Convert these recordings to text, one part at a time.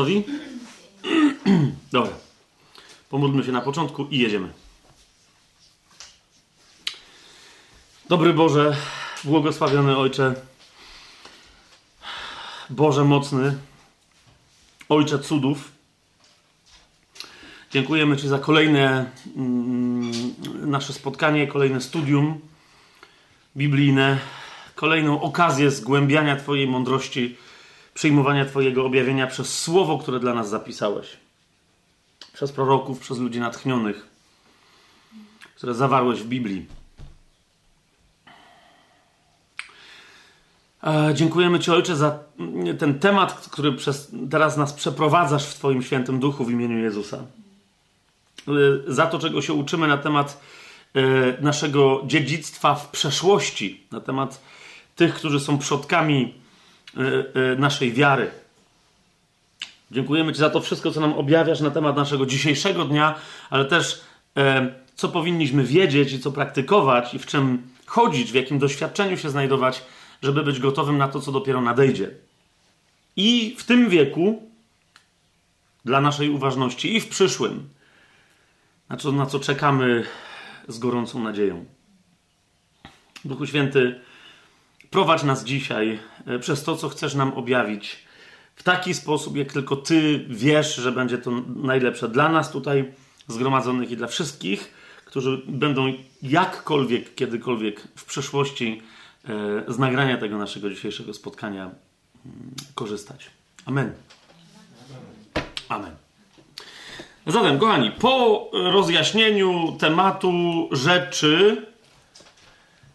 Gotowi? Dobra. Pomódlmy się na początku i jedziemy. Dobry Boże, błogosławiony Ojcze, Boże mocny, Ojcze cudów. Dziękujemy Ci za kolejne mm, nasze spotkanie, kolejne studium biblijne, kolejną okazję zgłębiania Twojej mądrości, przyjmowania Twojego objawienia przez słowo, które dla nas zapisałeś. Przez proroków, przez ludzi natchnionych, które zawarłeś w Biblii. E, dziękujemy Ci, Ojcze, za ten temat, który przez, teraz nas przeprowadzasz w Twoim świętym duchu w imieniu Jezusa. E, za to, czego się uczymy na temat e, naszego dziedzictwa w przeszłości, na temat tych, którzy są przodkami naszej wiary. Dziękujemy Ci za to wszystko, co nam objawiasz na temat naszego dzisiejszego dnia, ale też co powinniśmy wiedzieć i co praktykować i w czym chodzić, w jakim doświadczeniu się znajdować żeby być gotowym na to, co dopiero nadejdzie. I w tym wieku, dla naszej uważności, i w przyszłym, na co, na co czekamy z gorącą nadzieją. Duchu Święty, prowadź nas dzisiaj e, przez to, co chcesz nam objawić, w taki sposób, jak tylko Ty wiesz, że będzie to najlepsze dla nas tutaj zgromadzonych i dla wszystkich, którzy będą jakkolwiek, kiedykolwiek w przyszłości z nagrania tego naszego dzisiejszego spotkania mm, korzystać. Amen. Amen. Zatem, kochani, po rozjaśnieniu tematu rzeczy,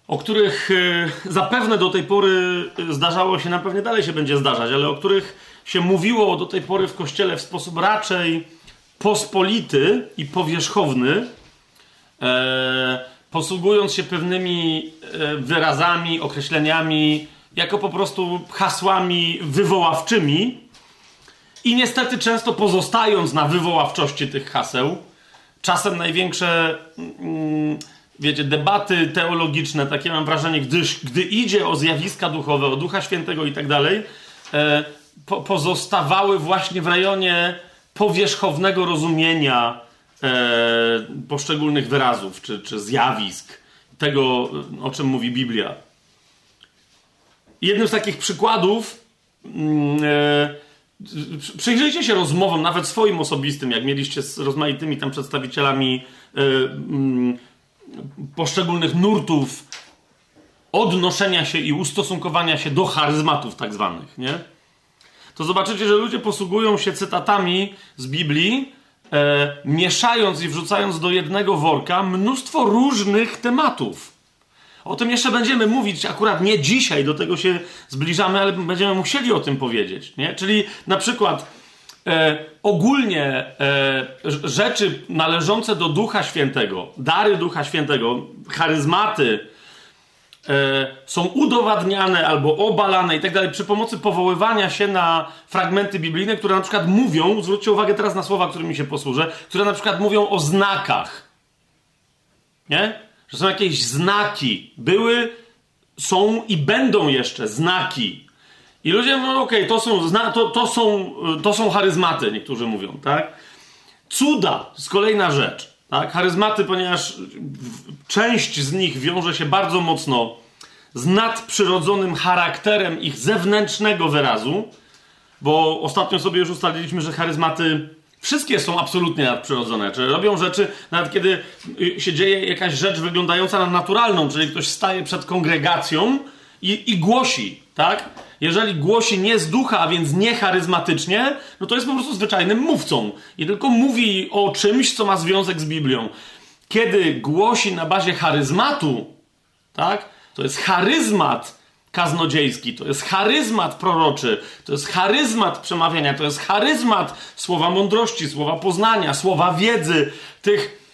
o których e, zapewne do tej pory zdarzało się, na pewnie dalej się będzie zdarzać, ale o których się mówiło do tej pory w kościele w sposób raczej pospolity i powierzchowny, e, posługując się pewnymi e, wyrazami, określeniami, jako po prostu hasłami wywoławczymi i niestety często pozostając na wywoławczości tych haseł. Czasem największe, mm, wiecie, debaty teologiczne, takie mam wrażenie, gdyż, gdy idzie o zjawiska duchowe, o Ducha Świętego i tak dalej, e, pozostawały właśnie w rejonie powierzchownego rozumienia e, poszczególnych wyrazów czy, czy zjawisk, tego, o czym mówi Biblia. Jednym z takich przykładów, mm, e, przyjrzyjcie się rozmowom, nawet swoim osobistym, jak mieliście z rozmaitymi tam przedstawicielami mm, poszczególnych nurtów odnoszenia się i ustosunkowania się do charyzmatów tak zwanych, nie? To zobaczycie, że ludzie posługują się cytatami z Biblii, e, mieszając i wrzucając do jednego worka mnóstwo różnych tematów. O tym jeszcze będziemy mówić, akurat nie dzisiaj, do tego się zbliżamy, ale będziemy musieli o tym powiedzieć. Nie? Czyli na przykład e, ogólnie e, rzeczy należące do Ducha Świętego, dary Ducha Świętego, charyzmaty, E, są udowadniane albo obalane i tak dalej przy pomocy powoływania się na fragmenty biblijne, które na przykład mówią, zwróćcie uwagę teraz na słowa, którymi się posłużę, które na przykład mówią o znakach. Nie? Że są jakieś znaki. Były, są i będą jeszcze znaki. I ludzie mówią, okej, okay, to, są, to, to, są, to są charyzmaty, niektórzy mówią, tak? Cuda, jest kolejna rzecz. Tak? Charyzmaty, ponieważ część z nich wiąże się bardzo mocno z nadprzyrodzonym charakterem ich zewnętrznego wyrazu, bo ostatnio sobie już ustaliliśmy, że charyzmaty wszystkie są absolutnie nadprzyrodzone, czyli robią rzeczy, nawet kiedy y, się dzieje jakaś rzecz wyglądająca na naturalną, czyli ktoś staje przed kongregacją i, i głosi, tak? Jeżeli głosi nie z ducha, a więc nie charyzmatycznie, no to jest po prostu zwyczajnym mówcą. I tylko mówi o czymś, co ma związek z Biblią. Kiedy głosi na bazie charyzmatu, tak? To jest charyzmat kaznodziejski, to jest charyzmat proroczy, to jest charyzmat przemawiania, to jest charyzmat słowa mądrości, słowa poznania, słowa wiedzy, tych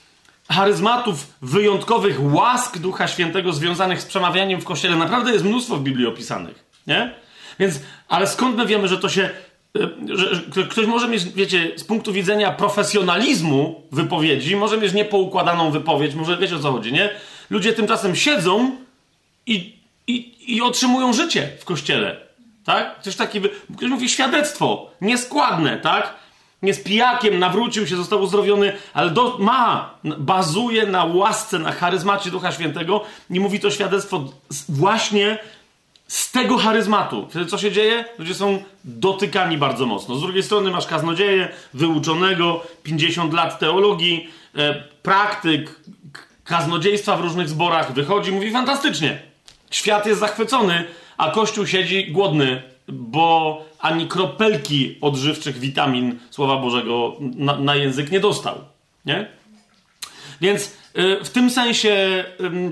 charyzmatów wyjątkowych łask Ducha Świętego związanych z przemawianiem w Kościele. Naprawdę jest mnóstwo w Biblii opisanych, nie? Więc, ale skąd my wiemy, że to się. E, że, ktoś może mieć, wiecie, z punktu widzenia profesjonalizmu wypowiedzi, może mieć niepoukładaną wypowiedź, może wiecie o co chodzi, nie? Ludzie tymczasem siedzą i, i, i otrzymują życie w kościele. Tak? Ktoś taki, ktoś mówi świadectwo, nieskładne, tak? jest pijakiem, nawrócił się, został uzdrowiony, ale do, ma, bazuje na łasce, na charyzmacie Ducha Świętego i mówi to świadectwo właśnie z tego charyzmatu. Wtedy co się dzieje? Ludzie są dotykani bardzo mocno. Z drugiej strony masz kaznodzieję, wyuczonego, 50 lat teologii, e, praktyk, kaznodziejstwa w różnych zborach, wychodzi, mówi fantastycznie. Świat jest zachwycony, a Kościół siedzi głodny, bo ani kropelki odżywczych witamin Słowa Bożego na, na język nie dostał. Nie? Więc w tym sensie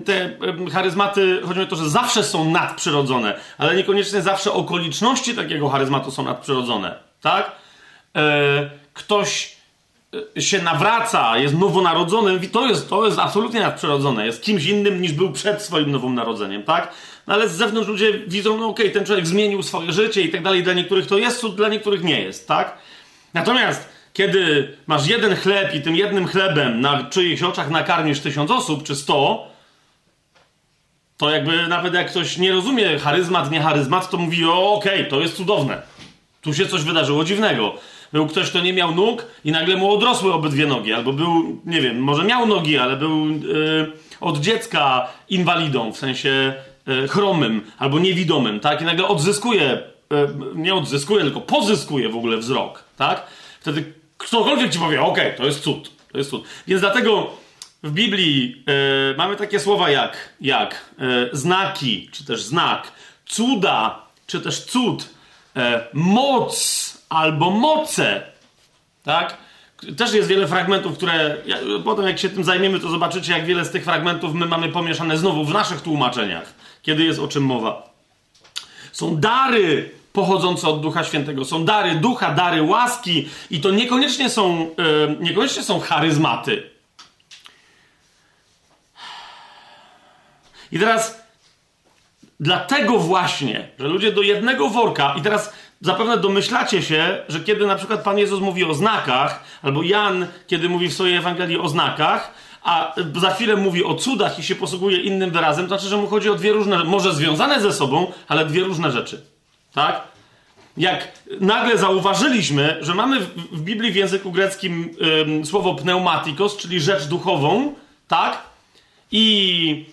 te charyzmaty, chodzi o to, że zawsze są nadprzyrodzone, ale niekoniecznie zawsze okoliczności takiego charyzmatu są nadprzyrodzone. Tak? E, ktoś y, się nawraca, jest nowonarodzonym, to jest, to jest absolutnie nadprzyrodzone, jest kimś innym niż był przed swoim nowym narodzeniem, tak? No ale z zewnątrz ludzie widzą, no okej, okay, ten człowiek zmienił swoje życie i tak dalej. Dla niektórych to jest cud, dla niektórych nie jest, tak? Natomiast kiedy masz jeden chleb i tym jednym chlebem na czyichś oczach nakarmisz tysiąc osób, czy sto, to jakby nawet jak ktoś nie rozumie charyzmat, nie charyzmat, to mówi, o okej, okay, to jest cudowne. Tu się coś wydarzyło dziwnego. Był ktoś, kto nie miał nóg i nagle mu odrosły obydwie nogi, albo był, nie wiem, może miał nogi, ale był yy, od dziecka inwalidą, w sensie E, chromym albo niewidomym, tak? I nagle odzyskuje, e, nie odzyskuje, tylko pozyskuje w ogóle wzrok, tak? Wtedy ktokolwiek ci powie, okej, okay, to jest cud, to jest cud. Więc dlatego w Biblii e, mamy takie słowa jak, jak e, znaki, czy też znak, cuda, czy też cud, e, moc albo moce, tak? Też jest wiele fragmentów, które. Potem, jak się tym zajmiemy, to zobaczycie, jak wiele z tych fragmentów my mamy pomieszane znowu w naszych tłumaczeniach kiedy jest o czym mowa. Są dary pochodzące od Ducha Świętego, są dary ducha, dary łaski i to niekoniecznie są, yy, niekoniecznie są charyzmaty. I teraz dlatego właśnie, że ludzie do jednego worka, i teraz zapewne domyślacie się, że kiedy na przykład Pan Jezus mówi o znakach, albo Jan, kiedy mówi w swojej Ewangelii o znakach, a za chwilę mówi o cudach i się posługuje innym wyrazem, to znaczy, że mu chodzi o dwie różne, może związane ze sobą, ale dwie różne rzeczy. Tak? Jak nagle zauważyliśmy, że mamy w Biblii w języku greckim ym, słowo pneumatikos, czyli rzecz duchową, tak? I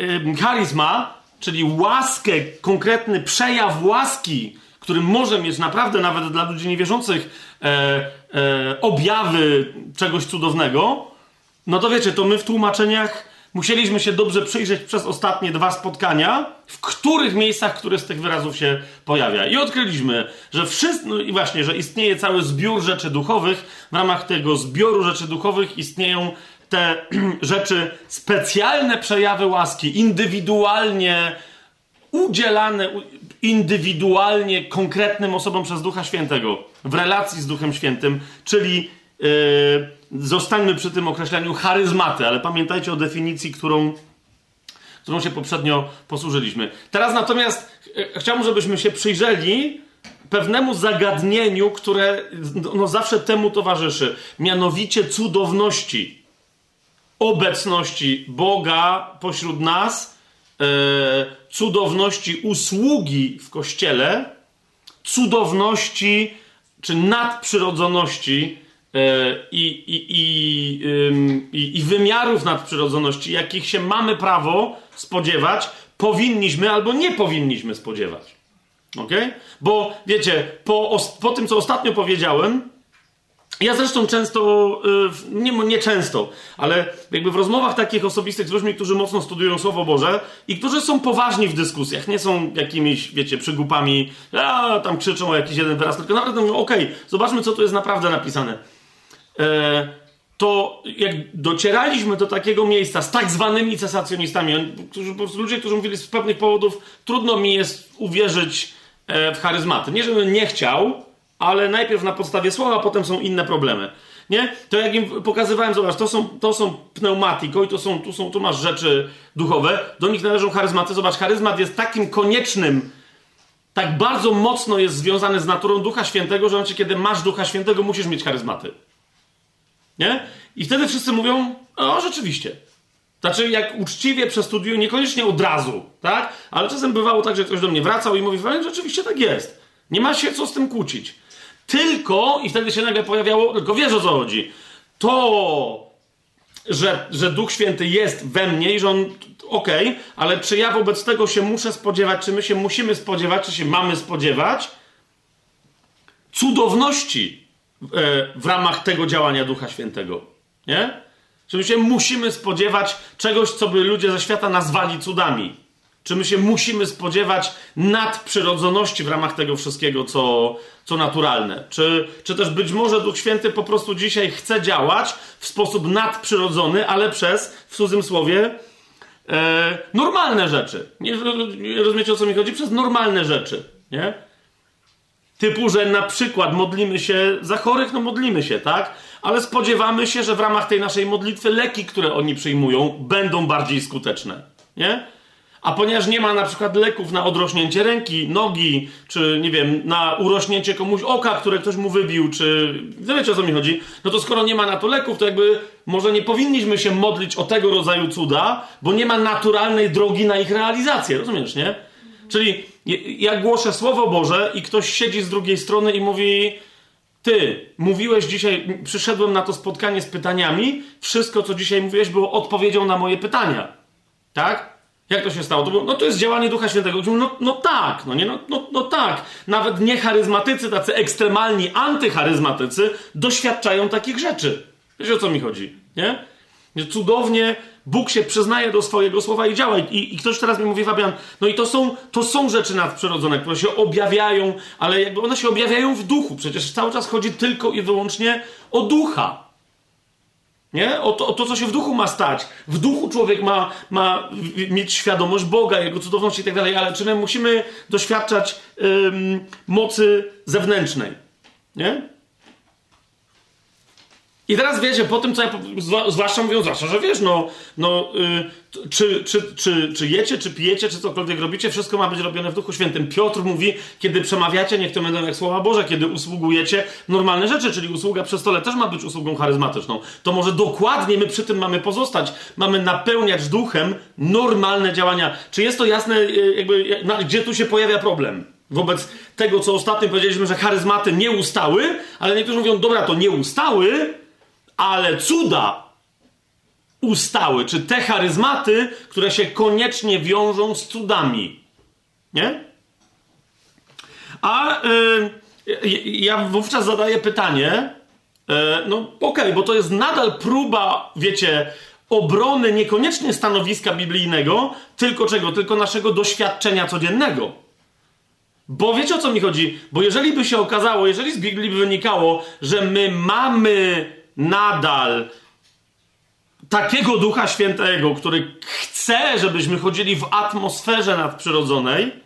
ym, charyzma, czyli łaskę, konkretny przejaw łaski, który może mieć naprawdę nawet dla ludzi niewierzących e, e, objawy czegoś cudownego, no to wiecie, to my w tłumaczeniach musieliśmy się dobrze przyjrzeć przez ostatnie dwa spotkania, w których miejscach, które z tych wyrazów się pojawia. I odkryliśmy, że wszystko, no i właśnie, że istnieje cały zbiór rzeczy duchowych. W ramach tego zbioru rzeczy duchowych istnieją te rzeczy, specjalne przejawy łaski, indywidualnie udzielane, indywidualnie konkretnym osobom przez Ducha Świętego, w relacji z Duchem Świętym, czyli zostańmy przy tym określeniu charyzmaty, ale pamiętajcie o definicji, którą, którą się poprzednio posłużyliśmy. Teraz natomiast e, chciałbym, żebyśmy się przyjrzeli pewnemu zagadnieniu, które no, zawsze temu towarzyszy, mianowicie cudowności, obecności Boga pośród nas, e, cudowności usługi w kościele, cudowności czy nadprzyrodzoności E, i, i, i, i, wymiarów nadprzyrodzoności, jakich się mamy prawo spodziewać, powinniśmy albo nie powinniśmy spodziewać. Ok? Bo wiecie, po, po tym, co ostatnio powiedziałem, ja zresztą często, y, nie, nie często, ale jakby w rozmowach takich osobistych z ludźmi, którzy mocno studiują Słowo Boże i którzy są poważni w dyskusjach, nie są jakimiś, wiecie, przygupami, a tam krzyczą o jakiś jeden wyraz, tylko naprawdę mówią, okej, okay, zobaczmy, co tu jest naprawdę napisane. E, to jak docieraliśmy do takiego miejsca z tak zwanymi cesacjonistami, którzy, ludzie, którzy mówili z pewnych powodów, trudno mi jest uwierzyć e, w charyzmaty. Nie, żebym nie chciał, ale najpierw na podstawie słowa, potem są inne problemy. Nie? To jak im pokazywałem, zobacz, to są, to są pneumatiko i to są, tu, są, tu masz rzeczy duchowe, do nich należą charyzmaty. Zobacz, charyzmat jest takim koniecznym, tak bardzo mocno jest związany z naturą Ducha Świętego, że momencie, kiedy masz Ducha Świętego, musisz mieć charyzmaty. Nie? I wtedy wszyscy mówią, o rzeczywiście. Znaczy, jak uczciwie przestudiuję, niekoniecznie od razu, tak? Ale czasem bywało tak, że ktoś do mnie wracał i mówi, że rzeczywiście tak jest. Nie ma się co z tym kłócić. Tylko, i wtedy się nagle pojawiało, tylko wiesz o co chodzi. To, że, że Duch Święty jest we mnie i że on, okej, okay, ale czy ja wobec tego się muszę spodziewać, czy my się musimy spodziewać, czy się mamy spodziewać cudowności w ramach tego działania Ducha Świętego, nie? Czy my się musimy spodziewać czegoś, co by ludzie ze świata nazwali cudami? Czy my się musimy spodziewać nadprzyrodzoności w ramach tego wszystkiego, co, co naturalne? Czy, czy też być może Duch Święty po prostu dzisiaj chce działać w sposób nadprzyrodzony, ale przez, w cudzym słowie, e, normalne rzeczy. Nie, rozumiecie o co mi chodzi? Przez normalne rzeczy, nie? Typu, że na przykład modlimy się za chorych, no modlimy się, tak? Ale spodziewamy się, że w ramach tej naszej modlitwy leki, które oni przyjmują, będą bardziej skuteczne, nie? A ponieważ nie ma na przykład leków na odrośnięcie ręki, nogi, czy nie wiem, na urośnięcie komuś oka, które ktoś mu wybił, czy. No wiecie o co mi chodzi? No to skoro nie ma na to leków, to jakby może nie powinniśmy się modlić o tego rodzaju cuda, bo nie ma naturalnej drogi na ich realizację. Rozumiesz, nie? Czyli ja głoszę Słowo Boże i ktoś siedzi z drugiej strony i mówi. Ty, mówiłeś dzisiaj, przyszedłem na to spotkanie z pytaniami, wszystko co dzisiaj mówiłeś było odpowiedzią na moje pytania. Tak? Jak to się stało? To było, no to jest działanie Ducha Świętego. No, no tak, no nie, no, no, no tak. Nawet nie charyzmatycy, tacy ekstremalni antycharyzmatycy doświadczają takich rzeczy. Wiecie o co mi chodzi, nie? Cudownie Bóg się przyznaje do swojego słowa i działa. I, I, ktoś teraz mi mówi, Fabian, no i to są, to są rzeczy nadprzyrodzone, które się objawiają, ale jakby one się objawiają w duchu. Przecież cały czas chodzi tylko i wyłącznie o ducha. Nie? O to, o to, co się w duchu ma stać. W duchu człowiek ma, ma mieć świadomość Boga, Jego cudowności i tak dalej, ale czy my musimy doświadczać ym, mocy zewnętrznej? Nie? I teraz wiecie, po tym, co ja, zwłaszcza mówiąc, zwłaszcza, że wiesz, no, no y, czy, czy, czy, czy jecie, czy pijecie, czy cokolwiek robicie, wszystko ma być robione w Duchu Świętym. Piotr mówi, kiedy przemawiacie, niech to będą jak słowa Boże, kiedy usługujecie normalne rzeczy, czyli usługa przy stole też ma być usługą charyzmatyczną. To może dokładnie my przy tym mamy pozostać. Mamy napełniać duchem normalne działania. Czy jest to jasne, y, jakby, gdzie tu się pojawia problem? Wobec tego, co ostatnio powiedzieliśmy, że charyzmaty nie ustały, ale niektórzy mówią, dobra, to nie ustały, ale cuda ustały, czy te charyzmaty, które się koniecznie wiążą z cudami. Nie? A y, ja wówczas zadaję pytanie, y, no okej, okay, bo to jest nadal próba, wiecie, obrony niekoniecznie stanowiska biblijnego, tylko czego? Tylko naszego doświadczenia codziennego. Bo wiecie o co mi chodzi? Bo jeżeli by się okazało, jeżeli z Biblii by wynikało, że my mamy nadal takiego Ducha Świętego, który chce, żebyśmy chodzili w atmosferze nadprzyrodzonej,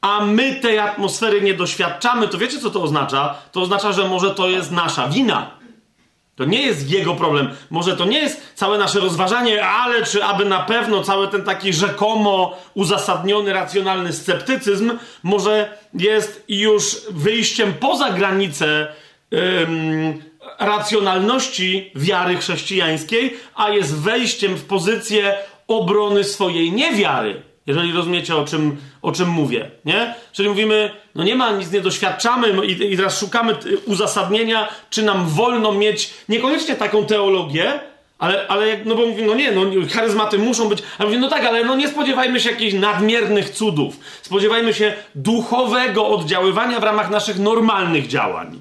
a my tej atmosfery nie doświadczamy, to wiecie, co to oznacza? To oznacza, że może to jest nasza wina. To nie jest jego problem. Może to nie jest całe nasze rozważanie, ale czy aby na pewno cały ten taki rzekomo uzasadniony, racjonalny sceptycyzm może jest już wyjściem poza granicę racjonalności wiary chrześcijańskiej, a jest wejściem w pozycję obrony swojej niewiary. Jeżeli rozumiecie, o czym, o czym mówię, nie? Czyli mówimy, no nie ma, nic nie doświadczamy no i, i teraz szukamy uzasadnienia, czy nam wolno mieć niekoniecznie taką teologię, ale, ale no bo mówimy, no nie, no charyzmaty muszą być. A mówię, no tak, ale no nie spodziewajmy się jakichś nadmiernych cudów. Spodziewajmy się duchowego oddziaływania w ramach naszych normalnych działań.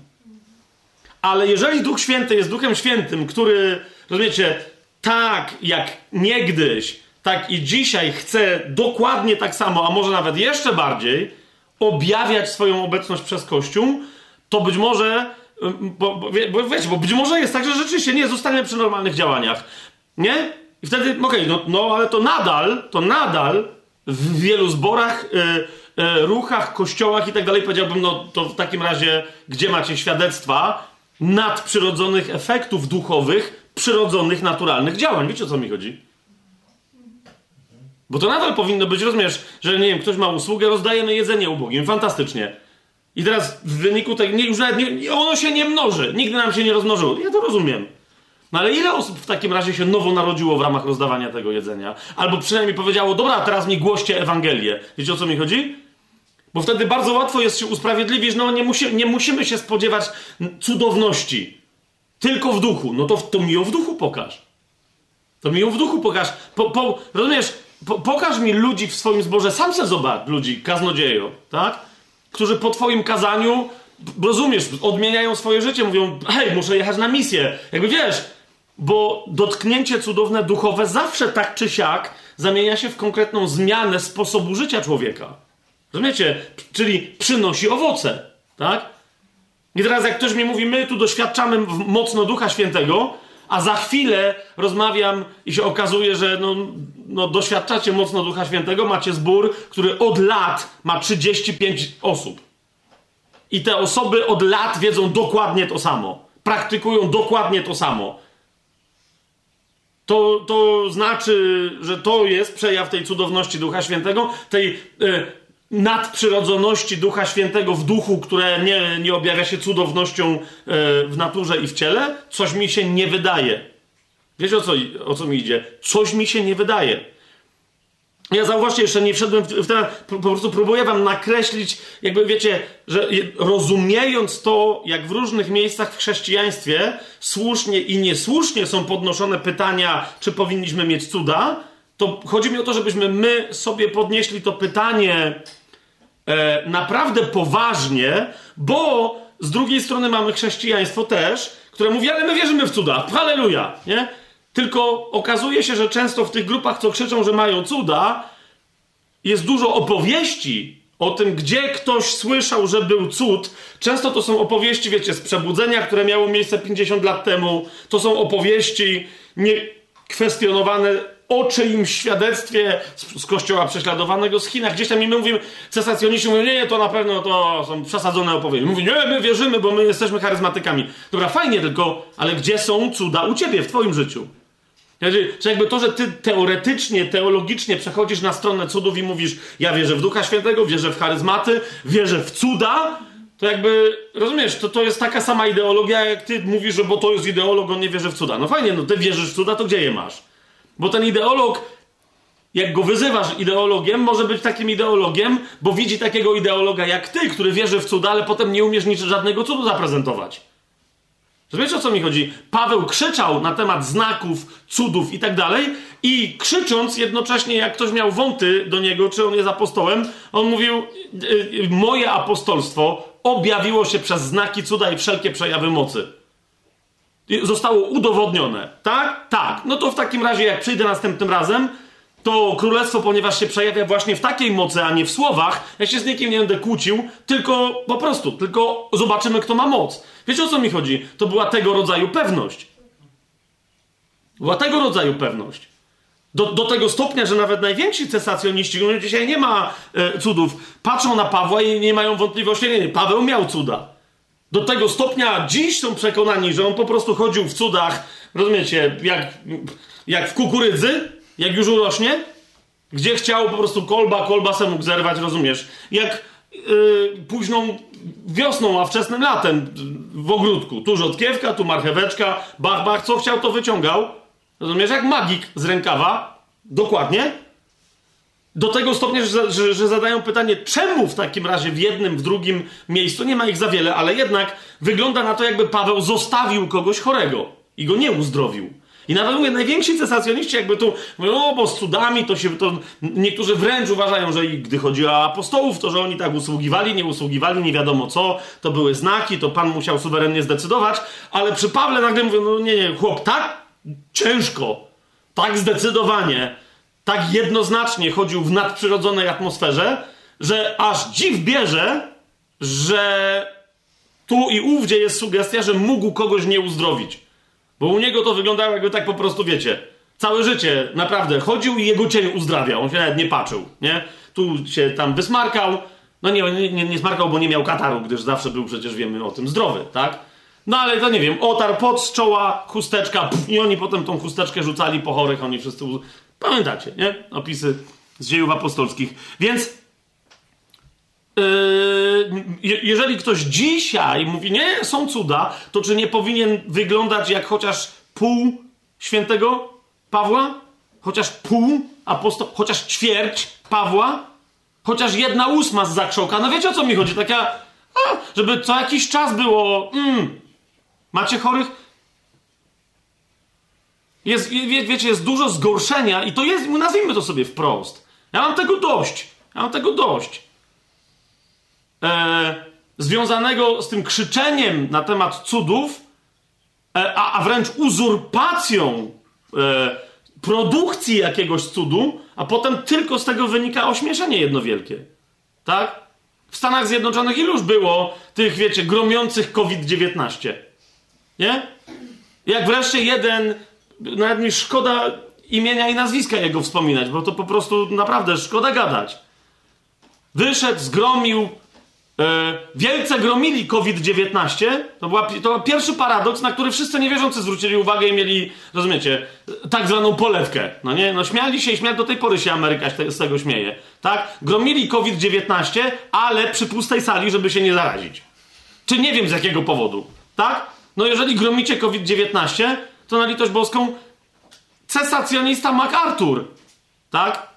Ale jeżeli Duch Święty jest Duchem Świętym, który, rozumiecie, tak jak niegdyś, tak i dzisiaj chce dokładnie tak samo, a może nawet jeszcze bardziej, objawiać swoją obecność przez Kościół, to być może, bo, bo, bo, wiecie, bo być może jest tak, że rzeczywiście nie zostanie przy normalnych działaniach. Nie? I wtedy, okej, okay, no, no ale to nadal, to nadal w wielu zborach, y, y, ruchach, kościołach i tak dalej powiedziałbym, no to w takim razie, gdzie macie świadectwa, nadprzyrodzonych efektów duchowych, przyrodzonych, naturalnych działań. Wiecie o co mi chodzi? Bo to nadal powinno być, rozumiesz, że nie wiem, ktoś ma usługę, rozdajemy jedzenie ubogim. Fantastycznie. I teraz w wyniku tego, nie, już nawet nie, ono się nie mnoży. Nigdy nam się nie rozmnożyło. Ja to rozumiem. No ale ile osób w takim razie się nowo narodziło w ramach rozdawania tego jedzenia? Albo przynajmniej powiedziało, dobra, teraz mi głoście Ewangelię. Wiecie o co mi chodzi? Bo wtedy bardzo łatwo jest się usprawiedliwić, no nie, musi, nie musimy się spodziewać cudowności. Tylko w duchu. No to, to mi ją w duchu pokaż. To mi ją w duchu pokaż. Po, po, rozumiesz? Po, pokaż mi ludzi w swoim zborze, sam se zobacz ludzi, kaznodziejo, tak? Którzy po twoim kazaniu, rozumiesz, odmieniają swoje życie, mówią, hej, muszę jechać na misję. Jakby wiesz, bo dotknięcie cudowne duchowe zawsze tak czy siak zamienia się w konkretną zmianę sposobu życia człowieka. Rozumiecie? Czyli przynosi owoce, tak? I teraz jak ktoś mi mówi, my tu doświadczamy mocno Ducha Świętego, a za chwilę rozmawiam i się okazuje, że no, no, doświadczacie mocno Ducha Świętego, macie zbór, który od lat ma 35 osób. I te osoby od lat wiedzą dokładnie to samo. Praktykują dokładnie to samo. To, to znaczy, że to jest przejaw tej cudowności Ducha Świętego, tej. Yy, nadprzyrodzoności Ducha Świętego w duchu, które nie, nie objawia się cudownością e, w naturze i w ciele, coś mi się nie wydaje. Wiecie o co, o co mi idzie? Coś mi się nie wydaje. Ja zauważcie, jeszcze nie wszedłem w ten, po, po prostu próbuję wam nakreślić, jakby wiecie, że rozumiejąc to, jak w różnych miejscach w chrześcijaństwie słusznie i niesłusznie są podnoszone pytania, czy powinniśmy mieć cuda, to chodzi mi o to, żebyśmy my sobie podnieśli to pytanie e, naprawdę poważnie, bo z drugiej strony mamy chrześcijaństwo też, które mówi, ale my wierzymy w cuda, halleluja, nie? Tylko okazuje się, że często w tych grupach, co krzyczą, że mają cuda, jest dużo opowieści o tym, gdzie ktoś słyszał, że był cud. Często to są opowieści, wiecie, z przebudzenia, które miało miejsce 50 lat temu. To są opowieści niekwestionowane o czyimś świadectwie z, z kościoła prześladowanego z Chinach. Gdzieś tam i my mówimy, cesacjoniści mówią, nie, nie, to na pewno to są przesadzone opowieści. Mówi, nie, my wierzymy, bo my jesteśmy charyzmatykami. Dobra, fajnie tylko, ale gdzie są cuda u ciebie w twoim życiu? Że jakby to, że ty teoretycznie, teologicznie przechodzisz na stronę cudów i mówisz, ja wierzę w Ducha Świętego, wierzę w charyzmaty, wierzę w cuda, to jakby, rozumiesz, to, to jest taka sama ideologia, jak ty mówisz, że bo to jest ideolog, on nie wierzy w cuda. No fajnie, no ty wierzysz w cuda, to gdzie je masz? Bo ten ideolog, jak go wyzywasz ideologiem, może być takim ideologiem, bo widzi takiego ideologa jak ty, który wierzy w cuda, ale potem nie umiesz nic żadnego cudu zaprezentować. Rozumiesz o co mi chodzi? Paweł krzyczał na temat znaków, cudów i tak dalej, i krzycząc jednocześnie, jak ktoś miał wąty do niego, czy on jest apostołem, on mówił: y, y, Moje apostolstwo objawiło się przez znaki, cuda i wszelkie przejawy mocy zostało udowodnione. Tak? Tak. No to w takim razie, jak przyjdę następnym razem, to królestwo, ponieważ się przejawia właśnie w takiej mocy, a nie w słowach, ja się z nikim nie będę kłócił, tylko po prostu, tylko zobaczymy, kto ma moc. Wiecie o co mi chodzi? To była tego rodzaju pewność. Była tego rodzaju pewność. Do, do tego stopnia, że nawet najwięksi cesacjoniści, no dzisiaj nie ma e, cudów, patrzą na Pawła i nie mają wątpliwości, nie, nie, Paweł miał cuda. Do tego stopnia dziś są przekonani, że on po prostu chodził w cudach, rozumiecie, jak, jak w kukurydzy, jak już urośnie, gdzie chciał po prostu kolba, kolba se mógł zerwać, rozumiesz? Jak yy, późną wiosną, a wczesnym latem w ogródku. Tu rzodkiewka, tu marcheweczka, bach, bach, co chciał, to wyciągał. Rozumiesz? Jak magik z rękawa. Dokładnie. Do tego stopnia, że, że, że, zadają pytanie, czemu w takim razie w jednym, w drugim miejscu, nie ma ich za wiele, ale jednak wygląda na to, jakby Paweł zostawił kogoś chorego i go nie uzdrowił. I nawet mówię, najwięksi cesacjoniści jakby tu mówią, o, bo z cudami to się, to niektórzy wręcz uważają, że gdy chodzi o apostołów, to że oni tak usługiwali, nie usługiwali, nie wiadomo co, to były znaki, to Pan musiał suwerennie zdecydować, ale przy Pawle nagle mówią, no nie, nie, chłop, tak ciężko, tak zdecydowanie, tak jednoznacznie chodził w nadprzyrodzonej atmosferze, że aż dziw bierze, że tu i ówdzie jest sugestia, że mógł kogoś nie uzdrowić. Bo u niego to wyglądało jakby tak po prostu, wiecie, całe życie naprawdę chodził i jego cień uzdrawiał. On się nawet nie patrzył, nie? Tu się tam wysmarkał. No nie, nie, nie smarkał, bo nie miał kataru, gdyż zawsze był przecież, wiemy o tym, zdrowy, tak? No ale to nie wiem, otarł pot z czoła, chusteczka, pff, i oni potem tą chusteczkę rzucali po chorych, oni wszyscy Pamiętacie, nie? Opisy z dziejów apostolskich. Więc yy, jeżeli ktoś dzisiaj mówi, nie, są cuda, to czy nie powinien wyglądać jak chociaż pół świętego Pawła? Chociaż pół apostoł, chociaż ćwierć Pawła? Chociaż jedna ósma z zakrzoka? No wiecie o co mi chodzi? Taka, a, żeby co jakiś czas było, mm, macie chorych? Jest, wie, wiecie, jest dużo zgorszenia i to jest, nazwijmy to sobie wprost. Ja mam tego dość. Ja mam tego dość. E, związanego z tym krzyczeniem na temat cudów, e, a, a wręcz uzurpacją e, produkcji jakiegoś cudu, a potem tylko z tego wynika ośmieszenie jedno wielkie. Tak? W Stanach Zjednoczonych iluż było tych, wiecie, gromiących COVID-19? Nie? Jak wreszcie jeden, nawet mi szkoda imienia i nazwiska jego wspominać, bo to po prostu naprawdę szkoda gadać. Wyszedł, zgromił E, wielce gromili COVID-19. To, była, to był pierwszy paradoks, na który wszyscy niewierzący zwrócili uwagę i mieli, rozumiecie, tak zwaną polewkę. No nie? No śmiali się i śmiali, do tej pory się Ameryka z tego śmieje. Tak? Gromili COVID-19, ale przy pustej sali, żeby się nie zarazić. Czy nie wiem z jakiego powodu. Tak? No jeżeli gromicie COVID-19, to na litość boską cesacjonista MacArthur. Tak?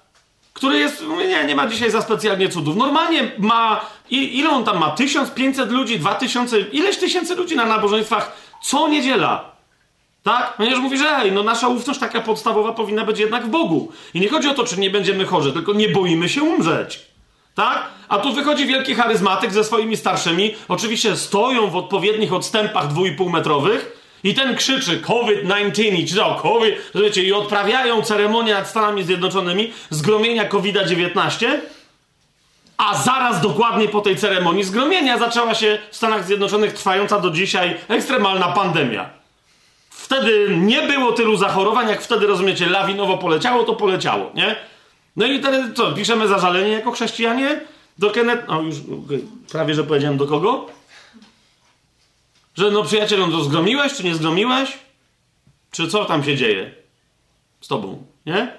który jest, nie, nie ma dzisiaj za specjalnie cudów. Normalnie ma, ile on tam ma? 1500 ludzi, 2000, ileś tysięcy ludzi na nabożeństwach co niedziela. Tak? Ponieważ mówi, że ej, no nasza ufność taka podstawowa powinna być jednak w Bogu. I nie chodzi o to, czy nie będziemy chorzy, tylko nie boimy się umrzeć. Tak? A tu wychodzi wielki charyzmatyk ze swoimi starszymi. Oczywiście stoją w odpowiednich odstępach dwójpół metrowych i ten krzyczy COVID-19 i czytał COVID, wiecie, i odprawiają ceremonię nad Stanami Zjednoczonymi zgromienia COVID-19, a zaraz dokładnie po tej ceremonii zgromienia zaczęła się w Stanach Zjednoczonych trwająca do dzisiaj ekstremalna pandemia. Wtedy nie było tylu zachorowań, jak wtedy, rozumiecie, lawinowo poleciało, to poleciało, nie? No i wtedy co, piszemy zażalenie jako chrześcijanie? Do Kenneth... No już prawie, że powiedziałem do kogo? Że no przyjacielu, to zgromiłeś, czy nie zgromiłeś? Czy co tam się dzieje z tobą, nie?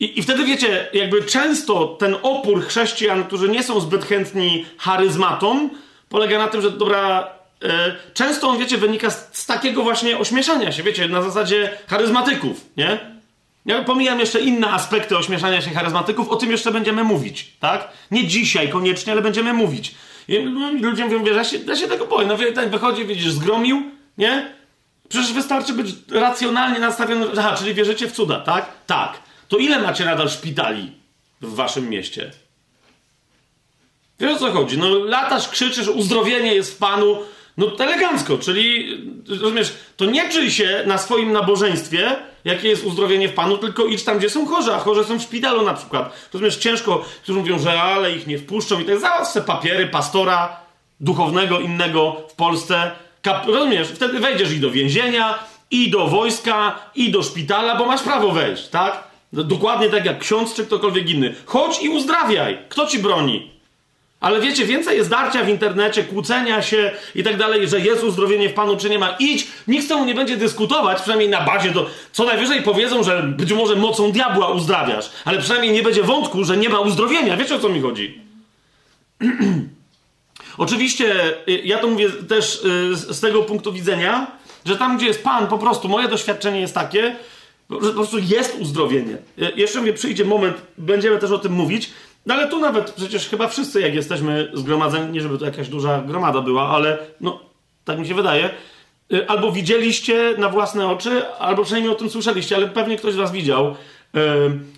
I, I wtedy wiecie, jakby często ten opór chrześcijan, którzy nie są zbyt chętni charyzmatom, polega na tym, że dobra, e, często on, wiecie, wynika z, z, takiego właśnie ośmieszania się, wiecie, na zasadzie charyzmatyków, nie? Ja pomijam jeszcze inne aspekty ośmieszania się charyzmatyków, o tym jeszcze będziemy mówić, tak? Nie dzisiaj koniecznie, ale będziemy mówić. I ludzie mówią, wiesz, ja się, ja się tego boję. No ten wychodzi, widzisz, zgromił, nie? Przecież wystarczy być racjonalnie nastawiony. Aha, czyli wierzycie w cuda, tak? Tak. To ile macie nadal szpitali w waszym mieście? Wiesz o co chodzi? No latasz, krzyczysz, uzdrowienie jest w Panu, no elegancko, czyli rozumiesz, to nie czyj się na swoim nabożeństwie, jakie jest uzdrowienie w Panu, tylko idź tam, gdzie są chorzy, a chorzy są w szpitalu na przykład. Rozumiesz, ciężko, którzy mówią, że ale ich nie wpuszczą i tak sobie papiery pastora duchownego innego w Polsce. Kap rozumiesz, wtedy wejdziesz i do więzienia, i do wojska, i do szpitala, bo masz prawo wejść, tak? Dokładnie tak jak ksiądz czy ktokolwiek inny. Chodź i uzdrawiaj. Kto ci broni? Ale wiecie, więcej jest darcia w internecie, kłócenia się i tak dalej, że jest uzdrowienie w Panu, czy nie ma. Idź, nikt z tobą nie będzie dyskutować, przynajmniej na bazie do... Co najwyżej powiedzą, że być może mocą diabła uzdrawiasz, ale przynajmniej nie będzie wątku, że nie ma uzdrowienia. Wiecie, o co mi chodzi? Oczywiście, y, ja to mówię też y, z tego punktu widzenia, że tam, gdzie jest Pan, po prostu moje doświadczenie jest takie, że po prostu jest uzdrowienie. Y, jeszcze mnie przyjdzie moment, będziemy też o tym mówić, no ale tu nawet przecież chyba wszyscy, jak jesteśmy zgromadzeni, nie żeby to jakaś duża gromada była, ale no, tak mi się wydaje, y, albo widzieliście na własne oczy, albo przynajmniej o tym słyszeliście, ale pewnie ktoś z was widział.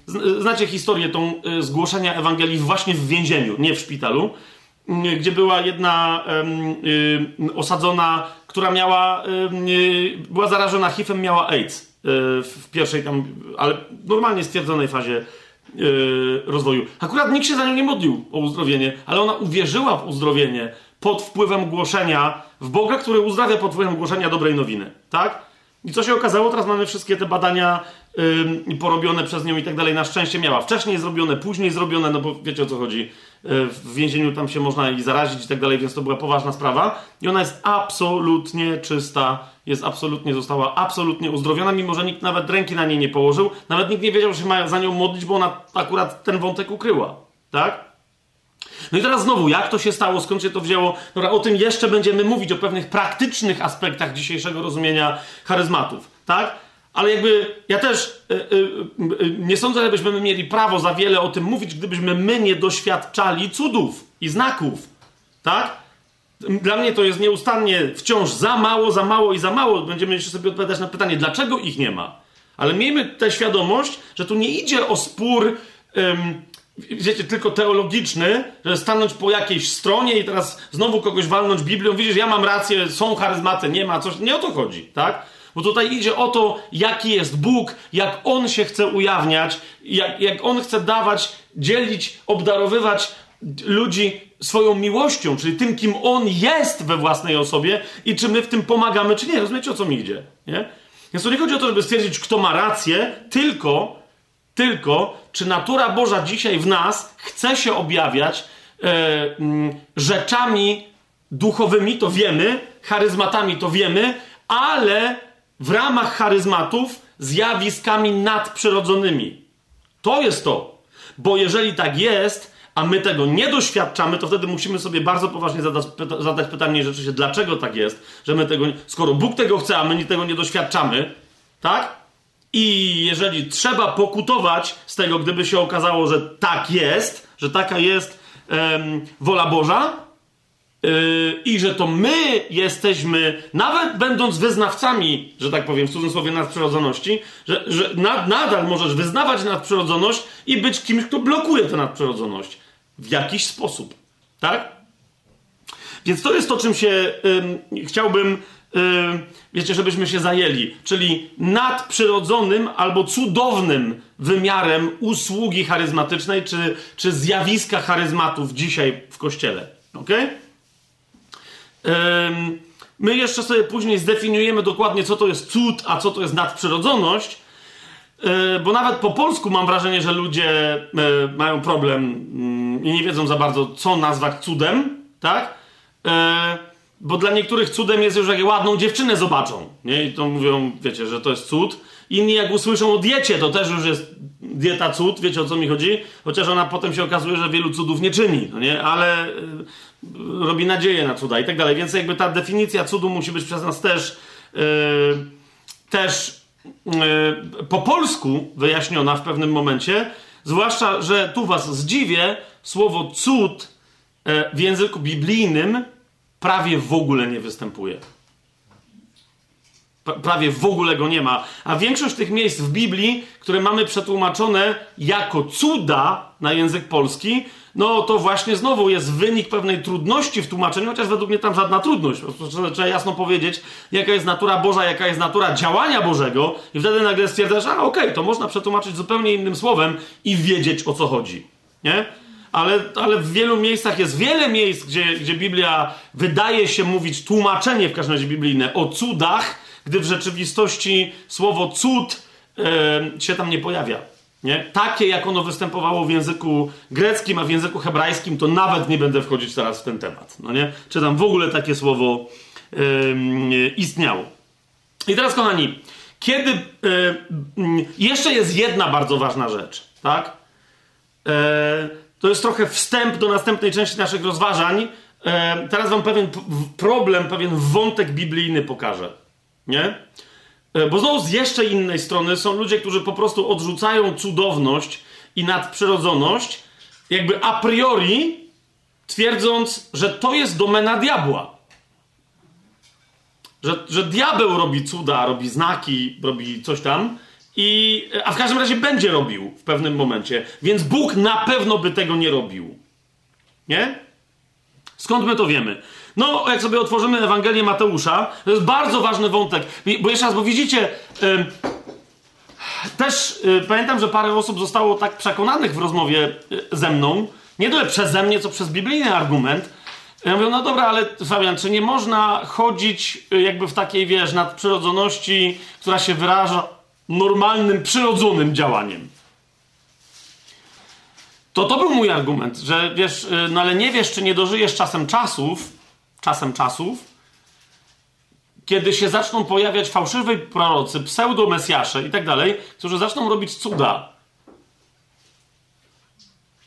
Y, znacie historię tą y, zgłoszenia Ewangelii właśnie w więzieniu, nie w szpitalu, gdzie była jedna osadzona, która miała, była zarażona HIV-em, miała AIDS w pierwszej tam, ale normalnie stwierdzonej fazie yy, rozwoju. Akurat nikt się za nią nie modlił o uzdrowienie, ale ona uwierzyła w uzdrowienie pod wpływem głoszenia w Boga, który uzdrawia pod wpływem głoszenia dobrej nowiny. Tak? I co się okazało? Teraz mamy wszystkie te badania yy, porobione przez nią i tak dalej. Na szczęście miała wcześniej zrobione, później zrobione, no bo wiecie o co chodzi. Yy, w więzieniu tam się można i zarazić i tak dalej, więc to była poważna sprawa. I ona jest absolutnie czysta, jest absolutnie, została absolutnie uzdrowiona, mimo że nikt nawet ręki na niej nie położył. Nawet nikt nie wiedział, że się ma za nią modlić, bo ona akurat ten wątek ukryła. Tak? No i teraz znowu, jak to się stało, skąd się to wzięło? Dobra, o tym jeszcze będziemy mówić, o pewnych praktycznych aspektach dzisiejszego rozumienia charyzmatów. tak? Ale jakby ja też y, y, y, nie sądzę, żebyśmy mieli prawo za wiele o tym mówić, gdybyśmy my nie doświadczali cudów i znaków, tak? Dla mnie to jest nieustannie wciąż za mało, za mało i za mało. Będziemy jeszcze sobie odpowiadać na pytanie, dlaczego ich nie ma. Ale miejmy tę świadomość, że tu nie idzie o spór, um, wiecie, tylko teologiczny, że stanąć po jakiejś stronie i teraz znowu kogoś walnąć Biblią. Widzisz, ja mam rację, są charyzmaty, nie ma, coś. Nie o to chodzi, tak? Bo tutaj idzie o to, jaki jest Bóg, jak On się chce ujawniać, jak, jak On chce dawać, dzielić, obdarowywać ludzi swoją miłością, czyli tym, kim On jest we własnej osobie i czy my w tym pomagamy, czy nie. Rozumiecie, o co mi idzie, nie? Więc tu nie chodzi o to, żeby stwierdzić, kto ma rację, tylko, tylko, czy natura Boża dzisiaj w nas chce się objawiać e, m, rzeczami duchowymi, to wiemy, charyzmatami, to wiemy, ale w ramach charyzmatów zjawiskami nadprzyrodzonymi. To jest to. Bo jeżeli tak jest, a my tego nie doświadczamy, to wtedy musimy sobie bardzo poważnie zadać, pyta, zadać pytanie rzeczywiście, dlaczego tak jest, że my tego, skoro Bóg tego chce, a my tego nie doświadczamy, tak? I jeżeli trzeba pokutować z tego, gdyby się okazało, że tak jest, że taka jest um, wola Boża, yy, i że to my jesteśmy, nawet będąc wyznawcami, że tak powiem, w cudzysłowie nadprzyrodzoności, że, że nad, nadal możesz wyznawać nadprzyrodzoność i być kimś, kto blokuje tę nadprzyrodzoność w jakiś sposób. Tak? Więc to jest to, czym się ym, chciałbym, ym, wiecie, żebyśmy się zajęli. Czyli nadprzyrodzonym albo cudownym wymiarem usługi charyzmatycznej, czy, czy zjawiska charyzmatów dzisiaj w kościele. Ok? Ym, my jeszcze sobie później zdefiniujemy dokładnie, co to jest cud, a co to jest nadprzyrodzoność E, bo nawet po polsku mam wrażenie, że ludzie e, mają problem mm, i nie wiedzą za bardzo, co nazwać cudem, tak? E, bo dla niektórych cudem jest już, jak ładną dziewczynę zobaczą, nie? I to mówią, wiecie, że to jest cud. Inni jak usłyszą o diecie, to też już jest dieta cud, wiecie o co mi chodzi? Chociaż ona potem się okazuje, że wielu cudów nie czyni, no nie? Ale robi nadzieję na cuda i tak dalej. Więc jakby ta definicja cudu musi być przez nas też, yy, też E, po polsku wyjaśniona w pewnym momencie, zwłaszcza, że tu was zdziwię, słowo cud w języku biblijnym prawie w ogóle nie występuje. Prawie w ogóle go nie ma. A większość tych miejsc w Biblii, które mamy przetłumaczone jako cuda na język polski, no to właśnie znowu jest wynik pewnej trudności w tłumaczeniu, chociaż według mnie tam żadna trudność. Trzeba jasno powiedzieć, jaka jest natura Boża, jaka jest natura działania Bożego, i wtedy nagle stwierdzasz, a okej, okay, to można przetłumaczyć zupełnie innym słowem i wiedzieć o co chodzi. Nie? Ale, ale w wielu miejscach jest wiele miejsc, gdzie, gdzie Biblia wydaje się mówić tłumaczenie w każdym razie biblijne o cudach, gdy w rzeczywistości słowo cud się tam nie pojawia. Nie? Takie, jak ono występowało w języku greckim, a w języku hebrajskim, to nawet nie będę wchodzić teraz w ten temat. No nie? Czy tam w ogóle takie słowo istniało. I teraz, kochani, kiedy. Jeszcze jest jedna bardzo ważna rzecz, tak? Yy, to jest trochę wstęp do następnej części naszych rozważań. teraz wam pewien problem, pewien wątek biblijny pokażę. Nie? E, bo znowu z jeszcze innej strony są ludzie, którzy po prostu odrzucają cudowność i nadprzyrodzoność, jakby a priori twierdząc, że to jest domena diabła. Że, że diabeł robi cuda, robi znaki, robi coś tam, i, a w każdym razie będzie robił w pewnym momencie. Więc Bóg na pewno by tego nie robił. Nie? Skąd my to wiemy? No, jak sobie otworzymy Ewangelię Mateusza, to jest bardzo ważny wątek. Bo jeszcze raz, bo widzicie, yy, też yy, pamiętam, że parę osób zostało tak przekonanych w rozmowie yy, ze mną, nie tyle przeze mnie, co przez biblijny argument. Ja mówię, no dobra, ale Fabian, czy nie można chodzić y, jakby w takiej, wiesz, nadprzyrodzoności, która się wyraża normalnym, przyrodzonym działaniem? To to był mój argument, że wiesz, no ale nie wiesz, czy nie dożyjesz czasem czasów, czasem czasów, kiedy się zaczną pojawiać fałszywi prorocy, pseudomesjasze i tak dalej, którzy zaczną robić cuda.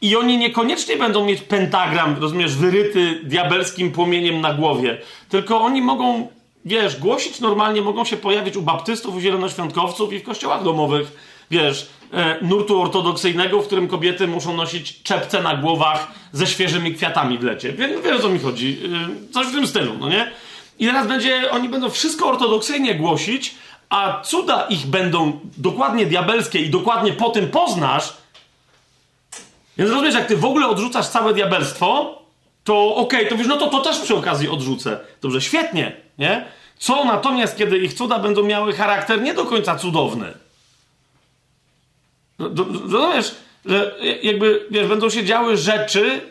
I oni niekoniecznie będą mieć pentagram, rozumiesz, wyryty diabelskim płomieniem na głowie, tylko oni mogą wiesz, głosić normalnie mogą się pojawić u baptystów, u zielonoświątkowców i w kościołach domowych, wiesz, nurtu ortodoksyjnego, w którym kobiety muszą nosić czepce na głowach ze świeżymi kwiatami w lecie. Wiesz, wiesz o co mi chodzi? E, coś w tym stylu, no nie? I teraz będzie, oni będą wszystko ortodoksyjnie głosić, a cuda ich będą dokładnie diabelskie i dokładnie po tym poznasz. Więc rozumiesz, jak ty w ogóle odrzucasz całe diabelstwo, to okej, okay, to wiesz, no to to też przy okazji odrzucę. Dobrze, świetnie, nie? Co natomiast, kiedy ich cuda będą miały charakter nie do końca cudowny? Rozumiesz, że jakby, wiesz, będą się działy rzeczy,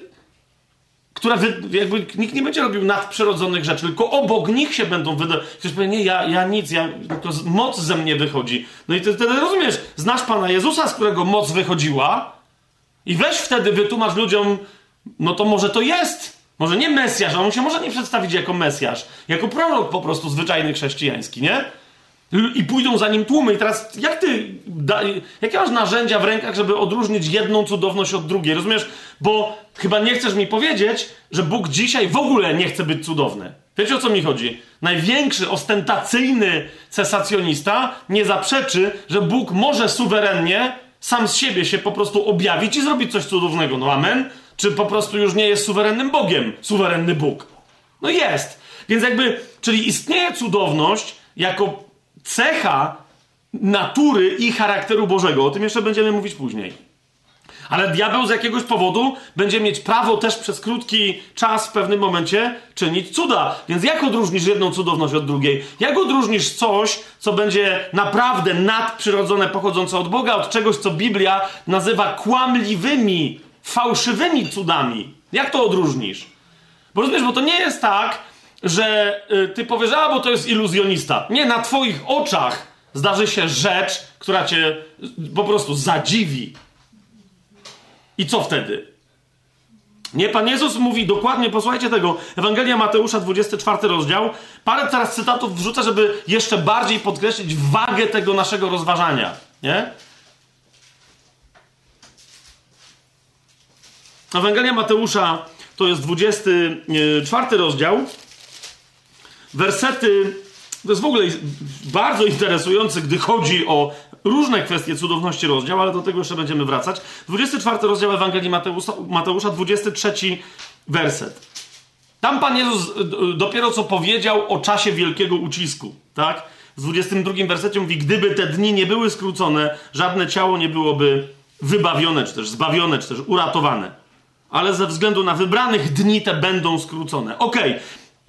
które wy, jakby nikt nie będzie robił nadprzyrodzonych rzeczy, tylko obok nich się będą wydawać. Ktoś powie, nie, ja, ja nic, ja, to moc ze mnie wychodzi. No i wtedy rozumiesz, znasz Pana Jezusa, z którego moc wychodziła i weź wtedy wytłumacz ludziom, no to może to jest, może nie Mesjasz, on się może nie przedstawić jako Mesjasz, jako prorok po prostu zwyczajny chrześcijański, nie? I pójdą za nim tłumy. I teraz, jak ty, da, jakie masz narzędzia w rękach, żeby odróżnić jedną cudowność od drugiej? Rozumiesz? Bo chyba nie chcesz mi powiedzieć, że Bóg dzisiaj w ogóle nie chce być cudowny. Wiecie o co mi chodzi? Największy, ostentacyjny cesacjonista nie zaprzeczy, że Bóg może suwerennie sam z siebie się po prostu objawić i zrobić coś cudownego. No amen? Czy po prostu już nie jest suwerennym Bogiem? Suwerenny Bóg. No jest. Więc jakby, czyli istnieje cudowność jako cecha natury i charakteru Bożego. O tym jeszcze będziemy mówić później. Ale diabeł z jakiegoś powodu będzie mieć prawo też przez krótki czas w pewnym momencie czynić cuda. Więc jak odróżnisz jedną cudowność od drugiej? Jak odróżnisz coś, co będzie naprawdę nadprzyrodzone, pochodzące od Boga, od czegoś, co Biblia nazywa kłamliwymi, fałszywymi cudami? Jak to odróżnisz? Bo rozumiesz, bo to nie jest tak, że y, ty powiesz, a bo to jest iluzjonista. Nie, na twoich oczach zdarzy się rzecz, która cię po prostu zadziwi. I co wtedy? Nie, Pan Jezus mówi dokładnie, posłuchajcie tego, Ewangelia Mateusza, 24 rozdział. Parę teraz cytatów wrzucę, żeby jeszcze bardziej podkreślić wagę tego naszego rozważania. Nie? Ewangelia Mateusza to jest 24 rozdział. Wersety, to jest w ogóle bardzo interesujące, gdy chodzi o różne kwestie cudowności rozdział, ale do tego jeszcze będziemy wracać. 24 rozdział Ewangelii Mateusza, Mateusza 23 werset. Tam Pan Jezus dopiero co powiedział o czasie wielkiego ucisku, tak? W 22 wersecie mówi, gdyby te dni nie były skrócone, żadne ciało nie byłoby wybawione, czy też zbawione, czy też uratowane. Ale ze względu na wybranych dni te będą skrócone. Okej. Okay.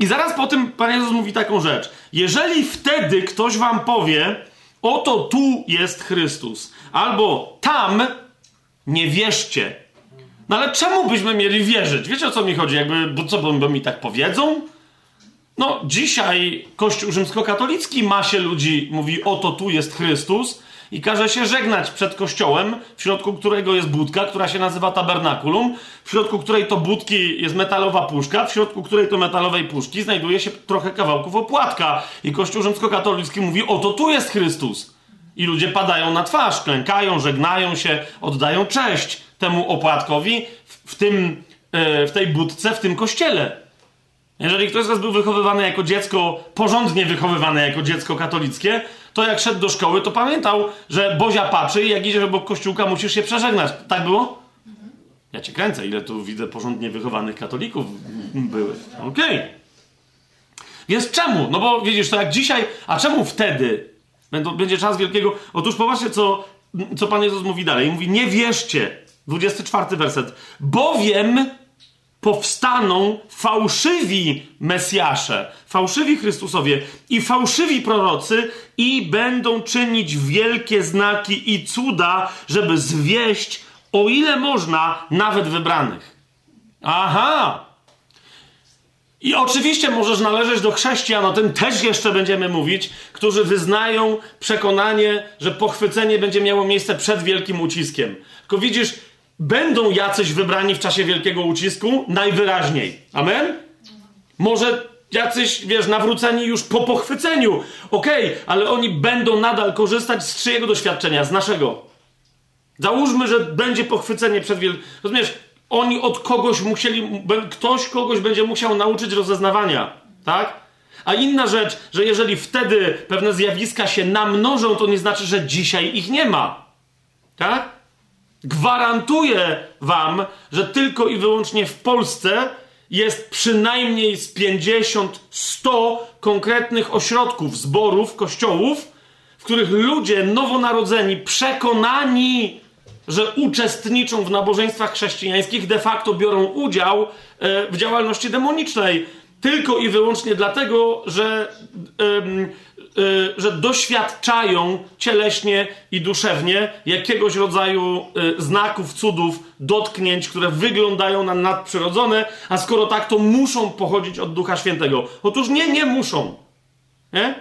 I zaraz po tym Pan Jezus mówi taką rzecz. Jeżeli wtedy ktoś wam powie, Oto tu jest Chrystus. Albo tam nie wierzcie. No ale czemu byśmy mieli wierzyć? Wiecie o co mi chodzi? Jakby, bo co, bo, bo mi tak powiedzą? No, dzisiaj Kościół rzymskokatolicki ma się ludzi, mówi, oto tu jest Chrystus, i każe się żegnać przed kościołem, w środku którego jest budka, która się nazywa tabernakulum, w środku której to budki jest metalowa puszka, w środku której to metalowej puszki znajduje się trochę kawałków opłatka. I Kościół rzymskokatolicki mówi, oto tu jest Chrystus. I ludzie padają na twarz, klękają, żegnają się, oddają cześć temu opłatkowi w, tym, e, w tej budce, w tym kościele. Jeżeli ktoś z Was był wychowywany jako dziecko, porządnie wychowywany jako dziecko katolickie, to jak szedł do szkoły, to pamiętał, że Bozia patrzy i jak idziesz obok kościółka, musisz się przeżegnać. Tak było? Ja cię kręcę, ile tu widzę porządnie wychowanych katolików były. Okej. Okay. Więc czemu? No bo widzisz, to jak dzisiaj, a czemu wtedy będzie czas wielkiego? Otóż popatrzcie, co, co Pan Jezus mówi dalej. Mówi, nie wierzcie. 24 werset. Bowiem powstaną fałszywi Mesjasze, fałszywi Chrystusowie i fałszywi prorocy i będą czynić wielkie znaki i cuda, żeby zwieść, o ile można, nawet wybranych. Aha! I oczywiście możesz należeć do chrześcijan, o tym też jeszcze będziemy mówić, którzy wyznają przekonanie, że pochwycenie będzie miało miejsce przed wielkim uciskiem. Tylko widzisz, Będą jacyś wybrani w czasie wielkiego ucisku? Najwyraźniej. Amen? Może jacyś, wiesz, nawróceni już po pochwyceniu. Okej, okay, ale oni będą nadal korzystać z czyjego doświadczenia? Z naszego. Załóżmy, że będzie pochwycenie przed wielkim... Rozumiesz? Oni od kogoś musieli... Ktoś kogoś będzie musiał nauczyć rozeznawania. Tak? A inna rzecz, że jeżeli wtedy pewne zjawiska się namnożą, to nie znaczy, że dzisiaj ich nie ma. Tak? Gwarantuję wam, że tylko i wyłącznie w Polsce jest przynajmniej z 50-100 konkretnych ośrodków, zborów, kościołów, w których ludzie nowonarodzeni, przekonani, że uczestniczą w nabożeństwach chrześcijańskich, de facto biorą udział e, w działalności demonicznej. Tylko i wyłącznie dlatego, że, że doświadczają cieleśnie i duszewnie jakiegoś rodzaju yy, znaków, cudów, dotknięć, które wyglądają na nadprzyrodzone, a skoro tak, to muszą pochodzić od Ducha Świętego. Otóż nie, nie muszą. Nie?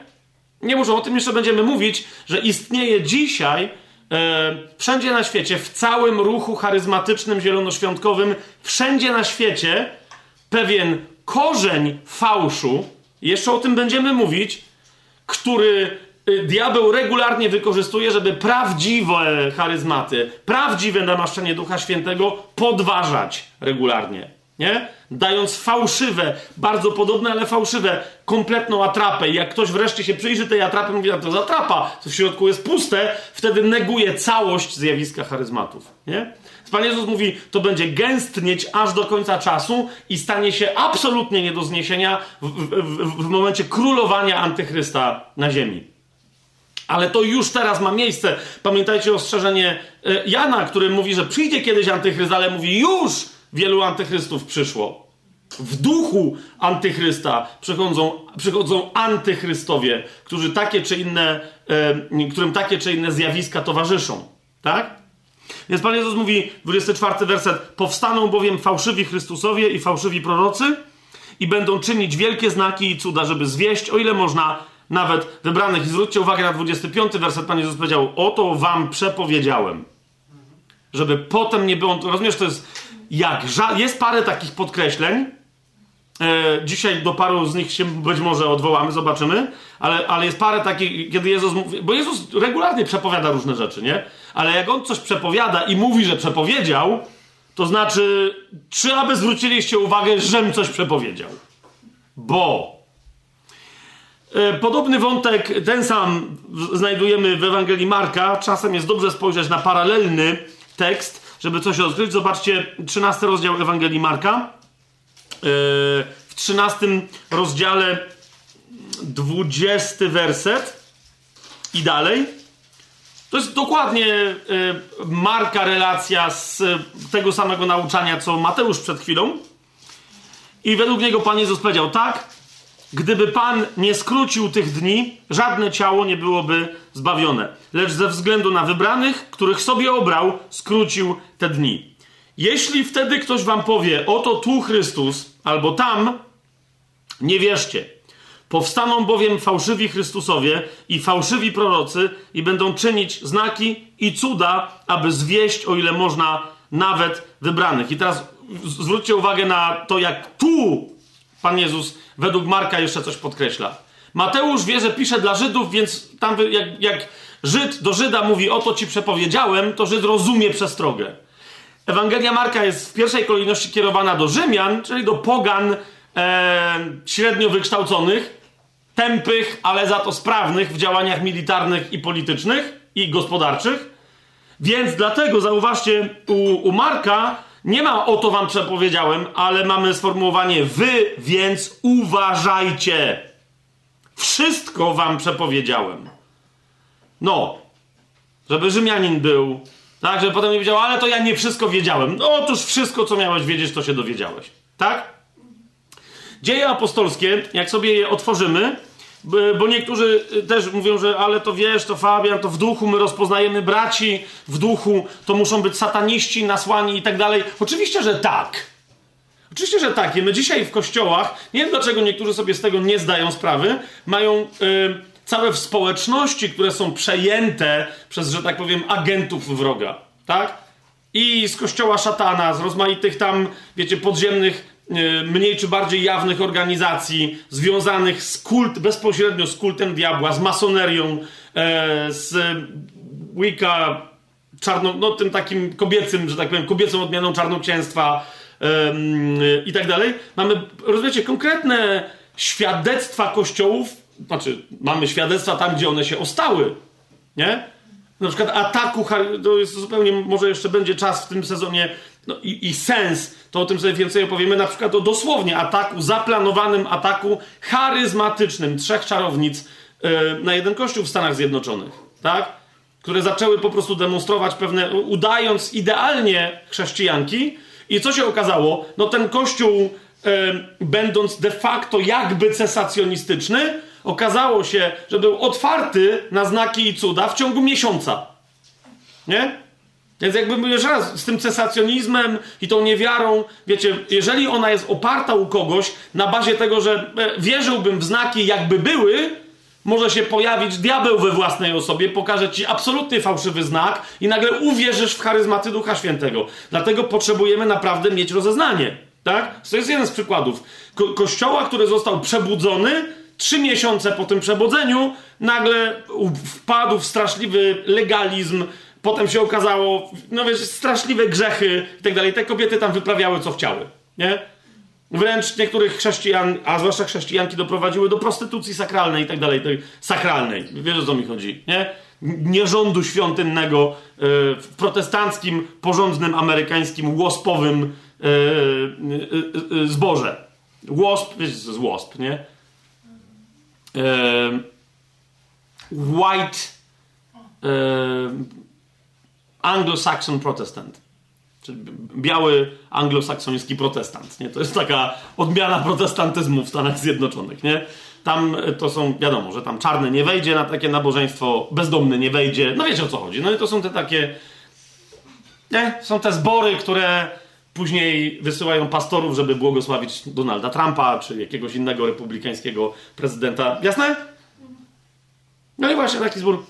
Nie muszą. O tym jeszcze będziemy mówić, że istnieje dzisiaj yy, wszędzie na świecie, w całym ruchu charyzmatycznym, zielonoświątkowym, wszędzie na świecie pewien korzeń fałszu, jeszcze o tym będziemy mówić, który y, diabeł regularnie wykorzystuje, żeby prawdziwe charyzmaty, prawdziwe namaszczenie Ducha Świętego podważać regularnie. Nie? Dając fałszywe, bardzo podobne, ale fałszywe, kompletną atrapę. I jak ktoś wreszcie się przyjrzy tej atrapy, mówi, a to za atrapa, to w środku jest puste, wtedy neguje całość zjawiska charyzmatów. Nie? Pan Jezus mówi, to będzie gęstnieć aż do końca czasu i stanie się absolutnie nie do zniesienia w, w, w momencie królowania antychrysta na ziemi. Ale to już teraz ma miejsce. Pamiętajcie ostrzeżenie e, Jana, który mówi, że przyjdzie kiedyś antychryst, ale mówi już wielu antychrystów przyszło. W duchu antychrysta przychodzą, przychodzą antychrystowie, którzy takie czy inne, e, którym takie czy inne zjawiska towarzyszą. Tak? Więc Pan Jezus mówi, 24 werset, powstaną bowiem fałszywi Chrystusowie i fałszywi prorocy i będą czynić wielkie znaki i cuda, żeby zwieść, o ile można, nawet wybranych. I zwróćcie uwagę na 25 werset, Pan Jezus powiedział, oto wam przepowiedziałem. Żeby potem nie było, rozumiesz, to jest jak jest parę takich podkreśleń, E, dzisiaj do paru z nich się być może odwołamy, zobaczymy, ale, ale jest parę takich, kiedy Jezus mówi, bo Jezus regularnie przepowiada różne rzeczy, nie? Ale jak on coś przepowiada i mówi, że przepowiedział, to znaczy, czy aby zwróciliście uwagę, żem coś przepowiedział? Bo e, Podobny wątek, ten sam znajdujemy w Ewangelii Marka. Czasem jest dobrze spojrzeć na paralelny tekst, żeby coś odkryć. Zobaczcie, 13 rozdział Ewangelii Marka. E, w 13 rozdziale 20 werset i dalej. To jest dokładnie e, marka relacja z tego samego nauczania, co Mateusz przed chwilą. I według niego Pan Jezus powiedział tak, gdyby Pan nie skrócił tych dni, żadne ciało nie byłoby zbawione. Lecz ze względu na wybranych, których sobie obrał, skrócił te dni. Jeśli wtedy ktoś wam powie, oto tu Chrystus, albo tam, nie wierzcie. Powstaną bowiem fałszywi Chrystusowie i fałszywi prorocy i będą czynić znaki i cuda, aby zwieść, o ile można, nawet wybranych. I teraz zwróćcie uwagę na to, jak tu Pan Jezus według Marka jeszcze coś podkreśla. Mateusz wie, że pisze dla Żydów, więc tam jak, jak Żyd do Żyda mówi, oto ci przepowiedziałem, to Żyd rozumie przestrogę. Ewangelia Marka jest w pierwszej kolejności kierowana do Rzymian, czyli do pogan e, średnio wykształconych, tępych, ale za to sprawnych w działaniach militarnych i politycznych i gospodarczych. Więc dlatego zauważcie, u, u Marka nie ma o to wam przepowiedziałem, ale mamy sformułowanie wy, więc uważajcie. Wszystko wam przepowiedziałem. No, żeby Rzymianin był tak, żeby potem nie wiedział, ale to ja nie wszystko wiedziałem. No otóż wszystko, co miałeś wiedzieć, to się dowiedziałeś. Tak? Dzieje apostolskie, jak sobie je otworzymy, bo niektórzy też mówią, że ale to wiesz, to Fabian, to w duchu my rozpoznajemy braci, w duchu to muszą być sataniści, nasłani i tak dalej. Oczywiście, że tak. Oczywiście, że tak. I my dzisiaj w kościołach, nie wiem dlaczego niektórzy sobie z tego nie zdają sprawy, mają. Yy, całe społeczności, które są przejęte przez, że tak powiem, agentów wroga, tak? I z kościoła szatana, z rozmaitych tam, wiecie, podziemnych, e, mniej czy bardziej jawnych organizacji związanych z kult, bezpośrednio z kultem diabła, z masonerią, e, z Wicca, czarno, no tym takim kobiecym, że tak powiem, kobiecą odmianą czarnoksięstwa i tak dalej. Mamy, rozumiecie, konkretne świadectwa kościołów, znaczy mamy świadectwa tam, gdzie one się ostały, nie? Na przykład ataku, to jest zupełnie, może jeszcze będzie czas w tym sezonie no i, i, sens, to o tym sobie więcej opowiemy, na przykład o dosłownie ataku, zaplanowanym ataku charyzmatycznym trzech czarownic yy, na jeden kościół w Stanach Zjednoczonych, tak? Które zaczęły po prostu demonstrować pewne, udając idealnie chrześcijanki i co się okazało? No ten kościół, yy, będąc de facto jakby cesacjonistyczny, okazało się, że był otwarty na znaki i cuda w ciągu miesiąca. Nie? Więc jakby jeszcze raz, z tym cesacjonizmem i tą niewiarą, wiecie, jeżeli ona jest oparta u kogoś na bazie tego, że e, wierzyłbym w znaki jakby były, może się pojawić diabeł we własnej osobie, pokaże ci absolutnie fałszywy znak i nagle uwierzysz w charyzmaty Ducha Świętego. Dlatego potrzebujemy naprawdę mieć rozeznanie. Tak? To jest jeden z przykładów. Ko kościoła, który został przebudzony, trzy miesiące po tym przebudzeniu, nagle wpadł w straszliwy legalizm, Potem się okazało, no wiesz, straszliwe grzechy i tak dalej. Te kobiety tam wyprawiały, co chciały, nie? Wręcz niektórych chrześcijan, a zwłaszcza chrześcijanki, doprowadziły do prostytucji sakralnej i tak dalej. Sakralnej. Wiesz, o co mi chodzi, nie? Nierządu świątynnego e, w protestanckim, porządnym, amerykańskim, łospowym e, e, zboże. Łosp, wiesz, jest łosp, nie? White Anglo-Saxon Protestant. Czyli biały anglosaksoński protestant. Nie? To jest taka odmiana protestantyzmu w Stanach Zjednoczonych. Nie? Tam to są, wiadomo, że tam czarny nie wejdzie na takie nabożeństwo, bezdomny nie wejdzie. No wiecie o co chodzi. No i to są te takie. Nie? Są te zbory, które później wysyłają pastorów, żeby błogosławić Donalda Trumpa czy jakiegoś innego republikańskiego prezydenta. Jasne? No i właśnie taki zbór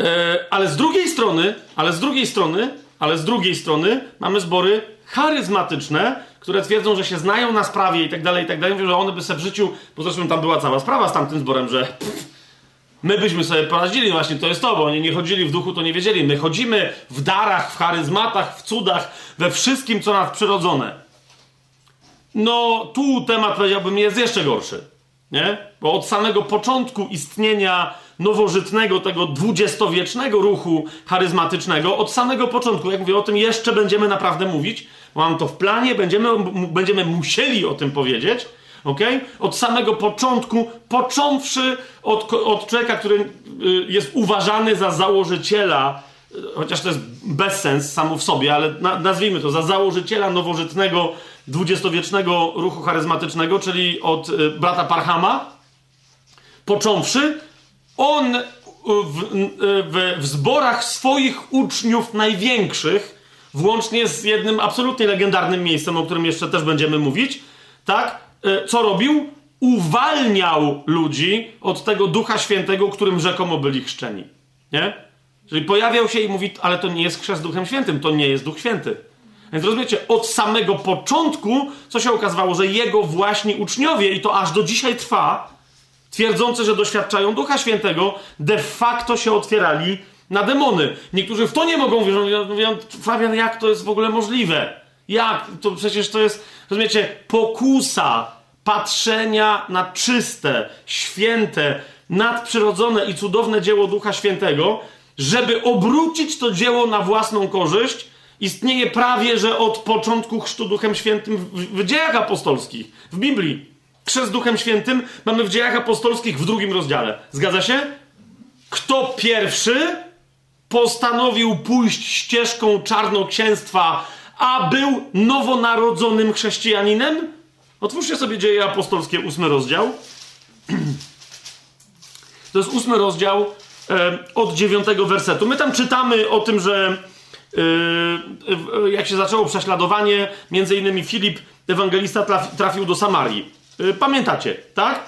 E, ale z drugiej strony, ale z drugiej strony, ale z drugiej strony mamy zbory charyzmatyczne, które twierdzą, że się znają na sprawie i tak dalej, i tak dalej. Mówią, że one by sobie w życiu, bo zresztą tam była cała sprawa z tamtym zborem, że pff, my byśmy sobie poradzili, właśnie to jest to, bo oni nie chodzili w duchu, to nie wiedzieli. My chodzimy w darach, w charyzmatach, w cudach, we wszystkim, co nadprzyrodzone. No, tu temat, powiedziałbym, jest jeszcze gorszy. Nie? Bo od samego początku istnienia nowożytnego, tego dwudziestowiecznego ruchu charyzmatycznego, od samego początku, jak mówię, o tym jeszcze będziemy naprawdę mówić, mam to w planie, będziemy, będziemy musieli o tym powiedzieć, ok? Od samego początku, począwszy od, od człowieka, który y, jest uważany za założyciela, y, chociaż to jest bezsens samo w sobie, ale nazwijmy to, za założyciela nowożytnego, dwudziestowiecznego ruchu charyzmatycznego, czyli od y, brata Parhama, począwszy, on w, w, w zborach swoich uczniów największych, włącznie z jednym absolutnie legendarnym miejscem, o którym jeszcze też będziemy mówić, tak? E, co robił? Uwalniał ludzi od tego Ducha Świętego, którym rzekomo byli chrzczeni. Nie? Czyli pojawiał się i mówi, ale to nie jest chrzest Duchem Świętym, to nie jest Duch Święty. Więc rozumiecie, od samego początku, co się okazywało, że jego właśnie uczniowie, i to aż do dzisiaj trwa, twierdzący, że doświadczają Ducha Świętego, de facto się otwierali na demony. Niektórzy w to nie mogą wierzyć. Mówią, Fabian, jak to jest w ogóle możliwe? Jak? To przecież to jest, rozumiecie, pokusa patrzenia na czyste, święte, nadprzyrodzone i cudowne dzieło Ducha Świętego, żeby obrócić to dzieło na własną korzyść, istnieje prawie, że od początku chrztu Duchem Świętym w, w dziejach apostolskich, w Biblii. Chrzest Duchem Świętym mamy w dziejach apostolskich w drugim rozdziale. Zgadza się? Kto pierwszy postanowił pójść ścieżką czarnoksięstwa, a był nowonarodzonym chrześcijaninem? Otwórzcie sobie dzieje apostolskie, ósmy rozdział. To jest ósmy rozdział e, od dziewiątego wersetu. My tam czytamy o tym, że e, jak się zaczęło prześladowanie, między innymi Filip, ewangelista, trafił do Samarii. Y, pamiętacie, tak?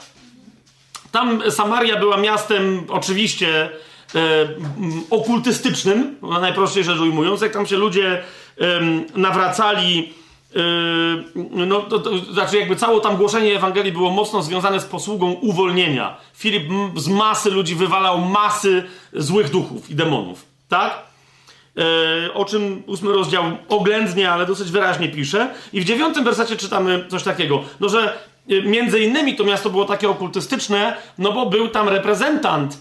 Tam Samaria była miastem oczywiście e, okultystycznym, najprościej rzecz ujmując. Jak tam się ludzie e, nawracali, e, no, to, to, znaczy jakby całe tam głoszenie Ewangelii było mocno związane z posługą uwolnienia. Filip z masy ludzi wywalał masy złych duchów i demonów, tak? E, o czym ósmy rozdział oględnie, ale dosyć wyraźnie pisze. I w dziewiątym wersacie czytamy coś takiego, no że y, między innymi to miasto było takie okultystyczne, no bo był tam reprezentant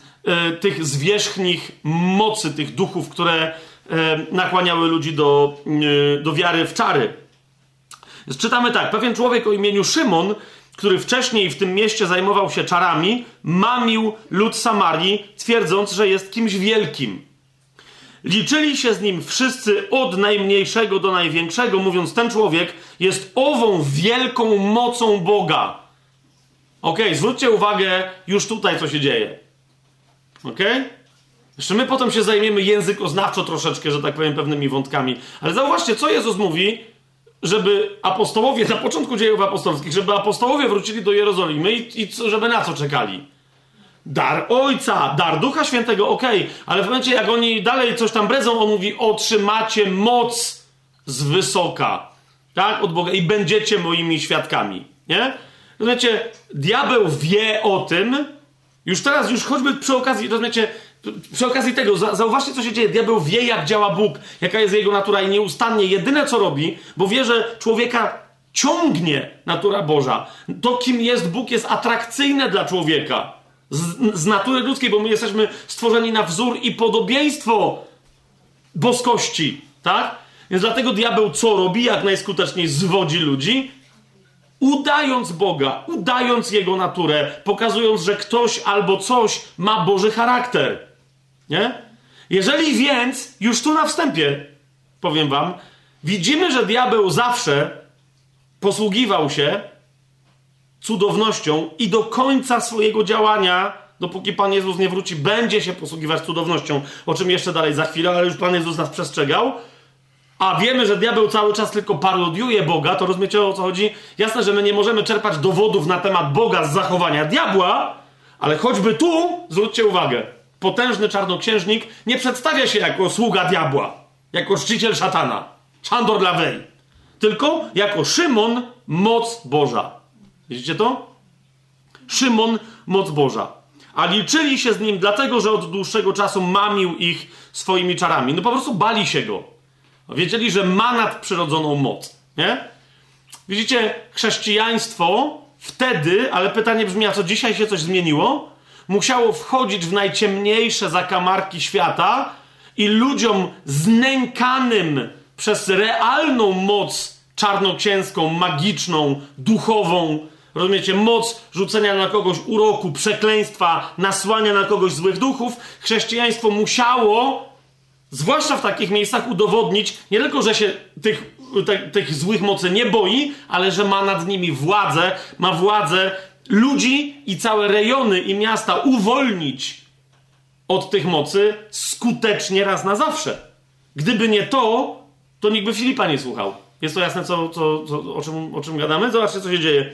y, tych zwierzchnich mocy, tych duchów, które y, nakłaniały ludzi do, y, do wiary w czary. Czytamy tak, pewien człowiek o imieniu Szymon, który wcześniej w tym mieście zajmował się czarami, mamił lud Samarii, twierdząc, że jest kimś wielkim. Liczyli się z nim wszyscy od najmniejszego do największego, mówiąc, ten człowiek jest ową wielką mocą Boga. Ok, zwróćcie uwagę już tutaj, co się dzieje. Ok? Jeszcze my potem się zajmiemy językoznawczo troszeczkę, że tak powiem, pewnymi wątkami. Ale zauważcie, co Jezus mówi, żeby apostołowie, na początku dziejów apostolskich, żeby apostołowie wrócili do Jerozolimy i, i żeby na co czekali? Dar Ojca, dar Ducha Świętego, okej, okay. ale w momencie jak oni dalej coś tam bredzą, on mówi, otrzymacie moc z wysoka, tak, od Boga i będziecie moimi świadkami, nie? Rozumiecie, diabeł wie o tym, już teraz, już choćby przy okazji, rozumiecie, przy okazji tego, zauważcie, co się dzieje. Diabeł wie, jak działa Bóg, jaka jest jego natura i nieustannie jedyne, co robi, bo wie, że człowieka ciągnie natura Boża. To, kim jest Bóg, jest atrakcyjne dla człowieka. Z, z natury ludzkiej, bo my jesteśmy stworzeni na wzór i podobieństwo boskości, tak? Więc dlatego diabeł co robi? Jak najskuteczniej zwodzi ludzi, udając Boga, udając Jego naturę, pokazując, że ktoś albo coś ma Boży charakter. Nie? Jeżeli więc, już tu na wstępie powiem wam, widzimy, że diabeł zawsze posługiwał się cudownością i do końca swojego działania, dopóki Pan Jezus nie wróci, będzie się posługiwać cudownością, o czym jeszcze dalej za chwilę, ale już Pan Jezus nas przestrzegał. A wiemy, że diabeł cały czas tylko parodiuje Boga, to rozumiecie o co chodzi? Jasne, że my nie możemy czerpać dowodów na temat Boga z zachowania diabła, ale choćby tu, zwróćcie uwagę, potężny czarnoksiężnik nie przedstawia się jako sługa diabła, jako czciciel szatana, Chandor Lawej, tylko jako Szymon, moc Boża. Widzicie to? Szymon, moc Boża. A liczyli się z nim dlatego, że od dłuższego czasu mamił ich swoimi czarami. No po prostu bali się go. Wiedzieli, że ma nadprzyrodzoną moc. Nie? Widzicie, chrześcijaństwo wtedy, ale pytanie brzmi, a co dzisiaj się coś zmieniło? Musiało wchodzić w najciemniejsze zakamarki świata i ludziom znękanym przez realną moc czarnoksięską, magiczną, duchową, rozumiecie, moc rzucenia na kogoś uroku, przekleństwa, nasłania na kogoś złych duchów, chrześcijaństwo musiało, zwłaszcza w takich miejscach, udowodnić nie tylko, że się tych, te, tych złych mocy nie boi, ale że ma nad nimi władzę, ma władzę ludzi i całe rejony i miasta uwolnić od tych mocy skutecznie raz na zawsze. Gdyby nie to, to nikt by Filipa nie słuchał. Jest to jasne, co, co, co, o, czym, o czym gadamy? Zobaczcie, co się dzieje.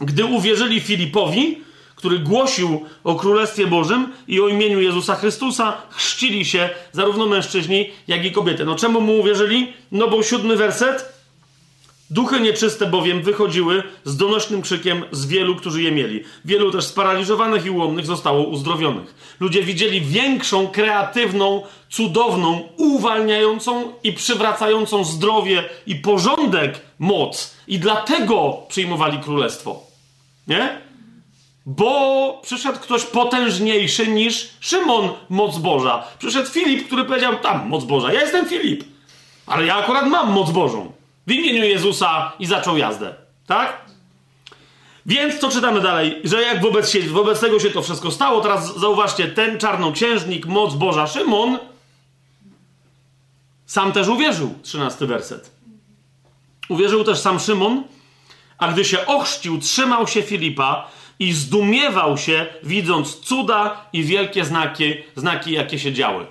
Gdy uwierzyli Filipowi, który głosił o Królestwie Bożym i o imieniu Jezusa Chrystusa, chrzcili się zarówno mężczyźni, jak i kobiety. No czemu mu uwierzyli? No bo siódmy werset Duchy nieczyste bowiem wychodziły z donośnym krzykiem z wielu, którzy je mieli. Wielu też sparaliżowanych i ułomnych zostało uzdrowionych. Ludzie widzieli większą, kreatywną, cudowną, uwalniającą i przywracającą zdrowie i porządek moc. I dlatego przyjmowali królestwo. Nie? Bo przyszedł ktoś potężniejszy niż Szymon, moc Boża. Przyszedł Filip, który powiedział: Tam, moc Boża. Ja jestem Filip, ale ja akurat mam moc Bożą w imieniu Jezusa i zaczął jazdę. Tak? Więc co czytamy dalej? Że jak wobec, się, wobec tego się to wszystko stało, teraz zauważcie, ten czarnoksiężnik, moc Boża Szymon, sam też uwierzył. Trzynasty werset. Uwierzył też sam Szymon, a gdy się ochrzcił, trzymał się Filipa i zdumiewał się, widząc cuda i wielkie znaki, znaki jakie się działy.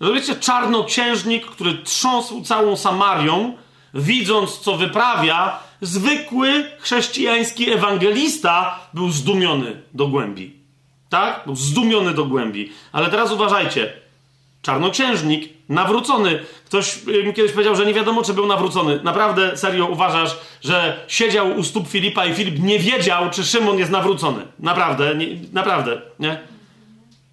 Rozumiecie, czarnoksiężnik, który trząsł całą Samarią, widząc, co wyprawia, zwykły chrześcijański ewangelista był zdumiony do głębi. Tak? Był zdumiony do głębi. Ale teraz uważajcie. Czarnoksiężnik, nawrócony. Ktoś mi kiedyś powiedział, że nie wiadomo, czy był nawrócony. Naprawdę, serio uważasz, że siedział u stóp Filipa i Filip nie wiedział, czy Szymon jest nawrócony. Naprawdę, nie, naprawdę, nie?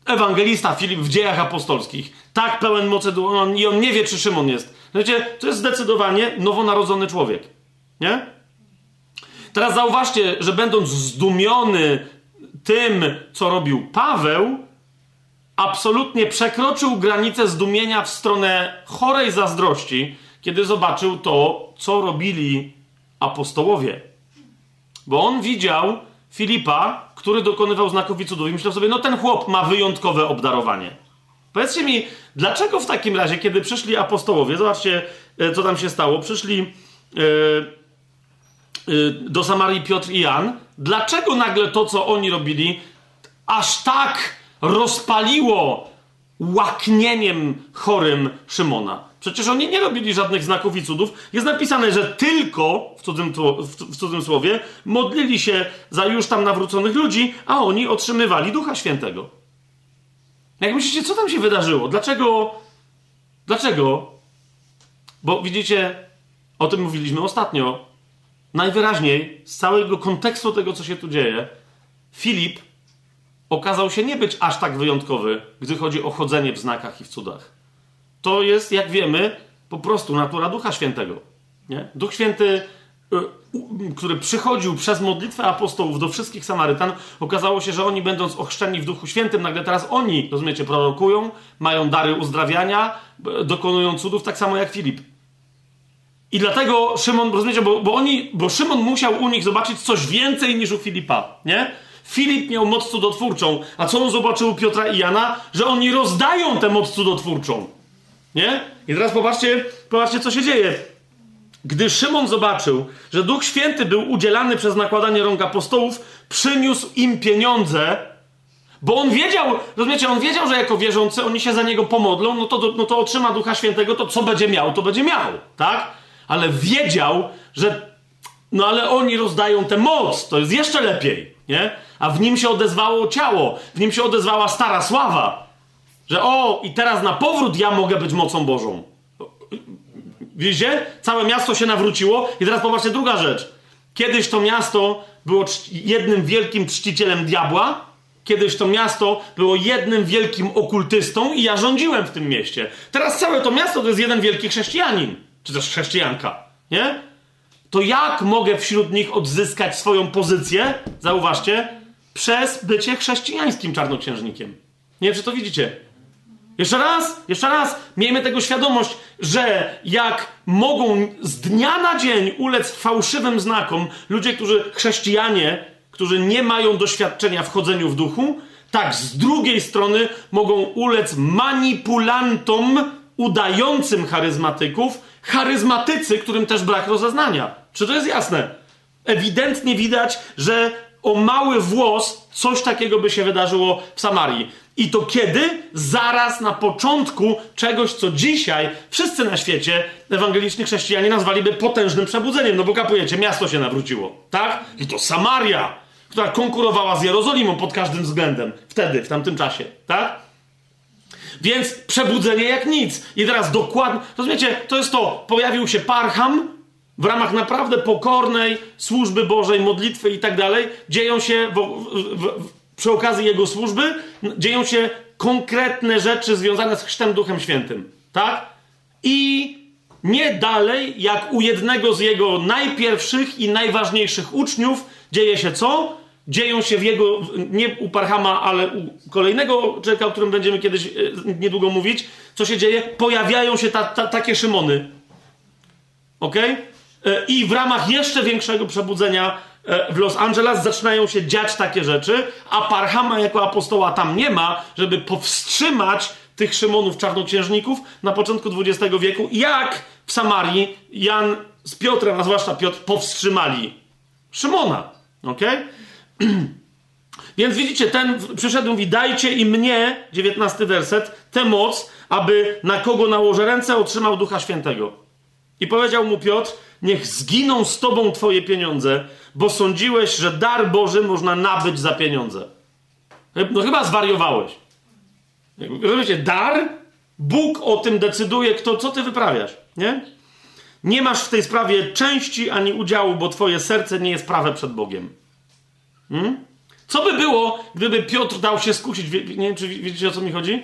Ewangelista Filip w dziejach apostolskich. Tak pełen mocy i on nie wie, czy Szymon jest Wiecie, to jest zdecydowanie nowonarodzony człowiek. Nie? Teraz zauważcie, że będąc zdumiony tym, co robił Paweł, absolutnie przekroczył granicę zdumienia w stronę chorej zazdrości, kiedy zobaczył to, co robili apostołowie. Bo on widział Filipa, który dokonywał znaków i cudów i myślał sobie, no ten chłop ma wyjątkowe obdarowanie. Powiedzcie mi, dlaczego w takim razie, kiedy przyszli apostołowie, zobaczcie, e, co tam się stało, przyszli yy, yy, do Samarii Piotr i Jan, dlaczego nagle to, co oni robili, aż tak rozpaliło łaknieniem chorym Szymona? Przecież oni nie robili żadnych znaków i cudów. Jest napisane, że tylko, w cudzym, w cudzym słowie, modlili się za już tam nawróconych ludzi, a oni otrzymywali Ducha Świętego. Jak myślicie, co tam się wydarzyło? Dlaczego? Dlaczego? Bo widzicie, o tym mówiliśmy ostatnio. Najwyraźniej z całego kontekstu tego, co się tu dzieje, Filip okazał się nie być aż tak wyjątkowy, gdy chodzi o chodzenie w znakach i w cudach. To jest, jak wiemy, po prostu natura Ducha Świętego. Nie? Duch Święty, który przychodził przez modlitwę apostołów do wszystkich Samarytan, okazało się, że oni, będąc ochrzczeni w Duchu Świętym, nagle teraz oni, rozumiecie, prorokują, mają dary uzdrawiania, dokonują cudów, tak samo jak Filip. I dlatego Szymon, rozumiecie, bo, bo, oni, bo Szymon musiał u nich zobaczyć coś więcej niż u Filipa, nie? Filip miał moc cudotwórczą, a co on zobaczył u Piotra i Jana? Że oni rozdają tę moc cudotwórczą. Nie? I teraz popatrzcie, popatrzcie, co się dzieje. Gdy Szymon zobaczył, że Duch Święty był udzielany przez nakładanie rąk apostołów, przyniósł im pieniądze, bo on wiedział, rozumiecie, on wiedział, że jako wierzący oni się za niego pomodlą, no to, no to otrzyma Ducha Świętego, to co będzie miał, to będzie miał, tak? Ale wiedział, że no ale oni rozdają tę moc, to jest jeszcze lepiej, nie? A w nim się odezwało ciało, w nim się odezwała stara sława. Że o, i teraz na powrót ja mogę być mocą Bożą. Widzicie? Całe miasto się nawróciło. I teraz popatrzcie, druga rzecz. Kiedyś to miasto było jednym wielkim czcicielem diabła. Kiedyś to miasto było jednym wielkim okultystą i ja rządziłem w tym mieście. Teraz całe to miasto to jest jeden wielki chrześcijanin. Czy też chrześcijanka. Nie? To jak mogę wśród nich odzyskać swoją pozycję? Zauważcie. Przez bycie chrześcijańskim czarnoksiężnikiem. Nie wiem, czy to widzicie. Jeszcze raz, jeszcze raz, miejmy tego świadomość, że jak mogą z dnia na dzień ulec fałszywym znakom ludzie, którzy chrześcijanie, którzy nie mają doświadczenia w chodzeniu w duchu, tak z drugiej strony mogą ulec manipulantom udającym charyzmatyków, charyzmatycy, którym też brak rozeznania. Czy to jest jasne? Ewidentnie widać, że o mały włos coś takiego by się wydarzyło w Samarii. I to kiedy? Zaraz na początku czegoś, co dzisiaj wszyscy na świecie, ewangeliczni chrześcijanie, nazwaliby potężnym przebudzeniem. No bo kapujecie, miasto się nawróciło, tak? I to Samaria, która konkurowała z Jerozolimą pod każdym względem. Wtedy, w tamtym czasie, tak? Więc przebudzenie jak nic. I teraz dokładnie, rozumiecie, to jest to, pojawił się Parcham, w ramach naprawdę pokornej służby Bożej, modlitwy i tak dalej, dzieją się w, w, w, przy okazji jego służby, dzieją się konkretne rzeczy związane z chrztem Duchem Świętym. Tak? I nie dalej, jak u jednego z jego najpierwszych i najważniejszych uczniów, dzieje się co? Dzieją się w jego, nie u Parchama, ale u kolejnego człowieka, o którym będziemy kiedyś e, niedługo mówić, co się dzieje? Pojawiają się ta, ta, takie Szymony. ok? E, I w ramach jeszcze większego przebudzenia w Los Angeles zaczynają się dziać takie rzeczy, a Parhama jako apostoła tam nie ma, żeby powstrzymać tych Szymonów czarnoksiężników na początku XX wieku, jak w Samarii Jan z Piotrem, a zwłaszcza Piotr, powstrzymali Szymona. Ok? Więc widzicie, ten przyszedł i dajcie i mnie, 19 werset, tę moc, aby na kogo nałożę ręce, otrzymał Ducha Świętego. I powiedział mu Piotr, niech zginą z tobą twoje pieniądze, bo sądziłeś, że dar Boży można nabyć za pieniądze. No chyba zwariowałeś. Rozumiecie, dar, Bóg o tym decyduje, kto, co ty wyprawiasz, nie? Nie masz w tej sprawie części ani udziału, bo twoje serce nie jest prawe przed Bogiem. Hmm? Co by było, gdyby Piotr dał się skusić? Nie wiem, czy widzicie, o co mi chodzi?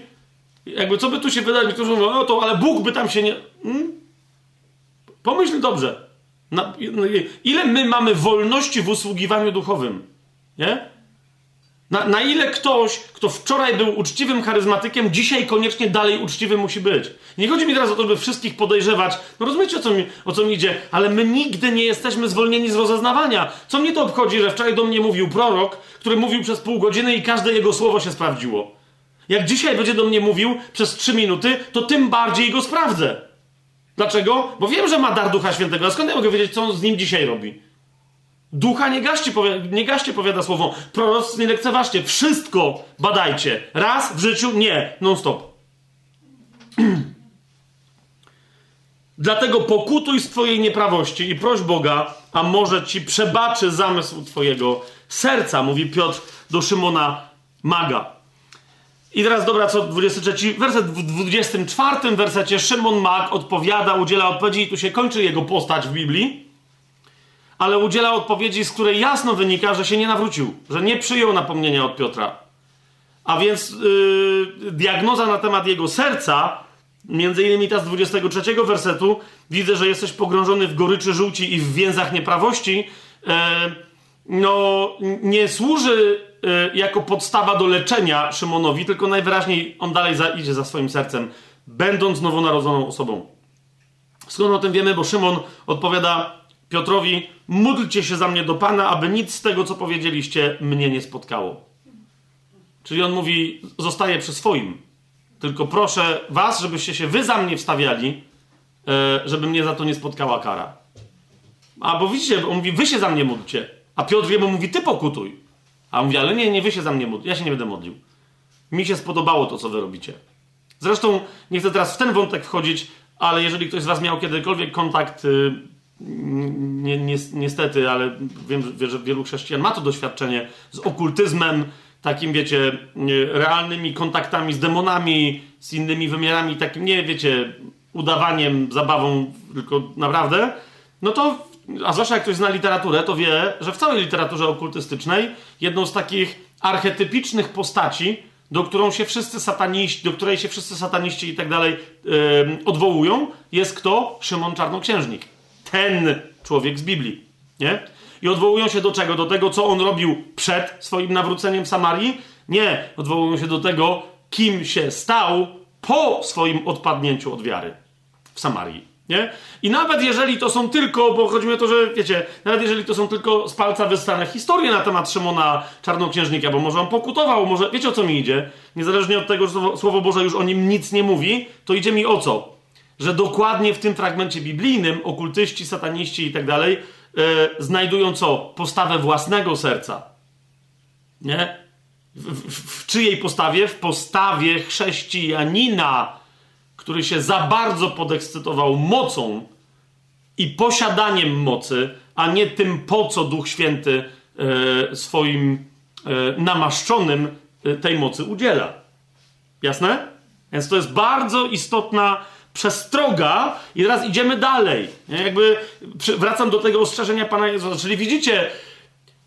Jakby, co by tu się wydarzyło? Niektórzy mówią, no to, ale Bóg by tam się nie... Hmm? Pomyśl dobrze. Na, no ile my mamy wolności w usługiwaniu duchowym? Nie? Na, na, ile ktoś, kto wczoraj był uczciwym charyzmatykiem, dzisiaj koniecznie dalej uczciwy musi być. Nie chodzi mi teraz o to, by wszystkich podejrzewać. No rozumiecie, o co, mi, o co mi idzie, ale my nigdy nie jesteśmy zwolnieni z rozeznawania. Co mnie to obchodzi, że wczoraj do mnie mówił prorok, który mówił przez pół godziny i każde jego słowo się sprawdziło. Jak dzisiaj będzie do mnie mówił przez trzy minuty, to tym bardziej go sprawdzę. Dlaczego? Bo wiem, że ma dar Ducha Świętego. A skąd ja mogę wiedzieć, co on z nim dzisiaj robi? Ducha nie gaście, nie gaście powiada słowo. Proroc nie lekceważcie. Wszystko badajcie. Raz w życiu nie. Non stop. Dlatego pokutuj z twojej nieprawości i proś Boga, a może ci przebaczy zamysł twojego serca, mówi Piotr do Szymona Maga. I teraz dobra, co 23 werset, w 24 wersecie Szymon Mag odpowiada, udziela odpowiedzi i tu się kończy jego postać w Biblii ale udziela odpowiedzi, z której jasno wynika, że się nie nawrócił, że nie przyjął napomnienia od Piotra. A więc yy, diagnoza na temat jego serca, między innymi ta z 23 wersetu, widzę, że jesteś pogrążony w goryczy żółci i w więzach nieprawości, yy, no nie służy jako podstawa do leczenia Szymonowi, tylko najwyraźniej on dalej za, idzie za swoim sercem, będąc nowonarodzoną osobą. Skąd o tym wiemy? Bo Szymon odpowiada Piotrowi: módlcie się za mnie do Pana, aby nic z tego, co powiedzieliście, mnie nie spotkało. Czyli on mówi: zostaje przy swoim. Tylko proszę was, żebyście się wy za mnie wstawiali, e, żeby mnie za to nie spotkała kara. A bo widzicie, on mówi: wy się za mnie módlcie. A Piotr jemu mówi: ty pokutuj. A mówi: ale nie, nie wy się za mnie módl. Ja się nie będę modlił. Mi się spodobało to, co wy robicie. Zresztą nie chcę teraz w ten wątek wchodzić, ale jeżeli ktoś z was miał kiedykolwiek kontakt y, ni, ni, niestety, ale wiem, że wielu chrześcijan ma to doświadczenie z okultyzmem, takim, wiecie, realnymi kontaktami z demonami, z innymi wymiarami, takim, nie, wiecie, udawaniem, zabawą, tylko naprawdę, no to, a zwłaszcza jak ktoś zna literaturę, to wie, że w całej literaturze okultystycznej jedną z takich archetypicznych postaci, do, którą się wszyscy sataniści, do której się wszyscy sataniści i tak dalej odwołują, jest kto? Szymon Czarnoksiężnik ten człowiek z Biblii. Nie? I odwołują się do czego? Do tego, co on robił przed swoim nawróceniem w Samarii? Nie. Odwołują się do tego, kim się stał po swoim odpadnięciu od wiary w Samarii. Nie? I nawet jeżeli to są tylko, bo chodzi mi o to, że wiecie, nawet jeżeli to są tylko z palca wystane historie na temat Szymona Czarnoksiężnika, bo może on pokutował, może, wiecie o co mi idzie? Niezależnie od tego, że Słowo Boże już o nim nic nie mówi, to idzie mi o co? że dokładnie w tym fragmencie biblijnym okultyści, sataniści i tak dalej znajdują co? Postawę własnego serca. Nie? W, w, w czyjej postawie? W postawie chrześcijanina, który się za bardzo podekscytował mocą i posiadaniem mocy, a nie tym, po co Duch Święty e, swoim e, namaszczonym e, tej mocy udziela. Jasne? Więc to jest bardzo istotna przestroga i teraz idziemy dalej. Nie? Jakby wracam do tego ostrzeżenia Pana Jezusa. Czyli widzicie,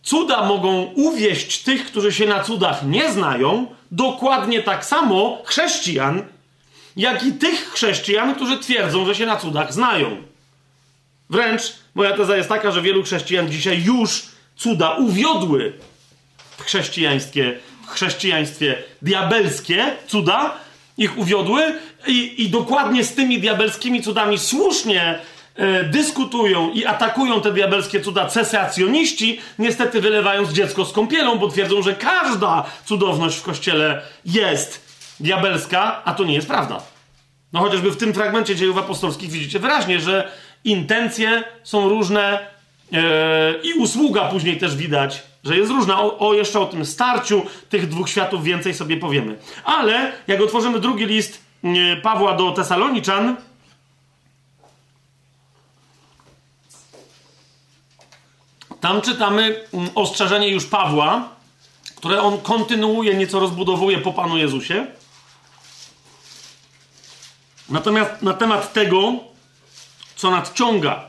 cuda mogą uwieść tych, którzy się na cudach nie znają, dokładnie tak samo chrześcijan, jak i tych chrześcijan, którzy twierdzą, że się na cudach znają. Wręcz moja teza jest taka, że wielu chrześcijan dzisiaj już cuda uwiodły w chrześcijaństwie, w chrześcijaństwie diabelskie cuda, ich uwiodły i, i dokładnie z tymi diabelskimi cudami słusznie e, dyskutują i atakują te diabelskie cuda cesacjoniści, niestety wylewając dziecko z kąpielą, bo twierdzą, że każda cudowność w kościele jest diabelska, a to nie jest prawda. No chociażby w tym fragmencie dziejów apostolskich widzicie wyraźnie, że intencje są różne yy, i usługa później też widać że jest różna. O, o, jeszcze o tym starciu tych dwóch światów więcej sobie powiemy. Ale jak otworzymy drugi list Pawła do Tesaloniczan, tam czytamy mm, ostrzeżenie już Pawła, które on kontynuuje, nieco rozbudowuje po Panu Jezusie. Natomiast na temat tego, co nadciąga.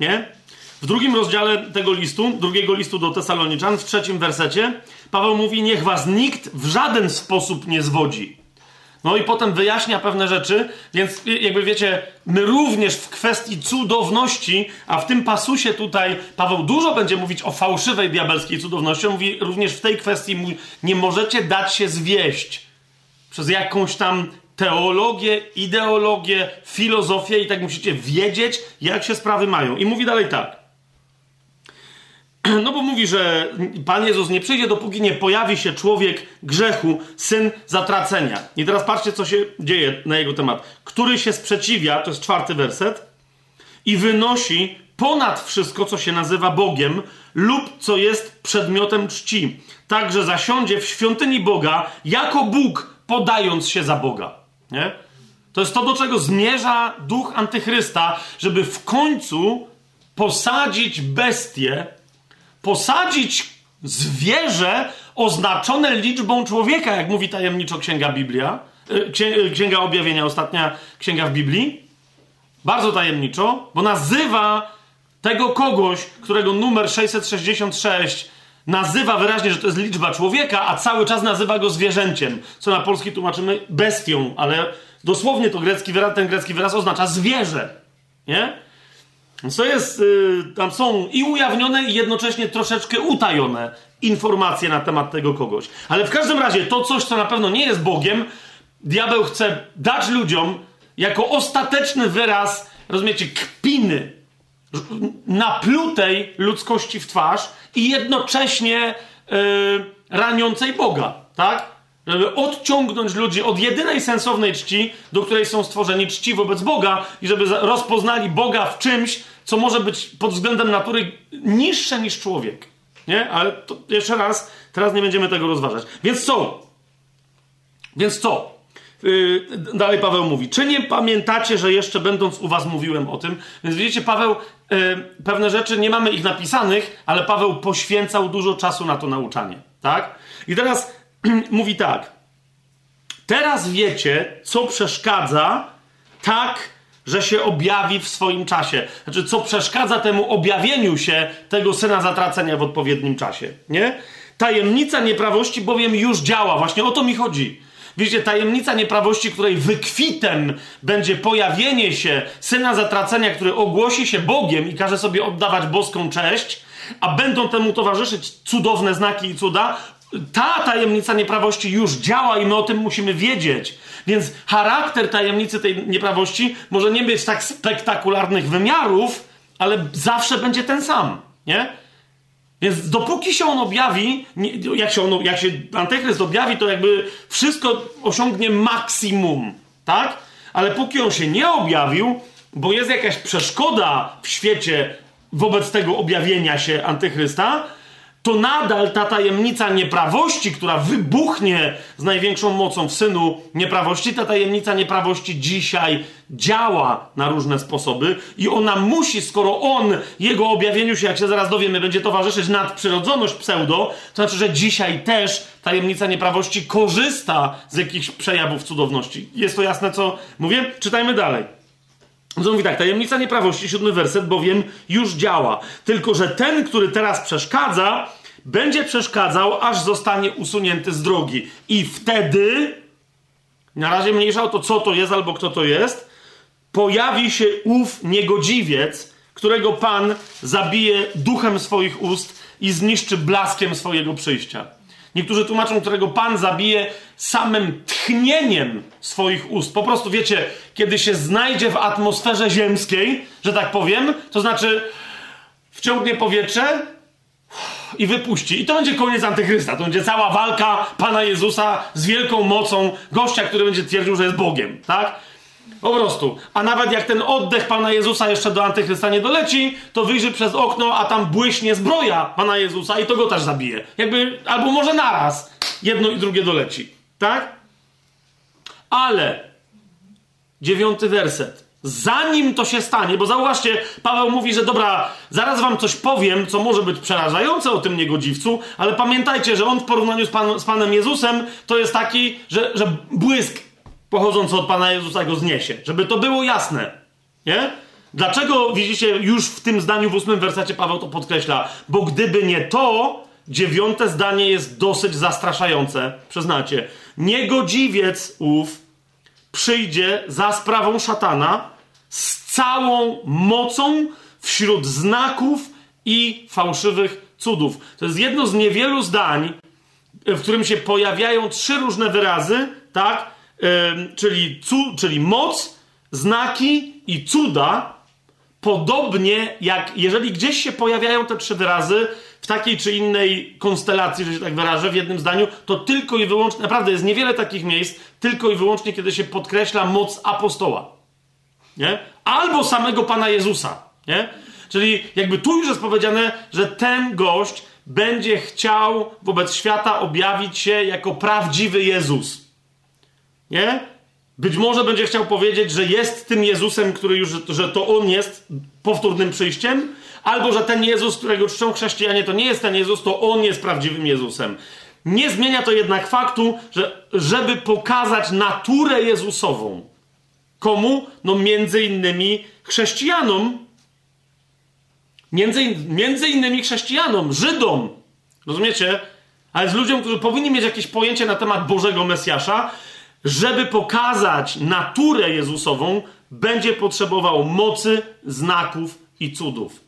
Nie? W drugim rozdziale tego listu, drugiego listu do Tesaloniczan, w trzecim wersecie, Paweł mówi: Niech was nikt w żaden sposób nie zwodzi. No i potem wyjaśnia pewne rzeczy, więc jakby wiecie, my również w kwestii cudowności, a w tym pasusie tutaj Paweł dużo będzie mówić o fałszywej diabelskiej cudowności. On mówi również w tej kwestii nie możecie dać się zwieść przez jakąś tam teologię, ideologię, filozofię i tak musicie wiedzieć, jak się sprawy mają. I mówi dalej tak. No bo mówi, że Pan Jezus nie przyjdzie, dopóki nie pojawi się człowiek grzechu, syn zatracenia. I teraz patrzcie, co się dzieje na jego temat. Który się sprzeciwia, to jest czwarty werset, i wynosi ponad wszystko, co się nazywa Bogiem, lub co jest przedmiotem czci. Także zasiądzie w świątyni Boga jako Bóg, podając się za Boga. Nie? To jest to, do czego zmierza duch antychrysta, żeby w końcu posadzić bestię, posadzić zwierzę oznaczone liczbą człowieka, jak mówi tajemniczo Księga Biblia, e, e, Księga Objawienia, ostatnia księga w Biblii. Bardzo tajemniczo, bo nazywa tego kogoś, którego numer 666 nazywa wyraźnie, że to jest liczba człowieka, a cały czas nazywa go zwierzęciem, co na polski tłumaczymy bestią, ale dosłownie to grecki wyraz, ten grecki wyraz oznacza zwierzę. Nie? Co jest, yy, tam są i ujawnione, i jednocześnie troszeczkę utajone informacje na temat tego kogoś. Ale w każdym razie to coś, co na pewno nie jest Bogiem, diabeł chce dać ludziom jako ostateczny wyraz, rozumiecie, kpiny, naplutej ludzkości w twarz i jednocześnie yy, raniącej Boga, tak? Żeby odciągnąć ludzi od jedynej sensownej czci, do której są stworzeni czci wobec Boga i żeby rozpoznali Boga w czymś, co może być pod względem natury niższe niż człowiek. Nie? Ale to jeszcze raz, teraz nie będziemy tego rozważać. Więc co? Więc co? Yy, dalej Paweł mówi. Czy nie pamiętacie, że jeszcze będąc u was mówiłem o tym? Więc widzicie, Paweł, pewne rzeczy nie mamy ich napisanych, ale Paweł poświęcał dużo czasu na to nauczanie. Tak? I teraz mówi tak. Teraz wiecie, co przeszkadza tak, że się objawi w swoim czasie. Znaczy, co przeszkadza temu objawieniu się tego syna zatracenia w odpowiednim czasie. Nie? Tajemnica nieprawości bowiem już działa. Właśnie o to mi chodzi. Widzicie, tajemnica nieprawości, której wykwitem będzie pojawienie się syna zatracenia, który ogłosi się Bogiem i każe sobie oddawać boską cześć, a będą temu towarzyszyć cudowne znaki i cuda, ta tajemnica nieprawości już działa i my o tym musimy wiedzieć. Więc charakter tajemnicy tej nieprawości może nie mieć tak spektakularnych wymiarów, ale zawsze będzie ten sam, nie? Więc dopóki się on objawi, jak się, on, jak się antychryst objawi, to jakby wszystko osiągnie maksimum, tak? Ale póki on się nie objawił, bo jest jakaś przeszkoda w świecie wobec tego objawienia się antychrysta, to nadal ta tajemnica nieprawości, która wybuchnie z największą mocą w synu nieprawości, ta tajemnica nieprawości dzisiaj działa na różne sposoby i ona musi, skoro on, jego objawieniu się, jak się zaraz dowiemy, będzie towarzyszyć nadprzyrodzoność pseudo, to znaczy, że dzisiaj też tajemnica nieprawości korzysta z jakichś przejawów cudowności. Jest to jasne, co mówię? Czytajmy dalej. On mówi tak, tajemnica nieprawości, siódmy werset, bowiem już działa. Tylko, że ten, który teraz przeszkadza, będzie przeszkadzał, aż zostanie usunięty z drogi. I wtedy, na razie mniejsza o to, co to jest albo kto to jest, pojawi się ów niegodziwiec, którego Pan zabije duchem swoich ust i zniszczy blaskiem swojego przyjścia. Niektórzy tłumaczą, którego Pan zabije samym tchnieniem swoich ust. Po prostu wiecie, kiedy się znajdzie w atmosferze ziemskiej, że tak powiem, to znaczy wciągnie powietrze i wypuści. I to będzie koniec antychrysta. To będzie cała walka Pana Jezusa z wielką mocą gościa, który będzie twierdził, że jest Bogiem. Tak? Po prostu. A nawet jak ten oddech Pana Jezusa jeszcze do Antychrysta nie doleci, to wyjrzy przez okno, a tam błyśnie zbroja Pana Jezusa i to go też zabije. Jakby, albo może naraz jedno i drugie doleci. Tak? Ale dziewiąty werset. Zanim to się stanie, bo zauważcie, Paweł mówi, że dobra, zaraz wam coś powiem, co może być przerażające o tym niegodziwcu, ale pamiętajcie, że on w porównaniu z, Pan, z Panem Jezusem to jest taki, że, że błysk pochodzący od Pana Jezusa go zniesie. Żeby to było jasne. Nie? Dlaczego, widzicie, już w tym zdaniu w ósmym wersecie Paweł to podkreśla? Bo gdyby nie to, dziewiąte zdanie jest dosyć zastraszające. Przyznacie. Niegodziwiec ów, przyjdzie za sprawą szatana z całą mocą wśród znaków i fałszywych cudów. To jest jedno z niewielu zdań, w którym się pojawiają trzy różne wyrazy, tak? Czyli, cu, czyli moc, znaki i cuda. Podobnie jak jeżeli gdzieś się pojawiają te trzy wyrazy w takiej czy innej konstelacji, że się tak wyrażę, w jednym zdaniu, to tylko i wyłącznie, naprawdę jest niewiele takich miejsc, tylko i wyłącznie, kiedy się podkreśla moc apostoła. Nie? Albo samego Pana Jezusa. Nie? Czyli jakby tu już jest powiedziane, że ten gość będzie chciał wobec świata objawić się jako prawdziwy Jezus. Nie? Być może będzie chciał powiedzieć, że jest tym Jezusem, który już, że to on jest powtórnym przyjściem, albo że ten Jezus, którego czczą chrześcijanie, to nie jest ten Jezus, to on jest prawdziwym Jezusem. Nie zmienia to jednak faktu, że żeby pokazać naturę Jezusową. Komu? No między innymi chrześcijanom, Między, między innymi chrześcijanom, Żydom. Rozumiecie? Ale z ludziom, którzy powinni mieć jakieś pojęcie na temat Bożego Mesjasza, żeby pokazać naturę Jezusową, będzie potrzebował mocy, znaków i cudów.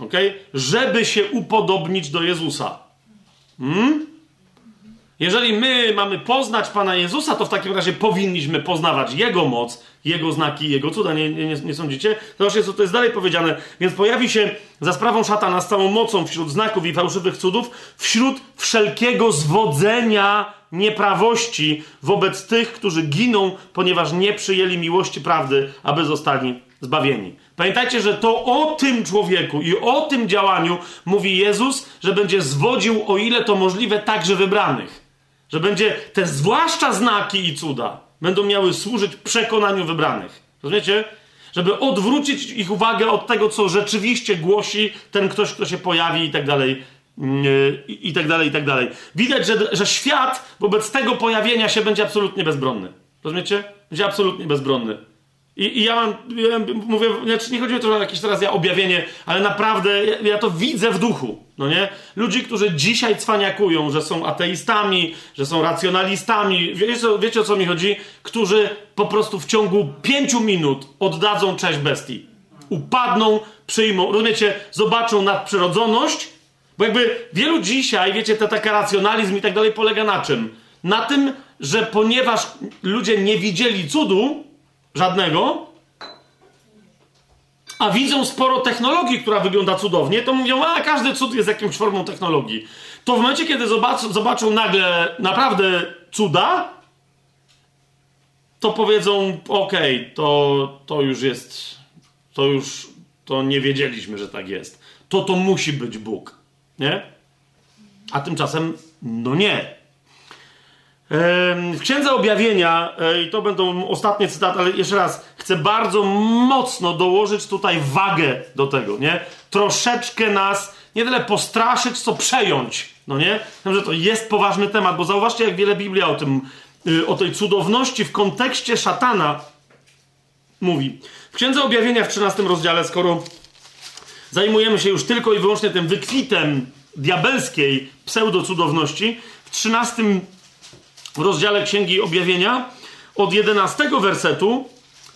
Ok? Żeby się upodobnić do Jezusa. Hmm? Jeżeli my mamy poznać Pana Jezusa, to w takim razie powinniśmy poznawać Jego moc, Jego znaki, Jego cuda. Nie, nie, nie sądzicie? Zobaczcie, co to jest dalej powiedziane. Więc pojawi się za sprawą szatana z całą mocą wśród znaków i fałszywych cudów, wśród wszelkiego zwodzenia nieprawości wobec tych, którzy giną, ponieważ nie przyjęli miłości prawdy, aby zostali zbawieni. Pamiętajcie, że to o tym człowieku i o tym działaniu mówi Jezus, że będzie zwodził, o ile to możliwe, także wybranych. Że będzie te zwłaszcza znaki i cuda będą miały służyć przekonaniu wybranych. Rozumiecie? Żeby odwrócić ich uwagę od tego, co rzeczywiście głosi ten ktoś, kto się pojawi i tak dalej. Mm, I tak dalej, i tak dalej. Widać, że, że świat wobec tego pojawienia się będzie absolutnie bezbronny. Rozumiecie? Będzie absolutnie bezbronny. I, I, ja mam, ja mówię, znaczy nie chodzi o to, że jakieś teraz ja objawienie, ale naprawdę ja, ja, to widzę w duchu, no nie? Ludzi, którzy dzisiaj cwaniakują, że są ateistami, że są racjonalistami, wiecie, wiecie o co mi chodzi? Którzy po prostu w ciągu pięciu minut oddadzą cześć bestii. Upadną, przyjmą, rozumiecie? Zobaczą nadprzyrodzoność, bo jakby wielu dzisiaj, wiecie, te taki racjonalizm i tak dalej polega na czym? Na tym, że ponieważ ludzie nie widzieli cudu, Żadnego. A widzą sporo technologii, która wygląda cudownie, to mówią, a każdy cud jest jakąś formą technologii. To w momencie, kiedy zobaczą, zobaczą nagle naprawdę cuda, to powiedzą, okej, okay, to, to już jest, to już, to nie wiedzieliśmy, że tak jest. To to musi być Bóg, nie? A tymczasem, no nie. W Księdze Objawienia, e, i to będą ostatnie cytaty, ale jeszcze raz, chcę bardzo mocno dołożyć tutaj wagę do tego, nie? Troszeczkę nas nie tyle postraszyć, co przejąć, no nie? Że to jest poważny temat, bo zauważcie, jak wiele Biblia o tym, y, o tej cudowności w kontekście szatana mówi. W Księdze Objawienia w 13 rozdziale, skoro zajmujemy się już tylko i wyłącznie tym wykwitem diabelskiej pseudocudowności, w 13 w rozdziale Księgi Objawienia od 11 wersetu,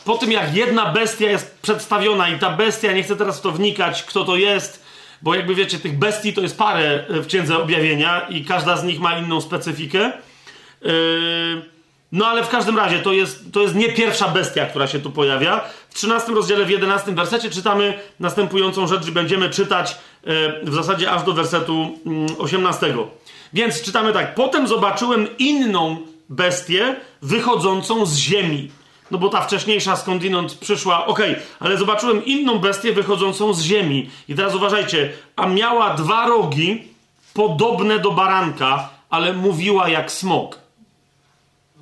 po tym jak jedna bestia jest przedstawiona i ta bestia, nie chcę teraz w to wnikać, kto to jest, bo jakby wiecie, tych bestii to jest parę w Księdze Objawienia i każda z nich ma inną specyfikę. Yy, no ale w każdym razie to jest, to jest nie pierwsza bestia, która się tu pojawia. W 13 rozdziale, w 11 wersecie czytamy następującą rzecz i będziemy czytać yy, w zasadzie aż do wersetu 18. Więc czytamy tak. Potem zobaczyłem inną bestię wychodzącą z ziemi. No bo ta wcześniejsza skądinąd przyszła, okej, okay, ale zobaczyłem inną bestię wychodzącą z ziemi. I teraz uważajcie, a miała dwa rogi, podobne do baranka, ale mówiła jak smok.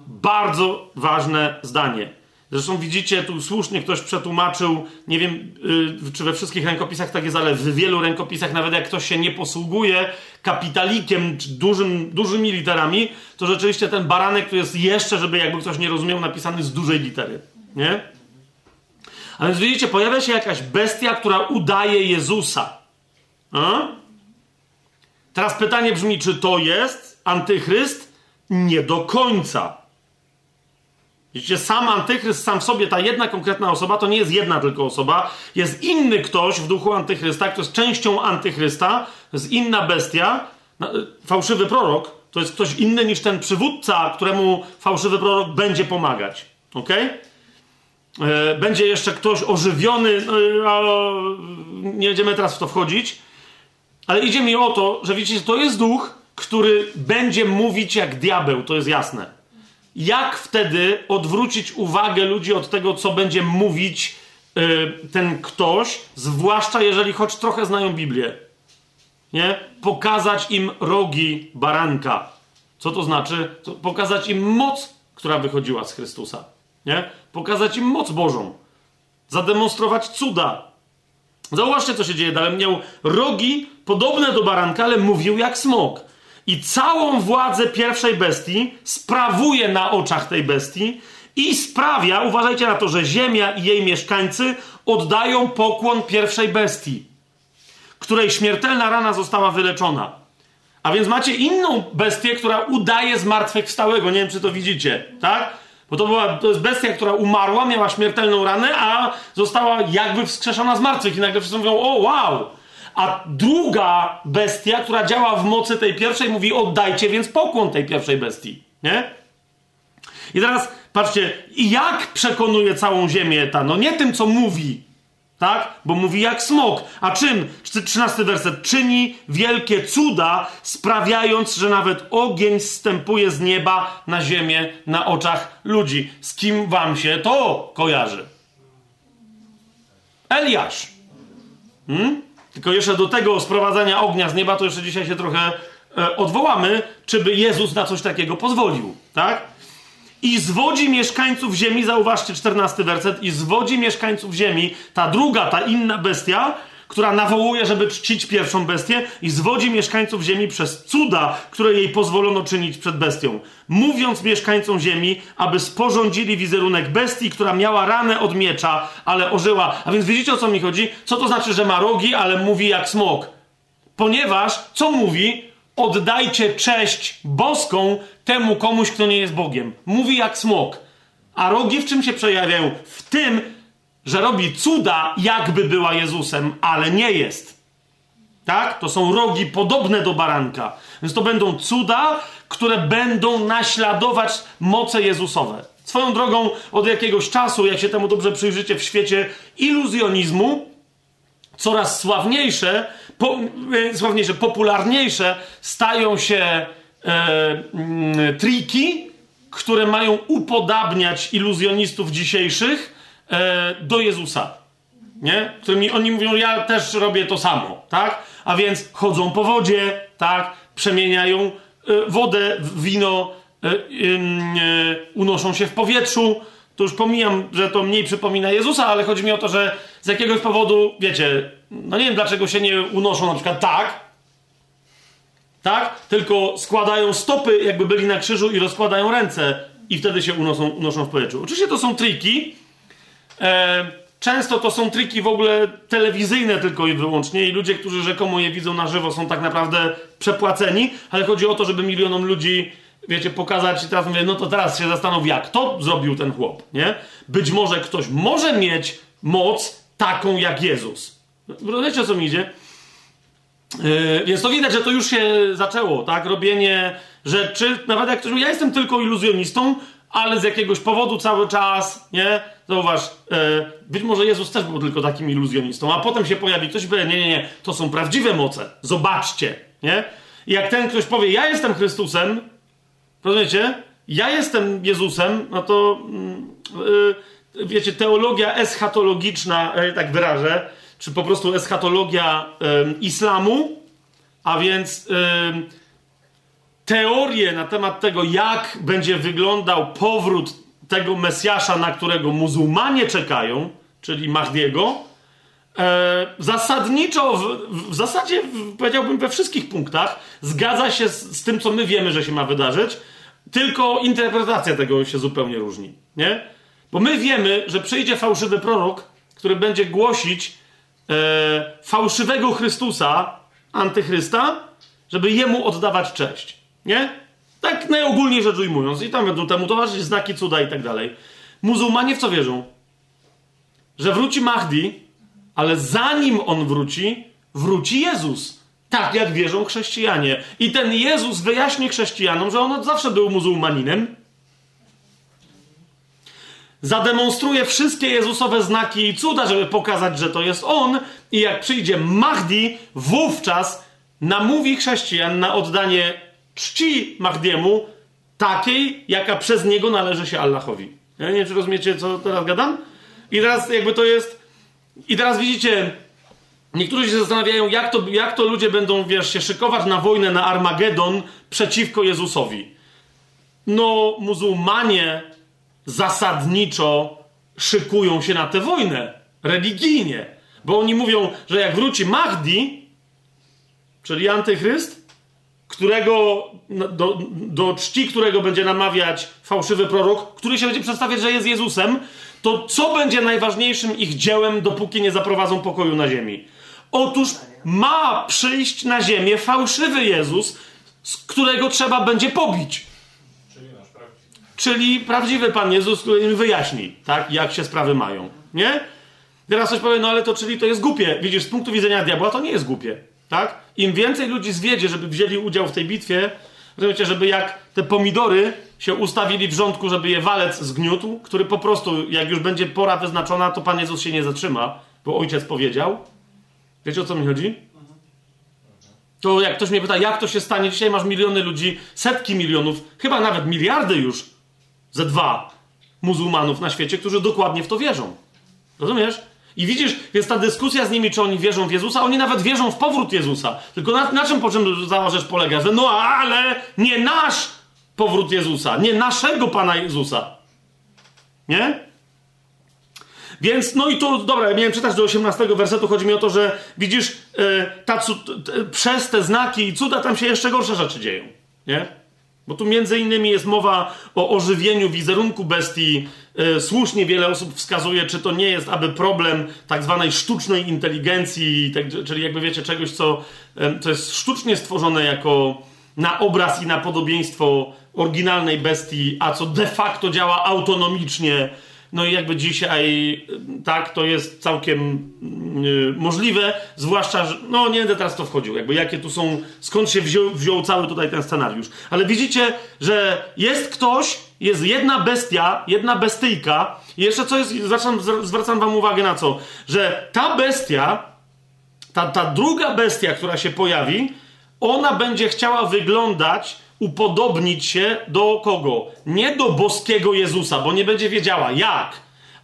Bardzo ważne zdanie. Zresztą widzicie, tu słusznie ktoś przetłumaczył, nie wiem yy, czy we wszystkich rękopisach tak jest, ale w wielu rękopisach, nawet jak ktoś się nie posługuje kapitalikiem, czy dużym, dużymi literami, to rzeczywiście ten baranek tu jest jeszcze, żeby jakby ktoś nie rozumiał, napisany z dużej litery. Nie? A więc widzicie, pojawia się jakaś bestia, która udaje Jezusa. A? Teraz pytanie brzmi, czy to jest antychryst? Nie do końca. Widzicie, sam antychryst, sam w sobie, ta jedna konkretna osoba, to nie jest jedna tylko osoba. Jest inny ktoś w duchu antychrysta, kto jest częścią antychrysta, to jest inna bestia, fałszywy prorok, to jest ktoś inny niż ten przywódca, któremu fałszywy prorok będzie pomagać. Ok? E, będzie jeszcze ktoś ożywiony, no, nie będziemy teraz w to wchodzić, ale idzie mi o to, że widzicie, to jest duch, który będzie mówić jak diabeł, to jest jasne. Jak wtedy odwrócić uwagę ludzi od tego, co będzie mówić yy, ten ktoś, zwłaszcza jeżeli choć trochę znają Biblię? Nie? Pokazać im rogi baranka. Co to znaczy? To pokazać im moc, która wychodziła z Chrystusa. Nie? Pokazać im moc Bożą. Zademonstrować cuda. Zauważcie, co się dzieje dalej. Miał rogi podobne do baranka, ale mówił jak smok i całą władzę pierwszej bestii sprawuje na oczach tej bestii i sprawia, uważajcie na to, że ziemia i jej mieszkańcy oddają pokłon pierwszej bestii, której śmiertelna rana została wyleczona. A więc macie inną bestię, która udaje zmartwychwstałego. Nie wiem, czy to widzicie, tak? Bo to, była, to jest bestia, która umarła, miała śmiertelną ranę, a została jakby wskrzeszona z martwych. I nagle wszyscy mówią, o wow! A druga bestia, która działa w mocy tej pierwszej, mówi: oddajcie więc pokłon tej pierwszej bestii. Nie? I teraz patrzcie, jak przekonuje całą ziemię ta? No nie tym, co mówi, tak? Bo mówi jak smok. A czym? 13 werset. Czyni wielkie cuda, sprawiając, że nawet ogień zstępuje z nieba na ziemię na oczach ludzi. Z kim wam się to kojarzy? Eliasz. Hmm? Tylko jeszcze do tego sprowadzania ognia z nieba, to jeszcze dzisiaj się trochę e, odwołamy, czy by Jezus na coś takiego pozwolił, tak? I zwodzi mieszkańców ziemi, zauważcie 14 werset, i zwodzi mieszkańców ziemi, ta druga, ta inna bestia, która nawołuje, żeby czcić pierwszą bestię i zwodzi mieszkańców ziemi przez cuda, które jej pozwolono czynić przed bestią. Mówiąc mieszkańcom ziemi, aby sporządzili wizerunek bestii, która miała ranę od miecza, ale ożyła. A więc widzicie o co mi chodzi? Co to znaczy, że ma rogi, ale mówi jak smok? Ponieważ, co mówi? Oddajcie cześć boską temu komuś, kto nie jest Bogiem. Mówi jak smok. A rogi w czym się przejawiają? W tym, że robi cuda, jakby była Jezusem, ale nie jest. Tak? To są rogi podobne do baranka. Więc to będą cuda, które będą naśladować moce Jezusowe. Swoją drogą, od jakiegoś czasu, jak się temu dobrze przyjrzycie w świecie iluzjonizmu, coraz sławniejsze, po, e, sławniejsze, popularniejsze stają się e, mm, triki, które mają upodabniać iluzjonistów dzisiejszych e, do Jezusa. Nie? Oni mówią, ja też robię to samo, tak? A więc chodzą po wodzie, tak? Przemieniają e, wodę w wino, e, e, unoszą się w powietrzu. To już pomijam, że to mniej przypomina Jezusa, ale chodzi mi o to, że z jakiegoś powodu, wiecie, no nie wiem dlaczego się nie unoszą na przykład tak, tak? Tylko składają stopy, jakby byli na krzyżu i rozkładają ręce i wtedy się unoszą, unoszą w powietrzu. Oczywiście to są triki, często to są triki w ogóle telewizyjne tylko i wyłącznie i ludzie, którzy rzekomo je widzą na żywo są tak naprawdę przepłaceni, ale chodzi o to, żeby milionom ludzi wiecie, pokazać i teraz mówię, no to teraz się zastanów, jak to zrobił ten chłop, nie? Być może ktoś może mieć moc taką jak Jezus. Wiecie, o co mi idzie? Yy, więc to widać, że to już się zaczęło, tak? Robienie rzeczy, nawet jak ktoś mówi, ja jestem tylko iluzjonistą, ale z jakiegoś powodu cały czas, nie? Zauważ, e, być może Jezus też był tylko takim iluzjonistą, a potem się pojawi ktoś powie, nie, nie, nie, to są prawdziwe moce, zobaczcie, nie? I jak ten ktoś powie, ja jestem Chrystusem, rozumiecie? Ja jestem Jezusem, no to, yy, wiecie, teologia eschatologiczna, yy, tak wyrażę, czy po prostu eschatologia islamu, a więc teorie na temat tego, jak będzie wyglądał powrót tego Mesjasza, na którego muzułmanie czekają, czyli Mahdiego, e, zasadniczo, w, w zasadzie powiedziałbym we wszystkich punktach, zgadza się z, z, tym, co my wiemy, że się ma wydarzyć, tylko interpretacja tego się zupełnie różni, nie? Bo my wiemy, że przyjdzie fałszywy prorok, który będzie głosić e, fałszywego Chrystusa, antychrysta, żeby jemu oddawać cześć. Nie? Tak najogólniej rzecz ujmując. I tam będą temu towarzyszyć znaki, cuda i tak dalej. Muzułmanie w co wierzą? Że wróci Mahdi, ale zanim on wróci, wróci Jezus. Tak jak wierzą chrześcijanie. I ten Jezus wyjaśni chrześcijanom, że on od zawsze był muzułmaninem. Zademonstruje wszystkie Jezusowe znaki i cuda, żeby pokazać, że to jest on. I jak przyjdzie Mahdi, wówczas namówi chrześcijan na oddanie czci Mahdiemu, takiej, jaka przez niego należy się Allahowi. Ja nie wiem, czy rozumiecie, co teraz gadam? I teraz jakby to jest... I teraz widzicie, niektórzy się zastanawiają, jak to, jak to ludzie będą, wiesz, się szykować na wojnę, na Armagedon przeciwko Jezusowi. No, muzułmanie zasadniczo szykują się na tę wojnę. Religijnie. Bo oni mówią, że jak wróci Mahdi, czyli antychryst, którego, do, do czci którego będzie namawiać fałszywy prorok, który się będzie przedstawiać, że jest Jezusem, to co będzie najważniejszym ich dziełem, dopóki nie zaprowadzą pokoju na ziemi? Otóż ma przyjść na ziemię fałszywy Jezus, z którego trzeba będzie pobić. Czyli prawdziwy Pan Jezus, który im wyjaśni, tak, jak się sprawy mają. Nie? Teraz ktoś powie, no ale to czyli to jest głupie. Widzisz, z punktu widzenia diabła to nie jest głupie. Tak? Im więcej ludzi zwiedzie, żeby wzięli udział w tej bitwie, rozumiecie, żeby jak te pomidory się ustawili w rządku, żeby je walec zgniótł, który po prostu, jak już będzie pora wyznaczona, to Pan Jezus się nie zatrzyma, bo Ojciec powiedział. Wiecie o co mi chodzi? To jak ktoś mnie pyta, jak to się stanie, dzisiaj masz miliony ludzi, setki milionów, chyba nawet miliardy już, ze dwa muzułmanów na świecie, którzy dokładnie w to wierzą. Rozumiesz? I widzisz, więc ta dyskusja z nimi, czy oni wierzą w Jezusa, oni nawet wierzą w powrót Jezusa. Tylko na, na czym po czym cała rzecz polega? Że no ale nie nasz powrót Jezusa, nie naszego Pana Jezusa. Nie? Więc, no i tu, dobra, miałem czytać do 18 wersetu, chodzi mi o to, że widzisz, yy, ta, przez te znaki i cuda tam się jeszcze gorsze rzeczy dzieją. Nie? Bo tu między innymi jest mowa o ożywieniu wizerunku bestii. E, słusznie wiele osób wskazuje, czy to nie jest aby problem tak zwanej sztucznej inteligencji, tak, czyli jakby wiecie, czegoś, co, co jest sztucznie stworzone jako na obraz i na podobieństwo oryginalnej bestii, a co de facto działa autonomicznie no i jakby dzisiaj tak, to jest całkiem yy, możliwe, zwłaszcza, że, no nie będę teraz to wchodził, jakby jakie tu są, skąd się wziął, wziął cały tutaj ten scenariusz. Ale widzicie, że jest ktoś, jest jedna bestia, jedna bestyjka i jeszcze co jest, zwracam, zwracam wam uwagę na co, że ta bestia, ta, ta druga bestia, która się pojawi, ona będzie chciała wyglądać upodobnić się do kogo? Nie do boskiego Jezusa, bo nie będzie wiedziała jak,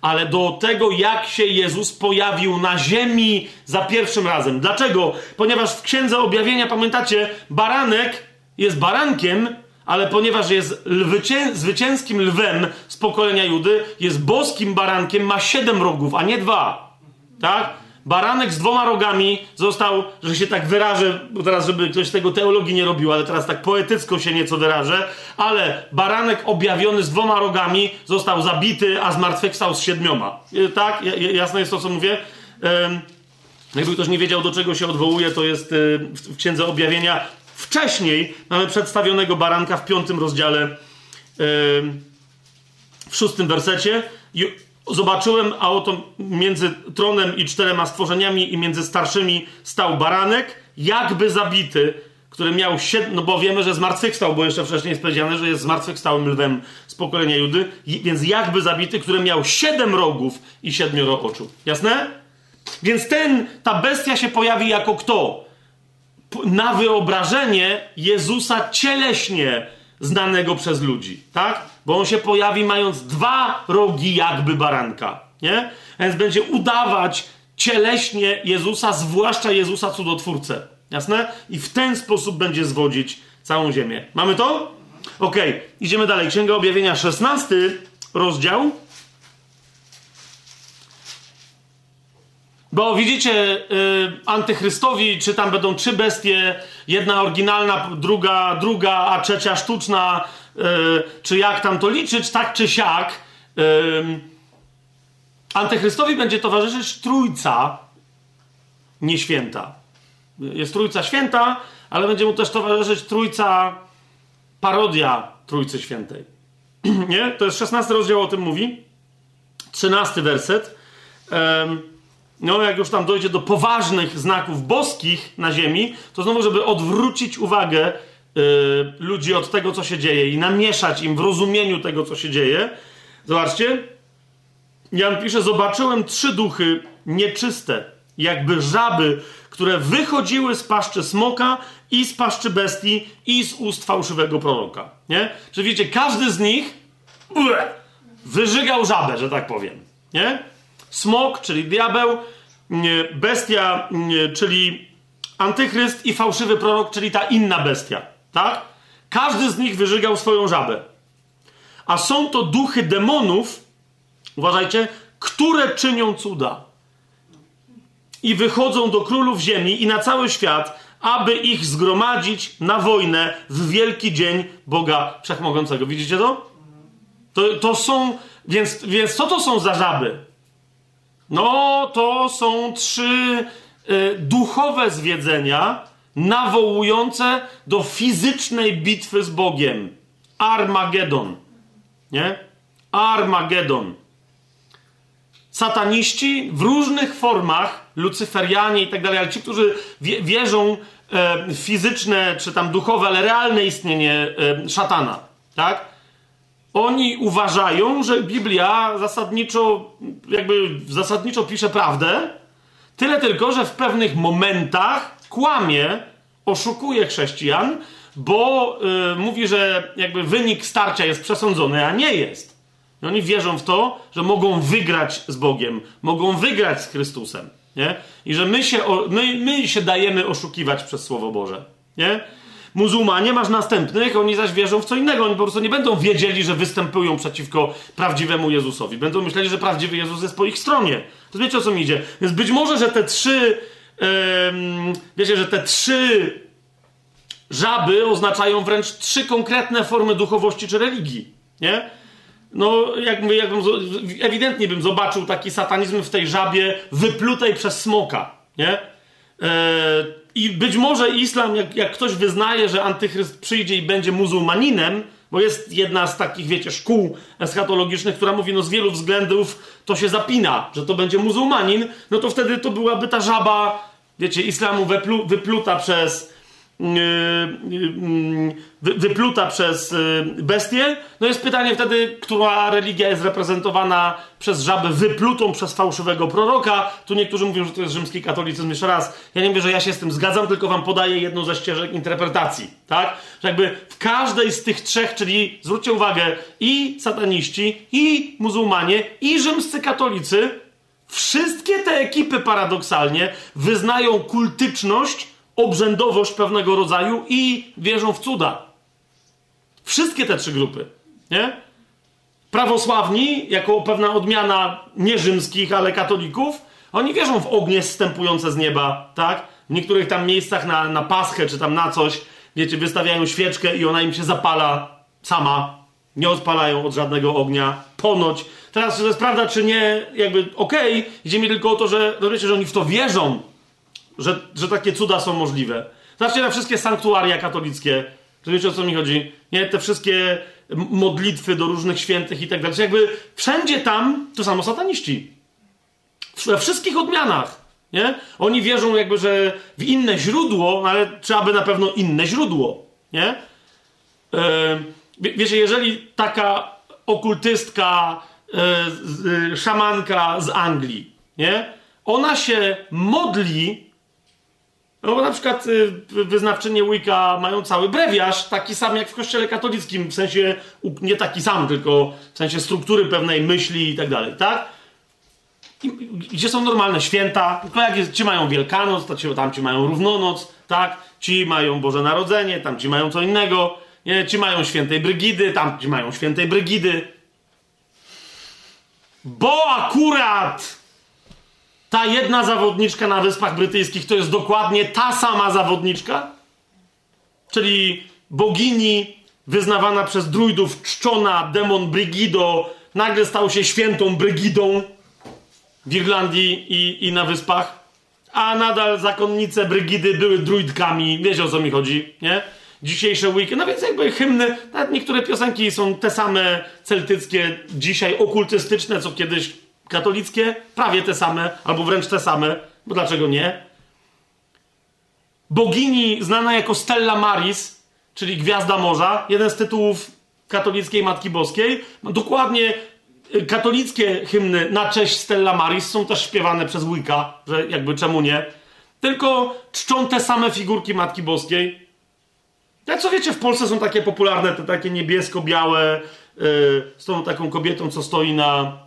ale do tego, jak się Jezus pojawił na ziemi za pierwszym razem. Dlaczego? Ponieważ w Księdze Objawienia, pamiętacie, baranek jest barankiem, ale ponieważ jest lwycie, zwycięskim lwem z pokolenia Judy, jest boskim barankiem, ma siedem rogów, a nie dwa. Tak? Baranek z dwoma rogami został, że się tak wyrażę, bo teraz, żeby ktoś z tego teologii nie robił, ale teraz tak poetycko się nieco wyrażę, ale baranek objawiony z dwoma rogami został zabity, a zmartwychwstał z siedmioma. E, tak? Jasne jest to, co mówię? Jakby ktoś nie wiedział, do czego się odwołuje, to jest e, w Księdze Objawienia. Wcześniej mamy przedstawionego baranka w piątym rozdziale, w szóstym wersecie. Zobaczyłem, a oto między tronem i czterema stworzeniami i między starszymi stał baranek, jakby zabity, który miał siedem, no bo wiemy, że zmartwychwstał, bo jeszcze wcześniej jest powiedziane, że jest zmartwychwstałym lwem z pokolenia Judy, więc jakby zabity, który miał siedem rogów i siedmioro oczu. Jasne? Więc ten, ta bestia się pojawi jako kto? Na wyobrażenie Jezusa cieleśnie znanego przez ludzi, tak? Bo on się pojawi mając dwa rogi jakby baranka, nie? Więc będzie udawać cieleśnie Jezusa, zwłaszcza Jezusa cudotwórcę. Jasne? I w ten sposób będzie zwodzić całą ziemię. Mamy to? Ok, idziemy dalej. Księga Objawienia, 16 rozdział. Bo widzicie, yy, antychrystowi, czy tam będą trzy bestie, jedna oryginalna, druga, druga, a trzecia sztuczna, yy, czy jak tam to liczyć, tak czy siak. Yy, antychrystowi będzie towarzyszyć trójca nieświęta. Jest trójca święta, ale będzie mu też towarzyszyć trójca parodia Trójcy Świętej. Nie? To jest 16 rozdział o tym mówi. 13 werset. No, jak już tam dojdzie do poważnych znaków boskich na ziemi, to znowu, żeby odwrócić uwagę yy, ludzi od tego, co się dzieje i namieszać im w rozumieniu tego, co się dzieje. Zobaczcie. Jan pisze: Zobaczyłem trzy duchy nieczyste, jakby żaby, które wychodziły z paszczy smoka i z paszczy bestii i z ust fałszywego proroka. Nie? Że wiecie, każdy z nich ue, wyżygał żabę, że tak powiem. Nie? Smok, czyli diabeł, bestia, czyli antychryst i fałszywy prorok, czyli ta inna bestia. Tak? Każdy z nich wyżygał swoją żabę. A są to duchy demonów, uważajcie, które czynią cuda. I wychodzą do królów ziemi i na cały świat, aby ich zgromadzić na wojnę w wielki dzień Boga Wszechmogącego. Widzicie to? To, to są. Więc, więc co to są za żaby? No, to są trzy y, duchowe zwiedzenia nawołujące do fizycznej bitwy z Bogiem. Armagedon. Nie? Armagedon. Sataniści w różnych formach, lucyferianie i tak dalej, ale ci, którzy wie, wierzą e, w fizyczne czy tam duchowe, ale realne istnienie e, szatana, tak? Oni uważają, że Biblia zasadniczo, jakby zasadniczo pisze prawdę, tyle tylko, że w pewnych momentach kłamie, oszukuje chrześcijan, bo yy, mówi, że jakby wynik starcia jest przesądzony, a nie jest. I oni wierzą w to, że mogą wygrać z Bogiem, mogą wygrać z Chrystusem, nie? I że my się, my, my się dajemy oszukiwać przez Słowo Boże, nie? Muzułmanie masz następnych, oni zaś wierzą w co innego. Oni po prostu nie będą wiedzieli, że występują przeciwko prawdziwemu Jezusowi. Będą myśleli, że prawdziwy Jezus jest po ich stronie. To wiecie o co mi idzie. Więc być może, że te trzy, yy, wiecie, że te trzy żaby oznaczają wręcz trzy konkretne formy duchowości czy religii. Nie? No, jakby, jakbym, ewidentnie bym zobaczył taki satanizm w tej żabie wyplutej przez smoka. Nie? Yy, i być może islam, jak, jak ktoś wyznaje, że antychryst przyjdzie i będzie muzułmaninem, bo jest jedna z takich, wiecie, szkół eschatologicznych, która mówi, no z wielu względów to się zapina, że to będzie muzułmanin, no to wtedy to byłaby ta żaba, wiecie, islamu wyplu, wypluta przez wypluta przez bestię. No jest pytanie wtedy, która religia jest reprezentowana przez żabę wyplutą przez fałszywego proroka. Tu niektórzy mówią, że to jest rzymski katolicyzm. Jeszcze raz, ja nie mówię, że ja się z tym zgadzam, tylko wam podaję jedną ze ścieżek interpretacji. Tak? Że jakby w każdej z tych trzech, czyli zwróćcie uwagę, i sataniści, i muzułmanie, i rzymscy katolicy, wszystkie te ekipy paradoksalnie wyznają kultyczność obrzędowość pewnego rodzaju i wierzą w cuda. Wszystkie te trzy grupy, nie? Prawosławni, jako pewna odmiana nie rzymskich, ale katolików, oni wierzą w ognie zstępujące z nieba, tak? W niektórych tam miejscach na, na paschę czy tam na coś, wiecie, wystawiają świeczkę i ona im się zapala sama. Nie odpalają od żadnego ognia. Ponoć. Teraz, czy to jest prawda, czy nie, jakby okej, okay, idzie mi tylko o to, że, no że oni w to wierzą, że, że takie cuda są możliwe. Zobaczcie na wszystkie sanktuaria katolickie. To wiecie o co mi chodzi? Nie, te wszystkie modlitwy do różnych świętych i tak dalej. Jakby wszędzie tam to samo sataniści. We wszystkich odmianach. Nie? Oni wierzą jakby, że w inne źródło, ale trzeba by na pewno inne źródło. Nie? Yy, wiecie, jeżeli taka okultystka, yy, szamanka z Anglii, nie? Ona się modli no bo na przykład y, wyznawczynie Wicca mają cały brewiarz, taki sam jak w kościele katolickim, w sensie nie taki sam, tylko w sensie struktury pewnej myśli i tak dalej, tak? Gdzie są normalne święta, tylko jak jest, ci mają Wielkanoc, to ci, tam ci mają Równonoc, tak? Ci mają Boże Narodzenie, tam ci mają co innego, nie? Ci mają Świętej Brygidy, tam ci mają Świętej Brygidy. Bo akurat ta jedna zawodniczka na Wyspach Brytyjskich to jest dokładnie ta sama zawodniczka? Czyli bogini wyznawana przez druidów czczona demon Brygido nagle stał się świętą Brygidą w Irlandii i, i na Wyspach, a nadal zakonnice Brygidy były druidkami, wiecie o co mi chodzi, nie? dzisiejsze weekend. No więc jakby hymny, nawet niektóre piosenki są te same celtyckie, dzisiaj okultystyczne, co kiedyś katolickie, prawie te same, albo wręcz te same, bo dlaczego nie? Bogini znana jako Stella Maris, czyli Gwiazda Morza, jeden z tytułów katolickiej Matki Boskiej, dokładnie y, katolickie hymny na cześć Stella Maris są też śpiewane przez Wicca, że jakby czemu nie. Tylko czczą te same figurki Matki Boskiej. Jak co wiecie, w Polsce są takie popularne, te takie niebiesko-białe, yy, z tą taką kobietą, co stoi na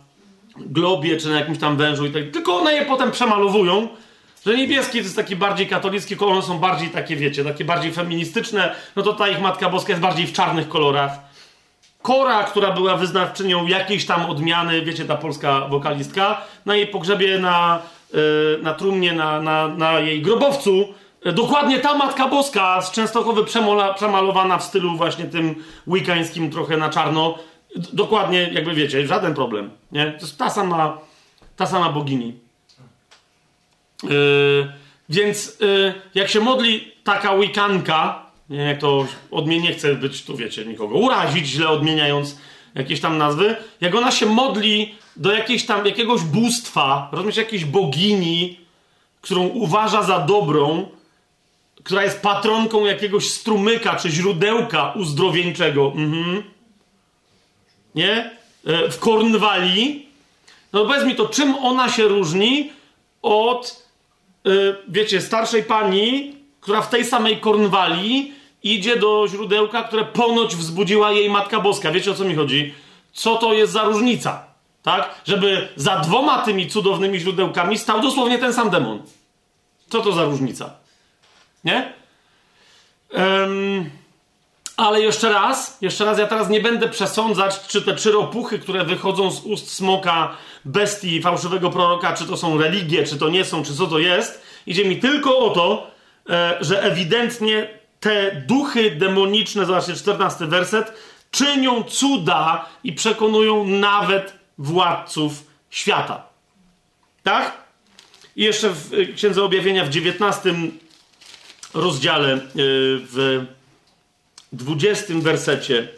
globie, czy na jakimś tam wężu i tak. Tylko one je potem przemalowują, że niebieski to jest taki bardziej katolicki, kolor, one są bardziej takie, wiecie, takie bardziej feministyczne, no to ta ich Matka Boska jest bardziej w czarnych kolorach. Kora, która była wyznawczynią jakiejś tam odmiany, wiecie, ta polska wokalistka, na jej pogrzebie, na, yy, na trumnie, na, na, na jej grobowcu, yy, dokładnie ta Matka Boska z Częstochowy przemola, przemalowana w stylu właśnie tym wikańskim, trochę na czarno, dokładnie, jakby wiecie, żaden problem, nie? To jest ta sama, ta sama bogini. Yy, więc yy, jak się modli taka wikanka, nie, jak to odmienię, nie chcę być tu, wiecie, nikogo urazić, źle odmieniając jakieś tam nazwy. Jak ona się modli do jakiejś tam, jakiegoś bóstwa, rozumiesz, jakiejś bogini, którą uważa za dobrą, która jest patronką jakiegoś strumyka czy źródełka uzdrowieńczego, mhm. Nie? E, w Kornwalii. No powiedz mi to, czym ona się różni od, yy, wiecie, starszej pani, która w tej samej Kornwalii idzie do źródełka, które ponoć wzbudziła jej Matka Boska. Wiecie o co mi chodzi? Co to jest za różnica? Tak? Żeby za dwoma tymi cudownymi źródełkami stał dosłownie ten sam demon. Co to za różnica? Nie? Um, ale jeszcze raz, jeszcze raz, ja teraz nie będę przesądzać, czy te trzy ropuchy, które wychodzą z ust smoka, bestii, fałszywego proroka, czy to są religie, czy to nie są, czy co to jest. Idzie mi tylko o to, E, że ewidentnie te duchy demoniczne, zobaczcie, 14 werset, czynią cuda i przekonują nawet władców świata. Tak? I jeszcze w Księdze Objawienia w 19 rozdziale, e, w 20 wersecie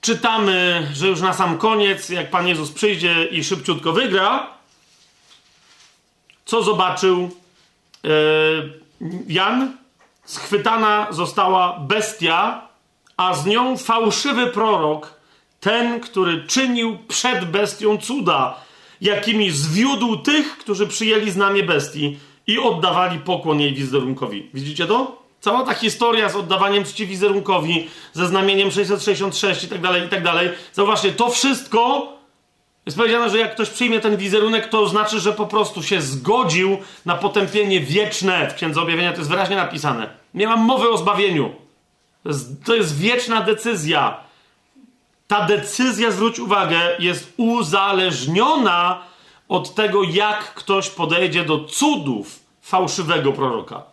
czytamy, że już na sam koniec, jak Pan Jezus przyjdzie i szybciutko wygra, co zobaczył? E, Jan, schwytana została bestia, a z nią fałszywy prorok, ten, który czynił przed bestią cuda, jakimi zwiódł tych, którzy przyjęli znamie bestii i oddawali pokłon jej wizerunkowi. Widzicie to? Cała ta historia z oddawaniem czci wizerunkowi, ze znamieniem 666 i tak dalej, i tak dalej. Zauważcie, to wszystko jest powiedziane, że jak ktoś przyjmie ten wizerunek, to znaczy, że po prostu się zgodził na potępienie wieczne. W Księdze Objawienia to jest wyraźnie napisane. Nie mam mowy o zbawieniu. To jest, to jest wieczna decyzja. Ta decyzja, zwróć uwagę, jest uzależniona od tego, jak ktoś podejdzie do cudów fałszywego proroka.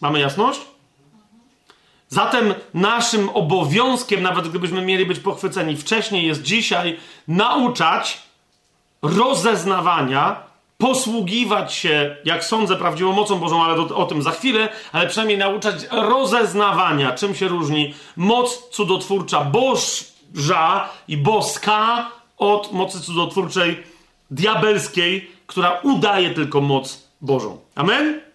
Mamy jasność? Zatem naszym obowiązkiem, nawet gdybyśmy mieli być pochwyceni wcześniej, jest dzisiaj nauczać rozeznawania, posługiwać się, jak sądzę, prawdziwą mocą Bożą, ale do, o tym za chwilę, ale przynajmniej nauczać rozeznawania, czym się różni moc cudotwórcza Boża i boska od mocy cudotwórczej diabelskiej, która udaje tylko moc Bożą. Amen?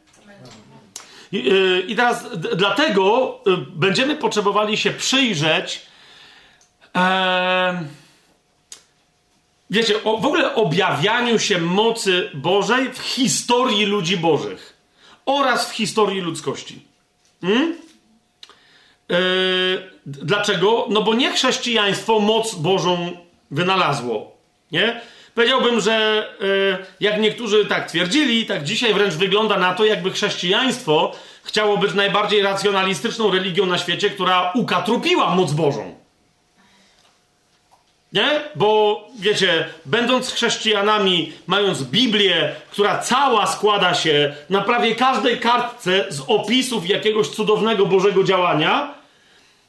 I, y, I teraz dlatego y, będziemy potrzebowali się przyjrzeć. E, wiecie, o, w ogóle objawianiu się mocy Bożej w historii ludzi Bożych oraz w historii ludzkości. Hmm? E, dlaczego? No bo nie chrześcijaństwo moc Bożą wynalazło. Nie? Powiedziałbym, że y, jak niektórzy tak twierdzili, tak dzisiaj wręcz wygląda na to, jakby chrześcijaństwo chciało być najbardziej racjonalistyczną religią na świecie, która ukatrupiła moc Bożą. Nie? Bo wiecie, będąc chrześcijanami, mając Biblię, która cała składa się na prawie każdej kartce z opisów jakiegoś cudownego Bożego działania,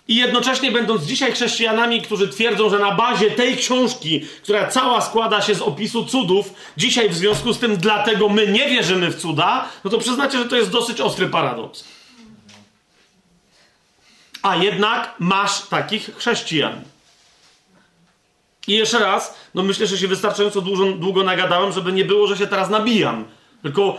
i jednocześnie będąc dzisiaj chrześcijanami, którzy twierdzą, że na bazie tej książki, która cała składa się z opisu cudów, dzisiaj w związku z tym dlatego my nie wierzymy w cuda, no to przyznacie, że to jest dosyć ostry paradoks. A jednak masz takich chrześcijan. I jeszcze raz, no myślę, że się wystarczająco długo, długo nagadałem, żeby nie było, że się teraz nabijam. Tylko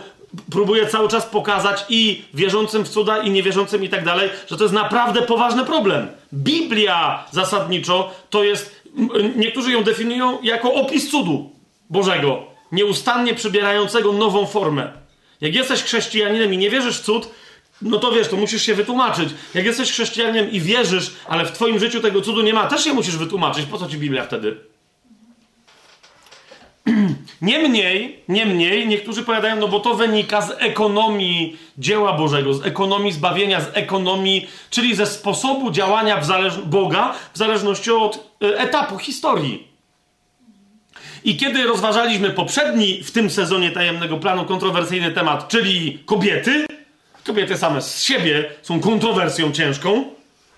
próbuję cały czas pokazać i wierzącym w cuda, i niewierzącym i tak dalej, że to jest naprawdę poważny problem. Biblia zasadniczo to jest, niektórzy ją definiują jako opis cudu Bożego, nieustannie przybierającego nową formę. Jak jesteś chrześcijaninem i nie wierzysz w cud, no to wiesz, to musisz się wytłumaczyć. Jak jesteś chrześcijaninem i wierzysz, ale w twoim życiu tego cudu nie ma, też się musisz wytłumaczyć. Po co ci Biblia wtedy? Niemniej, niemniej, niektórzy powiadają, no bo to wynika z ekonomii dzieła Bożego, z ekonomii zbawienia, z ekonomii, czyli ze sposobu działania w Boga w zależności od y, etapu historii. I kiedy rozważaliśmy poprzedni w tym sezonie tajemnego planu kontrowersyjny temat, czyli kobiety, kobiety same z siebie są kontrowersją ciężką,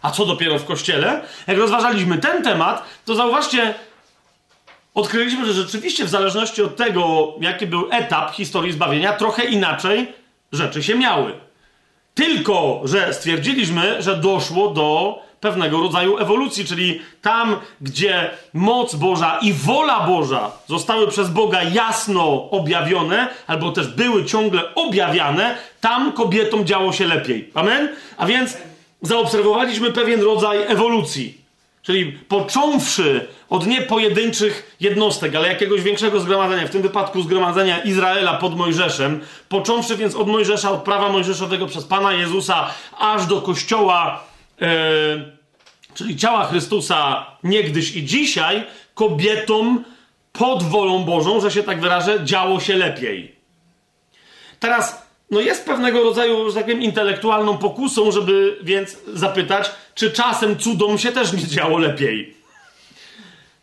a co dopiero w kościele, jak rozważaliśmy ten temat, to zauważcie, odkryliśmy, że rzeczywiście w zależności od tego, jaki był etap historii zbawienia, trochę inaczej rzeczy się miały. Tylko, że stwierdziliśmy, że doszło do pewnego rodzaju ewolucji, czyli tam, gdzie moc Boża i wola Boża zostały przez Boga jasno objawione, albo też były ciągle objawiane, tam kobietom działo się lepiej. Amen? A więc zaobserwowaliśmy pewien rodzaj ewolucji. Czyli począwszy od nie pojedynczych jednostek, ale jakiegoś większego zgromadzenia, w tym wypadku zgromadzenia Izraela pod Mojżeszem, począwszy więc od Mojżesza, od prawa mojżeszowego przez Pana Jezusa, aż do kościoła, e, czyli ciała Chrystusa niegdyś i dzisiaj, kobietom pod wolą Bożą, że się tak wyrażę, działo się lepiej. Teraz no jest pewnego rodzaju, że tak intelektualną pokusą, żeby więc zapytać, czy czasem cudom się też nie działo lepiej.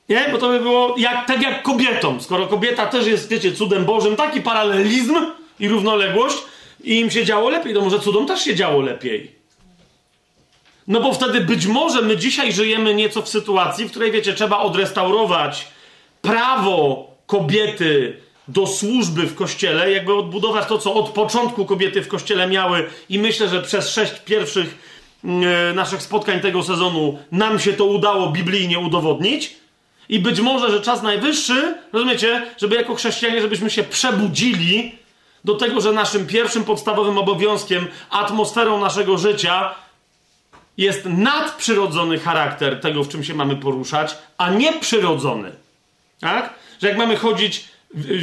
Nie? Bo to by było jak, tak jak kobietom. Skoro kobieta też jest, wiecie, cudem Bożym, taki paralelizm i równoległość i im się działo lepiej, to może cudom też się działo lepiej. No bo wtedy być może my dzisiaj żyjemy nieco w sytuacji, w której, wiecie, trzeba odrestaurować prawo kobiety do służby w kościele, jakby odbudować to, co od początku kobiety w kościele miały, i myślę, że przez sześć pierwszych mm, naszych spotkań tego sezonu nam się to udało biblijnie udowodnić. I być może, że czas najwyższy, rozumiecie, żeby jako chrześcijanie, żebyśmy się przebudzili do tego, że naszym pierwszym podstawowym obowiązkiem, atmosferą naszego życia jest nadprzyrodzony charakter tego, w czym się mamy poruszać, a nie przyrodzony. Tak? Że jak mamy chodzić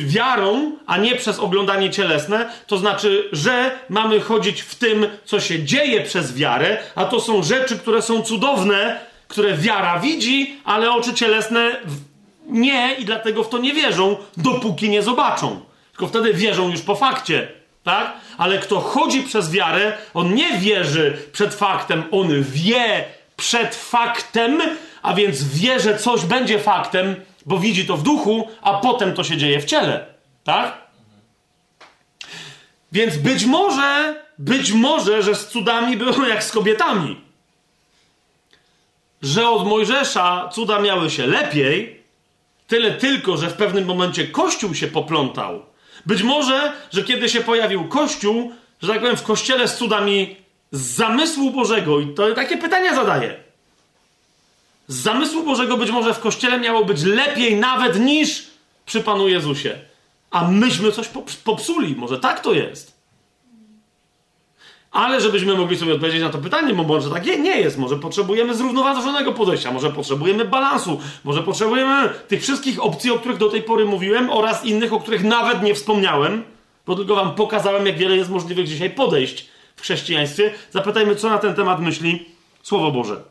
wiarą, a nie przez oglądanie cielesne, to znaczy, że mamy chodzić w tym, co się dzieje przez wiarę, a to są rzeczy, które są cudowne, które wiara widzi, ale oczy cielesne nie i dlatego w to nie wierzą, dopóki nie zobaczą. Tylko wtedy wierzą już po fakcie, tak? Ale kto chodzi przez wiarę, on nie wierzy przed faktem, on wie przed faktem, a więc wie, że coś będzie faktem, bo widzi to w duchu, a potem to się dzieje w ciele. Tak? Więc być może, być może, że z cudami było jak z kobietami. Że od Mojżesza cuda miały się lepiej, tyle tylko, że w pewnym momencie Kościół się poplątał. Być może, że kiedy się pojawił Kościół, że tak powiem, w kościele z cudami z zamysłu Bożego, i to takie pytania zadaję z zamysłu Bożego być może w kościele miało być lepiej nawet niż przy Panu Jezusie. A myśmy coś popsuli. Może tak to jest. Ale żebyśmy mogli sobie odpowiedzieć na to pytanie, bo może tak nie jest. Może potrzebujemy zrównoważonego podejścia, może potrzebujemy balansu, może potrzebujemy tych wszystkich opcji, o których do tej pory mówiłem, oraz innych, o których nawet nie wspomniałem, bo tylko wam pokazałem, jak wiele jest możliwych dzisiaj podejść w chrześcijaństwie. Zapytajmy, co na ten temat myśli Słowo Boże.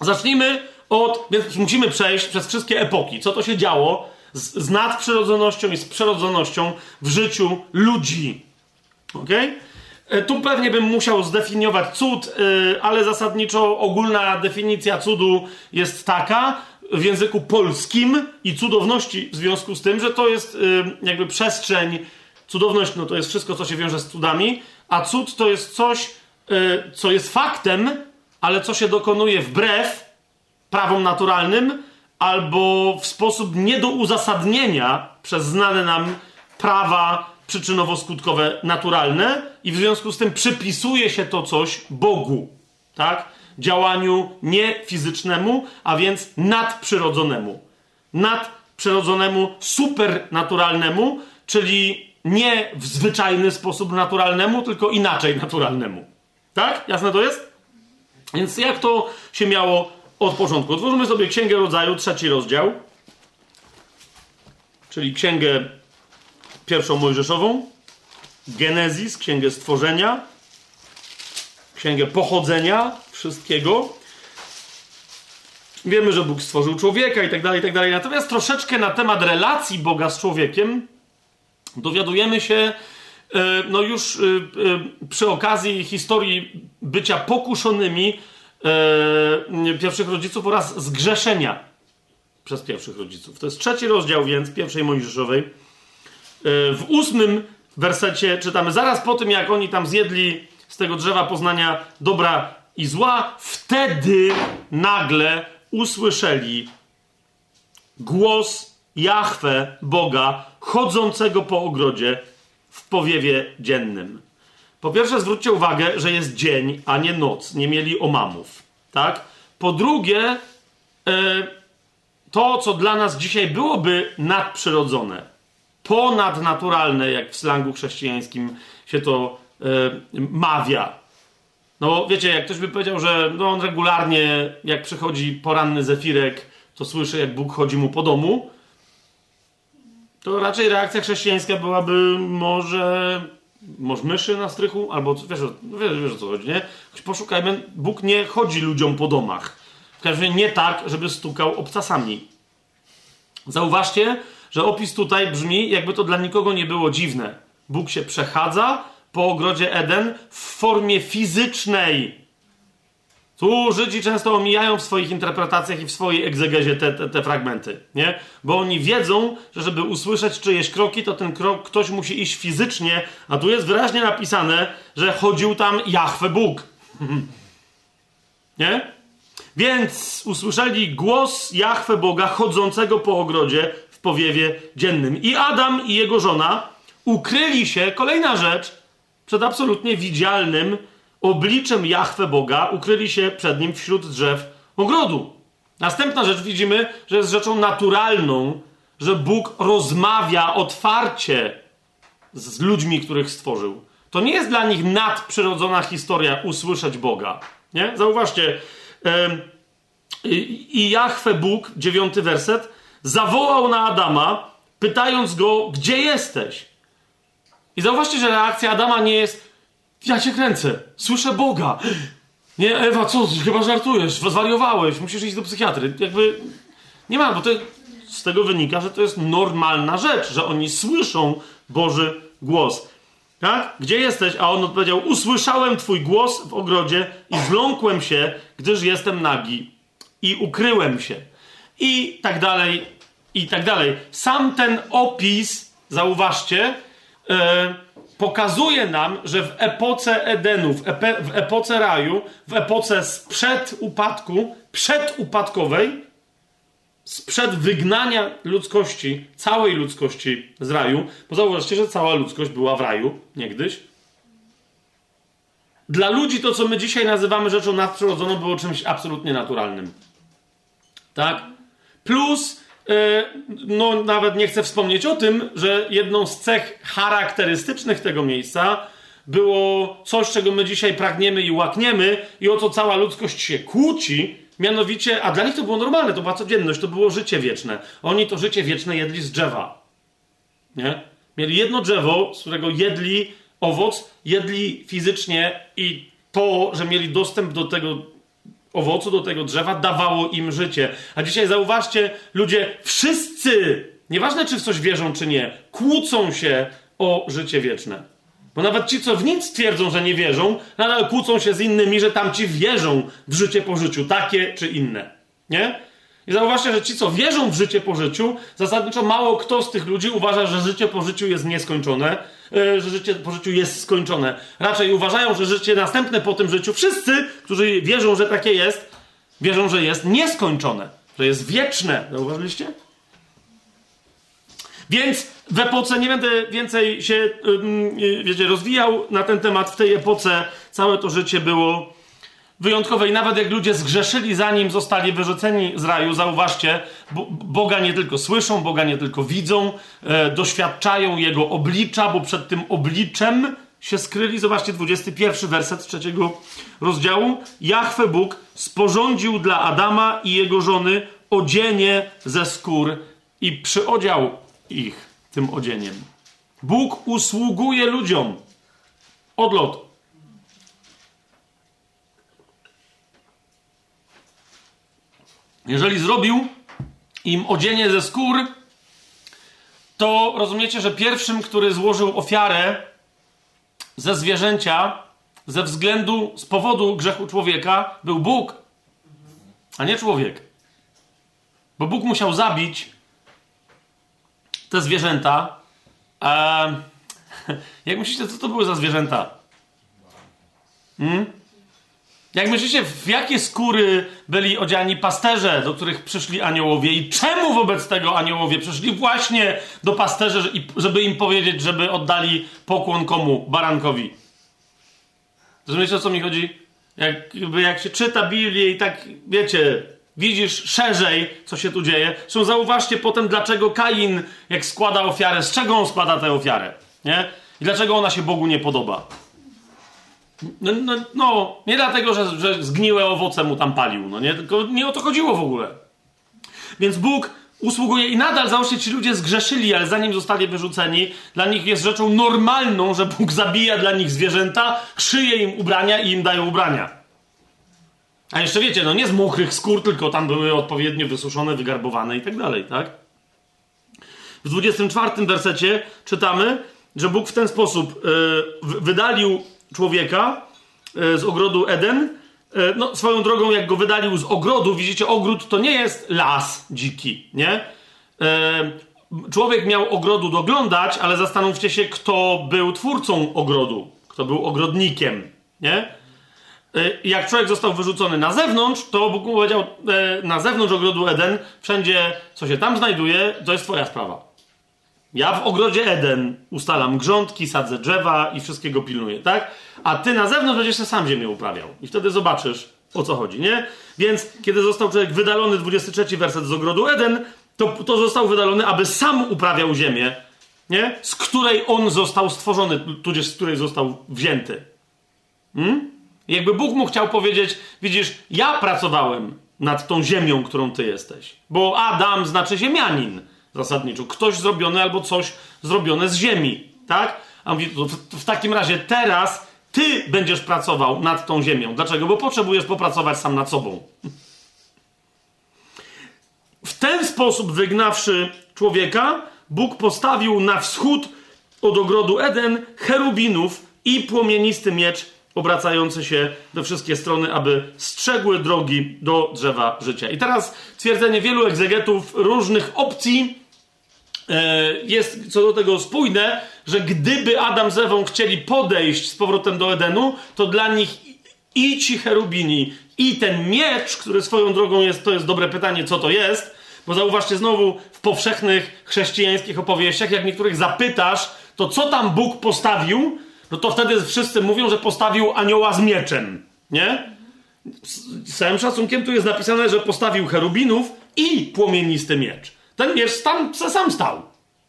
Zacznijmy od, więc musimy przejść przez wszystkie epoki. Co to się działo z, z nadprzyrodzonością i z przyrodzonością w życiu ludzi. Ok? E, tu pewnie bym musiał zdefiniować cud, yy, ale zasadniczo ogólna definicja cudu jest taka w języku polskim i cudowności w związku z tym, że to jest yy, jakby przestrzeń, cudowność no to jest wszystko, co się wiąże z cudami, a cud to jest coś, co jest faktem, ale co się dokonuje wbrew prawom naturalnym, albo w sposób nie do uzasadnienia przez znane nam prawa przyczynowo-skutkowe naturalne i w związku z tym przypisuje się to coś Bogu. Tak? działaniu niefizycznemu, a więc nadprzyrodzonemu. Nadprzyrodzonemu, supernaturalnemu, czyli nie w zwyczajny sposób naturalnemu, tylko inaczej naturalnemu. Tak? Jasne to jest? Więc jak to się miało od początku? Otworzymy sobie Księgę Rodzaju, trzeci rozdział, czyli Księgę pierwszą Mojżeszową, Genezis, Księgę Stworzenia, Księgę Pochodzenia wszystkiego. Wiemy, że Bóg stworzył człowieka i tak dalej, i tak dalej. Natomiast troszeczkę na temat relacji Boga z człowiekiem dowiadujemy się E, no już e, e, przy okazji historii bycia pokuszonymi pierwszych rodziców oraz zgrzeszenia przez pierwszych rodziców. To jest trzeci rozdział więc pierwszej Mojżeszowej. W ósmym wersecie czytamy, zaraz po tym jak oni tam zjedli z tego drzewa poznania dobra i zła, wtedy nagle usłyszeli głos Jahwe, Boga, chodzącego po ogrodzie w powiewie dziennym. Po pierwsze, zwróćcie uwagę, że jest dzień, a nie noc. Nie mieli omamów. Tak? Po drugie, e, to, co dla nas dzisiaj byłoby nadprzyrodzone, ponadnaturalne, jak w slangu chrześcijańskim się to e, mawia. No wiecie, jak ktoś by powiedział, że no, on regularnie, jak przychodzi poranny zefirek, to słyszy, jak Bóg chodzi mu po domu, to raczej reakcja chrześcijańska byłaby może może myszy na strychu, albo wiesz, wiesz, wiesz o co chodzi, nie? Poszukajmy, Bóg nie chodzi ludziom po domach. W każdym razie nie tak, żeby stukał obcasami. Zauważcie, że opis tutaj brzmi, jakby to dla nikogo nie było dziwne. Bóg się przechadza po ogrodzie Eden w formie fizycznej. Tu Żydzi często omijają w swoich interpretacjach i w swojej egzegezie te, te, te, fragmenty, nie? Bo oni wiedzą, że żeby usłyszeć czyjeś kroki, to ten krok ktoś musi iść fizycznie, a tu jest wyraźnie napisane, że chodził tam Jahwe Bóg. nie? Więc usłyszeli głos Jahwe Boga chodzącego po ogrodzie w powiewie dziennym. I Adam i jego żona ukryli się, kolejna rzecz, przed absolutnie widzialnym obliczem Jahwe Boga ukryli się przed nim wśród drzew ogrodu. Następna rzecz widzimy, że jest rzeczą naturalną, że Bóg rozmawia otwarcie z ludźmi, których stworzył. To nie jest dla nich nadprzyrodzona historia usłyszeć Boga. Nie? Zauważcie. I Jahwe Bóg, dziewiąty werset, zawołał na Adama, pytając go, gdzie jesteś? I zauważcie, że reakcja Adama nie jest ja cię kręcę. Słyszę Boga. Nie, Ewa, co? Chyba żartujesz. Zwariowałeś. Musisz iść do psychiatry. Jakby... Nie ma, bo to z tego wynika, że to jest normalna rzecz, że oni słyszą Boży głos. Tak? Gdzie jesteś? A on odpowiedział: Usłyszałem Twój głos w ogrodzie i zląkłem się, gdyż jestem nagi. I ukryłem się. I tak dalej, i tak dalej. Sam ten opis, zauważcie, yy, pokazuje nam, że w epoce Edenu, w, epe, w epoce raju, w epoce sprzed upadku, przedupadkowej, sprzed wygnania ludzkości, całej ludzkości z raju, bo zauważcie, że cała ludzkość była w raju niegdyś. Dla ludzi to, co my dzisiaj nazywamy rzeczą nadprzyrodzoną, było czymś absolutnie naturalnym. Tak? Plus no nawet nie chcę wspomnieć o tym, że jedną z cech charakterystycznych tego miejsca było coś, czego my dzisiaj pragniemy i łakniemy i o co cała ludzkość się kłóci, mianowicie, a dla nich to było normalne, to była codzienność, to było życie wieczne. Oni to życie wieczne jedli z drzewa. Nie? Mieli jedno drzewo, z którego jedli owoc, jedli fizycznie i to, że mieli dostęp do tego owocu do tego drzewa dawało im życie. A dzisiaj zauważcie, ludzie wszyscy, nieważne czy w coś wierzą, czy nie, kłócą się o życie wieczne. Bo nawet ci, co w nic twierdzą, że nie wierzą, nadal kłócą się z innymi, że tamci wierzą w życie po życiu, takie czy inne. Nie? I zauważcie, że ci, co wierzą w życie po życiu, zasadniczo mało kto z tych ludzi uważa, że życie po życiu jest nieskończone, że życie po życiu jest skończone. Raczej uważają, że życie następne po tym życiu, wszyscy, którzy wierzą, że takie jest, wierzą, że jest nieskończone, że jest wieczne. Zauważyliście? Więc w epoce, nie będę więcej się, wiecie, rozwijał na ten temat, w tej epoce całe to życie było wyjątkowe i nawet jak ludzie zgrzeszyli zanim zostali wyrzuceni z raju, zauważcie, bo, Boga nie tylko słyszą, Boga nie tylko widzą, e, doświadczają Jego oblicza, bo przed tym obliczem się skryli. Zobaczcie, 21 werset trzeciego rozdziału. Jachwę Bóg sporządził dla Adama i jego żony odzienie ze skór i przyodział ich tym odzieniem. Bóg usługuje ludziom. Odlot. Jeżeli zrobił im odzienie ze skór, to rozumiecie, że pierwszym, który złożył ofiarę ze zwierzęcia ze względu, z powodu grzechu człowieka był Bóg, a nie człowiek. Bo Bóg musiał zabić te zwierzęta. Eee, jak myślicie, co to były za zwierzęta? Hmm? Jak myślicie, w jakie skóry byli odziani pasterze, do których przyszli aniołowie i czemu wobec tego aniołowie przyszli właśnie do pasterzy, żeby im powiedzieć, żeby oddali pokłon komu? Barankowi. Rozumiecie, o co mi chodzi? Jak się czyta Biblię i tak, wiecie, widzisz szerzej, co się tu dzieje, są zauważcie potem, dlaczego Kain, jak składa ofiarę, z czego on składa tę ofiarę, nie? I dlaczego ona się Bogu nie podoba. No, no, no, nie dlatego, że, że zgniłe owoce mu tam palił, no nie, tylko nie o to chodziło w ogóle. Więc Bóg usługuje i nadal, załóżcie, ci ludzie zgrzeszyli, ale zanim zostali wyrzuceni, dla nich jest rzeczą normalną, że Bóg zabija dla nich zwierzęta, szyje im ubrania i im daje ubrania. A jeszcze wiecie, no nie z mokrych skór, tylko tam były odpowiednio wysuszone, wygarbowane i tak dalej, tak? W 24 wersecie czytamy, że Bóg w ten sposób yy, wydalił człowieka e, z ogrodu Eden. E, no, swoją drogą, jak go wydalił z ogrodu, widzicie, ogród to nie jest las dziki, nie? E, człowiek miał ogrodu doglądać, ale zastanówcie się, kto był twórcą ogrodu, kto był ogrodnikiem, nie? Jak człowiek został wyrzucony na zewnątrz, to Bóg powiedział, na zewnątrz ogrodu Eden, wszędzie, co się tam znajduje, to jest twoja sprawa. Ja w ogrodzie Eden ustalam grządki, sadzę drzewa i wszystkiego pilnuję, tak? A ty na zewnątrz będziesz sam ziemię uprawiał. I wtedy zobaczysz, o co chodzi, nie? Więc kiedy został człowiek wydalony, 23 werset z ogrodu Eden, to, to został wydalony, aby sam uprawiał ziemię, nie? Z której on został stworzony, tudzież z której został wzięty. Hmm? Jakby Bóg mu chciał powiedzieć, widzisz, ja pracowałem nad tą ziemią, którą ty jesteś. Bo Adam znaczy ziemianin zasadniczo. Ktoś zrobiony albo coś zrobione z ziemi, tak? A mówi, w, w takim razie teraz ty będziesz pracował nad tą ziemią. Dlaczego? Bo potrzebujesz popracować sam nad sobą. W ten sposób wygnawszy człowieka, Bóg postawił na wschód od ogrodu Eden cherubinów i płomienisty miecz obracający się we wszystkie strony, aby strzegły drogi do drzewa życia. I teraz twierdzenie wielu egzegetów różnych opcji jest co do tego spójne, że gdyby Adam z Ewą chcieli podejść z powrotem do Edenu, to dla nich i ci cherubini, i ten miecz, który swoją drogą jest, to jest dobre pytanie, co to jest, bo zauważcie znowu w powszechnych chrześcijańskich opowieściach, jak niektórych zapytasz, to co tam Bóg postawił, no to wtedy wszyscy mówią, że postawił anioła z mieczem, nie? Z całym szacunkiem tu jest napisane, że postawił cherubinów i płomienisty miecz. Ten miecz tam sam stał,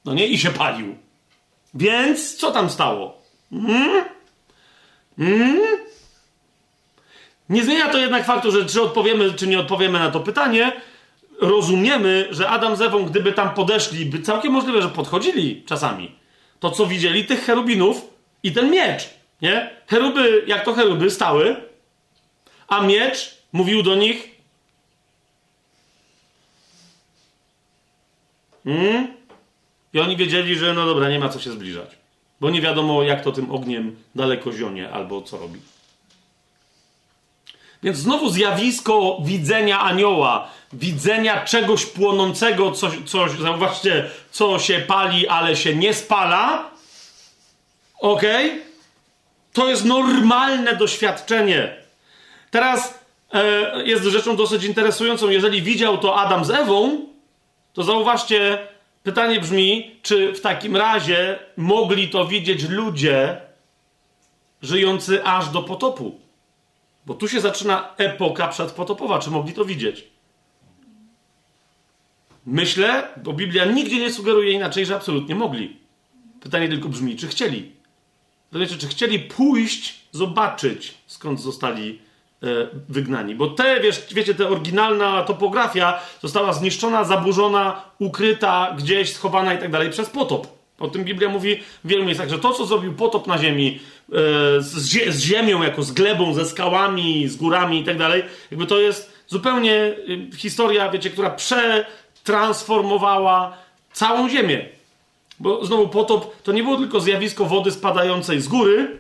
no nie? I się palił. Więc co tam stało? Hmm? Hmm? Nie zmienia to jednak faktu, że czy odpowiemy, czy nie odpowiemy na to pytanie, rozumiemy, że Adam z Ewą, gdyby tam podeszli, by całkiem możliwe, że podchodzili czasami, to co widzieli tych cherubinów, i ten miecz, nie? Cheruby, jak to cheruby, stały, a miecz mówił do nich. Hmm? I oni wiedzieli, że no dobra, nie ma co się zbliżać. Bo nie wiadomo, jak to tym ogniem daleko zionie albo co robi. Więc znowu zjawisko widzenia anioła, widzenia czegoś płonącego, coś, coś, zauważcie, co się pali, ale się nie spala, Ok? To jest normalne doświadczenie. Teraz e, jest rzeczą dosyć interesującą. Jeżeli widział to Adam z Ewą, to zauważcie, pytanie brzmi, czy w takim razie mogli to widzieć ludzie żyjący aż do potopu? Bo tu się zaczyna epoka przedpotopowa. Czy mogli to widzieć? Myślę, bo Biblia nigdzie nie sugeruje inaczej, że absolutnie mogli. Pytanie tylko brzmi, czy chcieli? Wiecie, czy chcieli pójść, zobaczyć, skąd zostali wygnani. Bo te, wiesz, wiecie, ta oryginalna topografia została zniszczona, zaburzona, ukryta, gdzieś schowana i tak dalej przez potop. O tym Biblia mówi w wielu miejscach, że to, co zrobił potop na ziemi, e, z ziemią, jako z glebą, ze skałami, z górami i tak dalej, jakby to jest zupełnie y, historia, wiecie, która przetransformowała całą ziemię. Bo znowu potop to nie było tylko zjawisko wody spadającej z góry,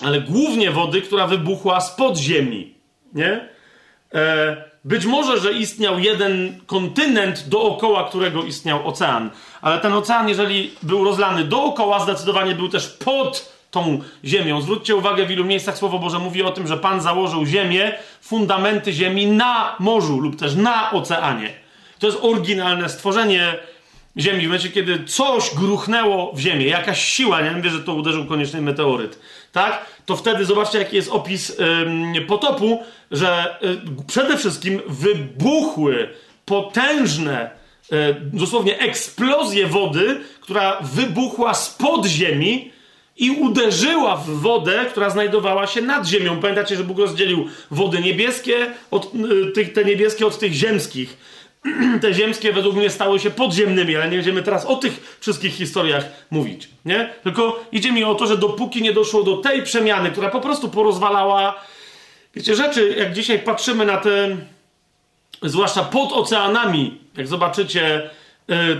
ale głównie wody, która wybuchła spod ziemi. Nie? E, być może, że istniał jeden kontynent, dookoła którego istniał ocean, ale ten ocean, jeżeli był rozlany dookoła, zdecydowanie był też pod tą ziemią. Zwróćcie uwagę, w ilu miejscach Słowo Boże mówi o tym, że Pan założył ziemię, fundamenty ziemi na morzu lub też na oceanie. To jest oryginalne stworzenie ziemi. W momencie, kiedy coś gruchnęło w ziemię, jakaś siła, nie wiem, że to uderzył koniecznie meteoryt, tak? To wtedy zobaczcie, jaki jest opis potopu, że y, przede wszystkim wybuchły potężne, y, dosłownie eksplozje wody, która wybuchła spod ziemi i uderzyła w wodę, która znajdowała się nad ziemią. Pamiętacie, że Bóg rozdzielił wody niebieskie, od, y, tych, te niebieskie od tych ziemskich te ziemskie według mnie stały się podziemnymi, ale nie będziemy teraz o tych wszystkich historiach mówić, nie? Tylko idzie mi o to, że dopóki nie doszło do tej przemiany, która po prostu porozwalała, wiecie, rzeczy, jak dzisiaj patrzymy na te, zwłaszcza pod oceanami, jak zobaczycie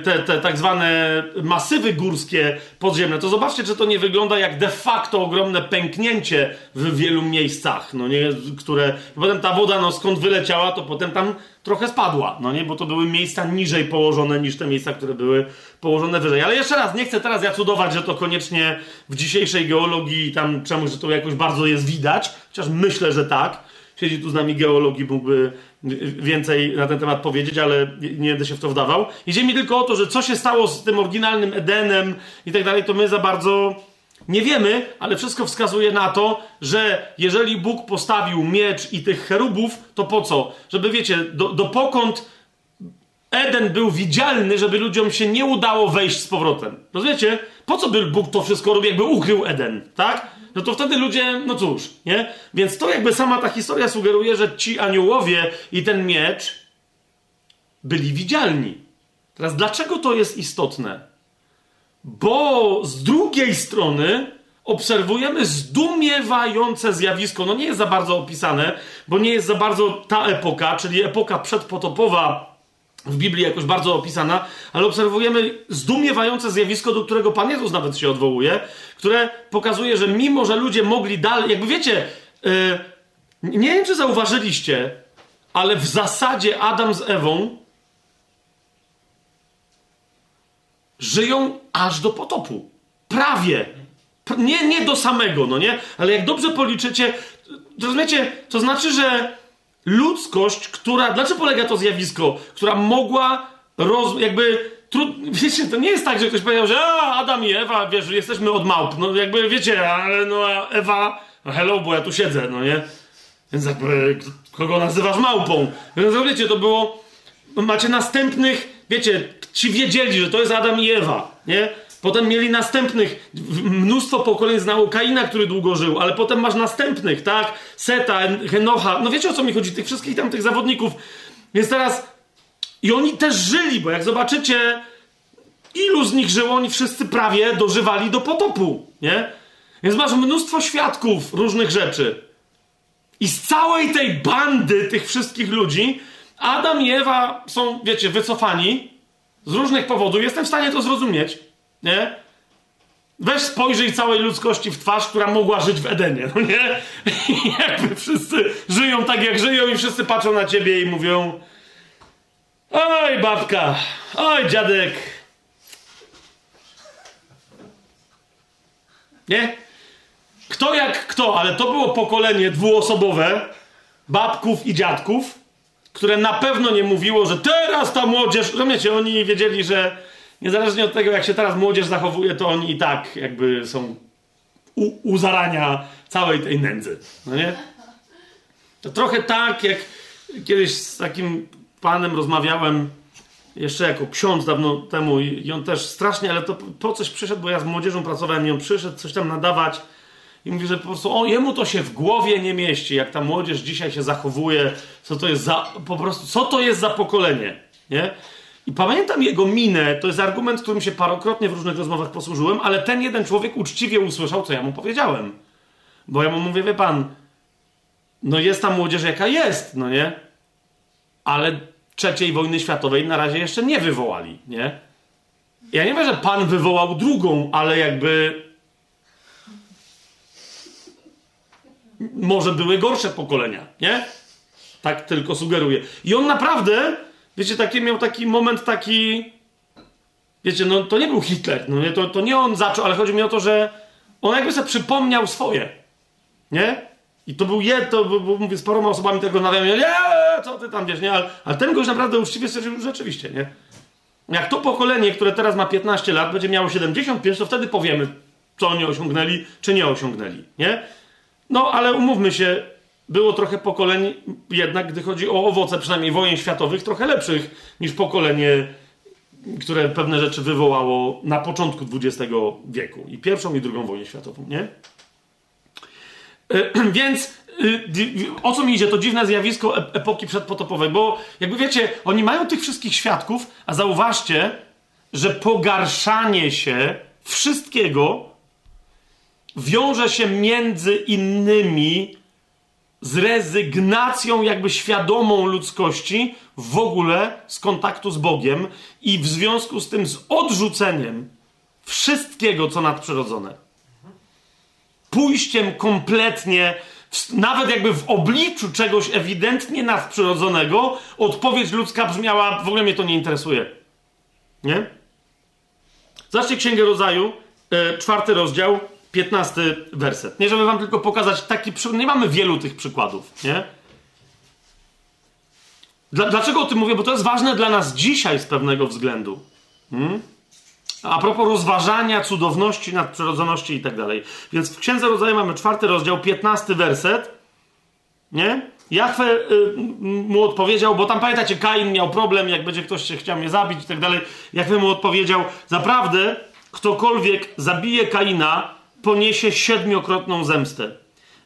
te, te tak zwane masywy górskie podziemne, to zobaczcie, czy to nie wygląda jak de facto ogromne pęknięcie w wielu miejscach, no nie, które, potem ta woda, no skąd wyleciała, to potem tam trochę spadła, no nie, bo to były miejsca niżej położone niż te miejsca, które były położone wyżej. Ale jeszcze raz, nie chcę teraz ja cudować, że to koniecznie w dzisiejszej geologii tam czemuś, że to jakoś bardzo jest widać, chociaż myślę, że tak. Siedzi tu z nami geologii, mógłby więcej na ten temat powiedzieć, ale nie będę się w to wdawał. Idzie mi tylko o to, że co się stało z tym oryginalnym Edenem i tak dalej, to my za bardzo nie wiemy, ale wszystko wskazuje na to, że jeżeli Bóg postawił miecz i tych cherubów, to po co? Żeby, wiecie, do, dopokąd Eden był widzialny, żeby ludziom się nie udało wejść z powrotem. Rozumiecie? Po co by Bóg to wszystko robił, jakby ukrył Eden, tak? No to wtedy ludzie, no cóż, nie? Więc to jakby sama ta historia sugeruje, że ci aniołowie i ten miecz byli widzialni. Teraz dlaczego to jest istotne? Bo z drugiej strony obserwujemy zdumiewające zjawisko. No nie jest za bardzo opisane, bo nie jest za bardzo ta epoka, czyli epoka przedpotopowa w Biblii jakoś bardzo opisana, ale obserwujemy zdumiewające zjawisko, do którego Pan Jezus nawet się odwołuje, które pokazuje, że mimo, że ludzie mogli dalej, jakby wiecie, yy, nie wiem, czy zauważyliście, ale w zasadzie Adam z Ewą żyją aż do potopu. Prawie. Nie, nie do samego, no nie? Ale jak dobrze policzycie, rozumiecie, to znaczy, że ludzkość, która. Dlaczego polega to zjawisko? Która mogła roz, jakby. Trud, wiecie, to nie jest tak, że ktoś powiedział, że a, Adam i Ewa, wiesz, jesteśmy od małp. No jakby wiecie, ale no Ewa, no hello, bo ja tu siedzę, no nie? Więc jakby, kogo nazywasz małpą? Więc wiecie, to było. Macie następnych, wiecie, ci wiedzieli, że to jest Adam i Ewa, nie? Potem mieli następnych, mnóstwo pokoleń znało Kaina, który długo żył, ale potem masz następnych, tak? Seta, Henocha, no wiecie o co mi chodzi, tych wszystkich tam tych zawodników. Więc teraz, i oni też żyli, bo jak zobaczycie, ilu z nich żyło, oni wszyscy prawie dożywali do potopu, nie? Więc masz mnóstwo świadków różnych rzeczy. I z całej tej bandy tych wszystkich ludzi, Adam i Ewa są, wiecie, wycofani z różnych powodów. Jestem w stanie to zrozumieć. Nie? Weź spojrzyj całej ludzkości w twarz, która mogła żyć w Edenie, no nie? I jakby wszyscy żyją tak, jak żyją i wszyscy patrzą na ciebie i mówią Oj, babka! Oj, dziadek! Nie? Kto jak kto, ale to było pokolenie dwuosobowe babków i dziadków, które na pewno nie mówiło, że teraz ta młodzież... Rozumiecie, oni wiedzieli, że niezależnie od tego, jak się teraz młodzież zachowuje, to oni i tak jakby są u, u zarania całej tej nędzy. No nie? To trochę tak, jak kiedyś z takim panem rozmawiałem, jeszcze jako ksiądz dawno temu, i on też strasznie, ale to po coś przyszedł, bo ja z młodzieżą pracowałem i on przyszedł coś tam nadawać. I mówi, że po prostu o, jemu to się w głowie nie mieści, jak ta młodzież dzisiaj się zachowuje, co to jest za, po prostu, co to jest za pokolenie, nie? I pamiętam jego minę, to jest argument, którym się parokrotnie w różnych rozmowach posłużyłem, ale ten jeden człowiek uczciwie usłyszał, co ja mu powiedziałem. Bo ja mu mówię, wie pan, no jest ta młodzież jaka jest, no nie? Ale trzeciej wojny światowej na razie jeszcze nie wywołali, nie? Ja nie wiem, że pan wywołał drugą, ale jakby może były gorsze pokolenia, nie? Tak tylko sugeruję. I on naprawdę, wiecie, taki, miał taki moment taki, wiecie, no to nie był Hitler, no nie? To, to nie on zaczął, ale chodzi mi o to, że on jakby sobie przypomniał swoje, nie? I to był jed, to bo, bo mówię, z paroma osobami tego rozmawiałem, nie, co ty tam wiesz, nie? Ale, ale ten gość naprawdę uczciwie stwierdził, rzeczywiście, nie? Jak to pokolenie, które teraz ma 15 lat, będzie miało 75, to wtedy powiemy, co oni osiągnęli, czy nie osiągnęli, nie? No, ale umówmy się, było trochę pokoleń, jednak gdy chodzi o owoce, przynajmniej wojen światowych, trochę lepszych niż pokolenie, które pewne rzeczy wywołało na początku XX wieku. I pierwszą, i drugą wojnę światową, nie? E, więc y, o co mi idzie? To dziwne zjawisko epoki przedpotopowej, bo jakby wiecie, oni mają tych wszystkich świadków, a zauważcie, że pogarszanie się wszystkiego wiąże się między innymi z rezygnacją jakby świadomą ludzkości w ogóle z kontaktu z Bogiem i w związku z tym z odrzuceniem wszystkiego, co nadprzyrodzone. Pójściem kompletnie, nawet jakby w obliczu czegoś ewidentnie nadprzyrodzonego, odpowiedź ludzka brzmiała: W ogóle mnie to nie interesuje. Nie? Zobaczcie Księgę Rodzaju, e, czwarty rozdział, 15 werset. Nie, żeby wam tylko pokazać taki przykład. Nie mamy wielu tych przykładów, nie? Dlaczego o tym mówię? Bo to jest ważne dla nas dzisiaj z pewnego względu. Hmm? A propos rozważania cudowności, nadprzyrodzoności i tak dalej. Więc w Księdze Rodzaju mamy czwarty rozdział, 15 werset. Nie? Jachwę y, mu odpowiedział, bo tam pamiętacie, Kain miał problem, jak będzie ktoś się chciał mnie zabić i tak dalej. Jachwę mu odpowiedział, zaprawdę ktokolwiek zabije Kaina, poniesie siedmiokrotną zemstę.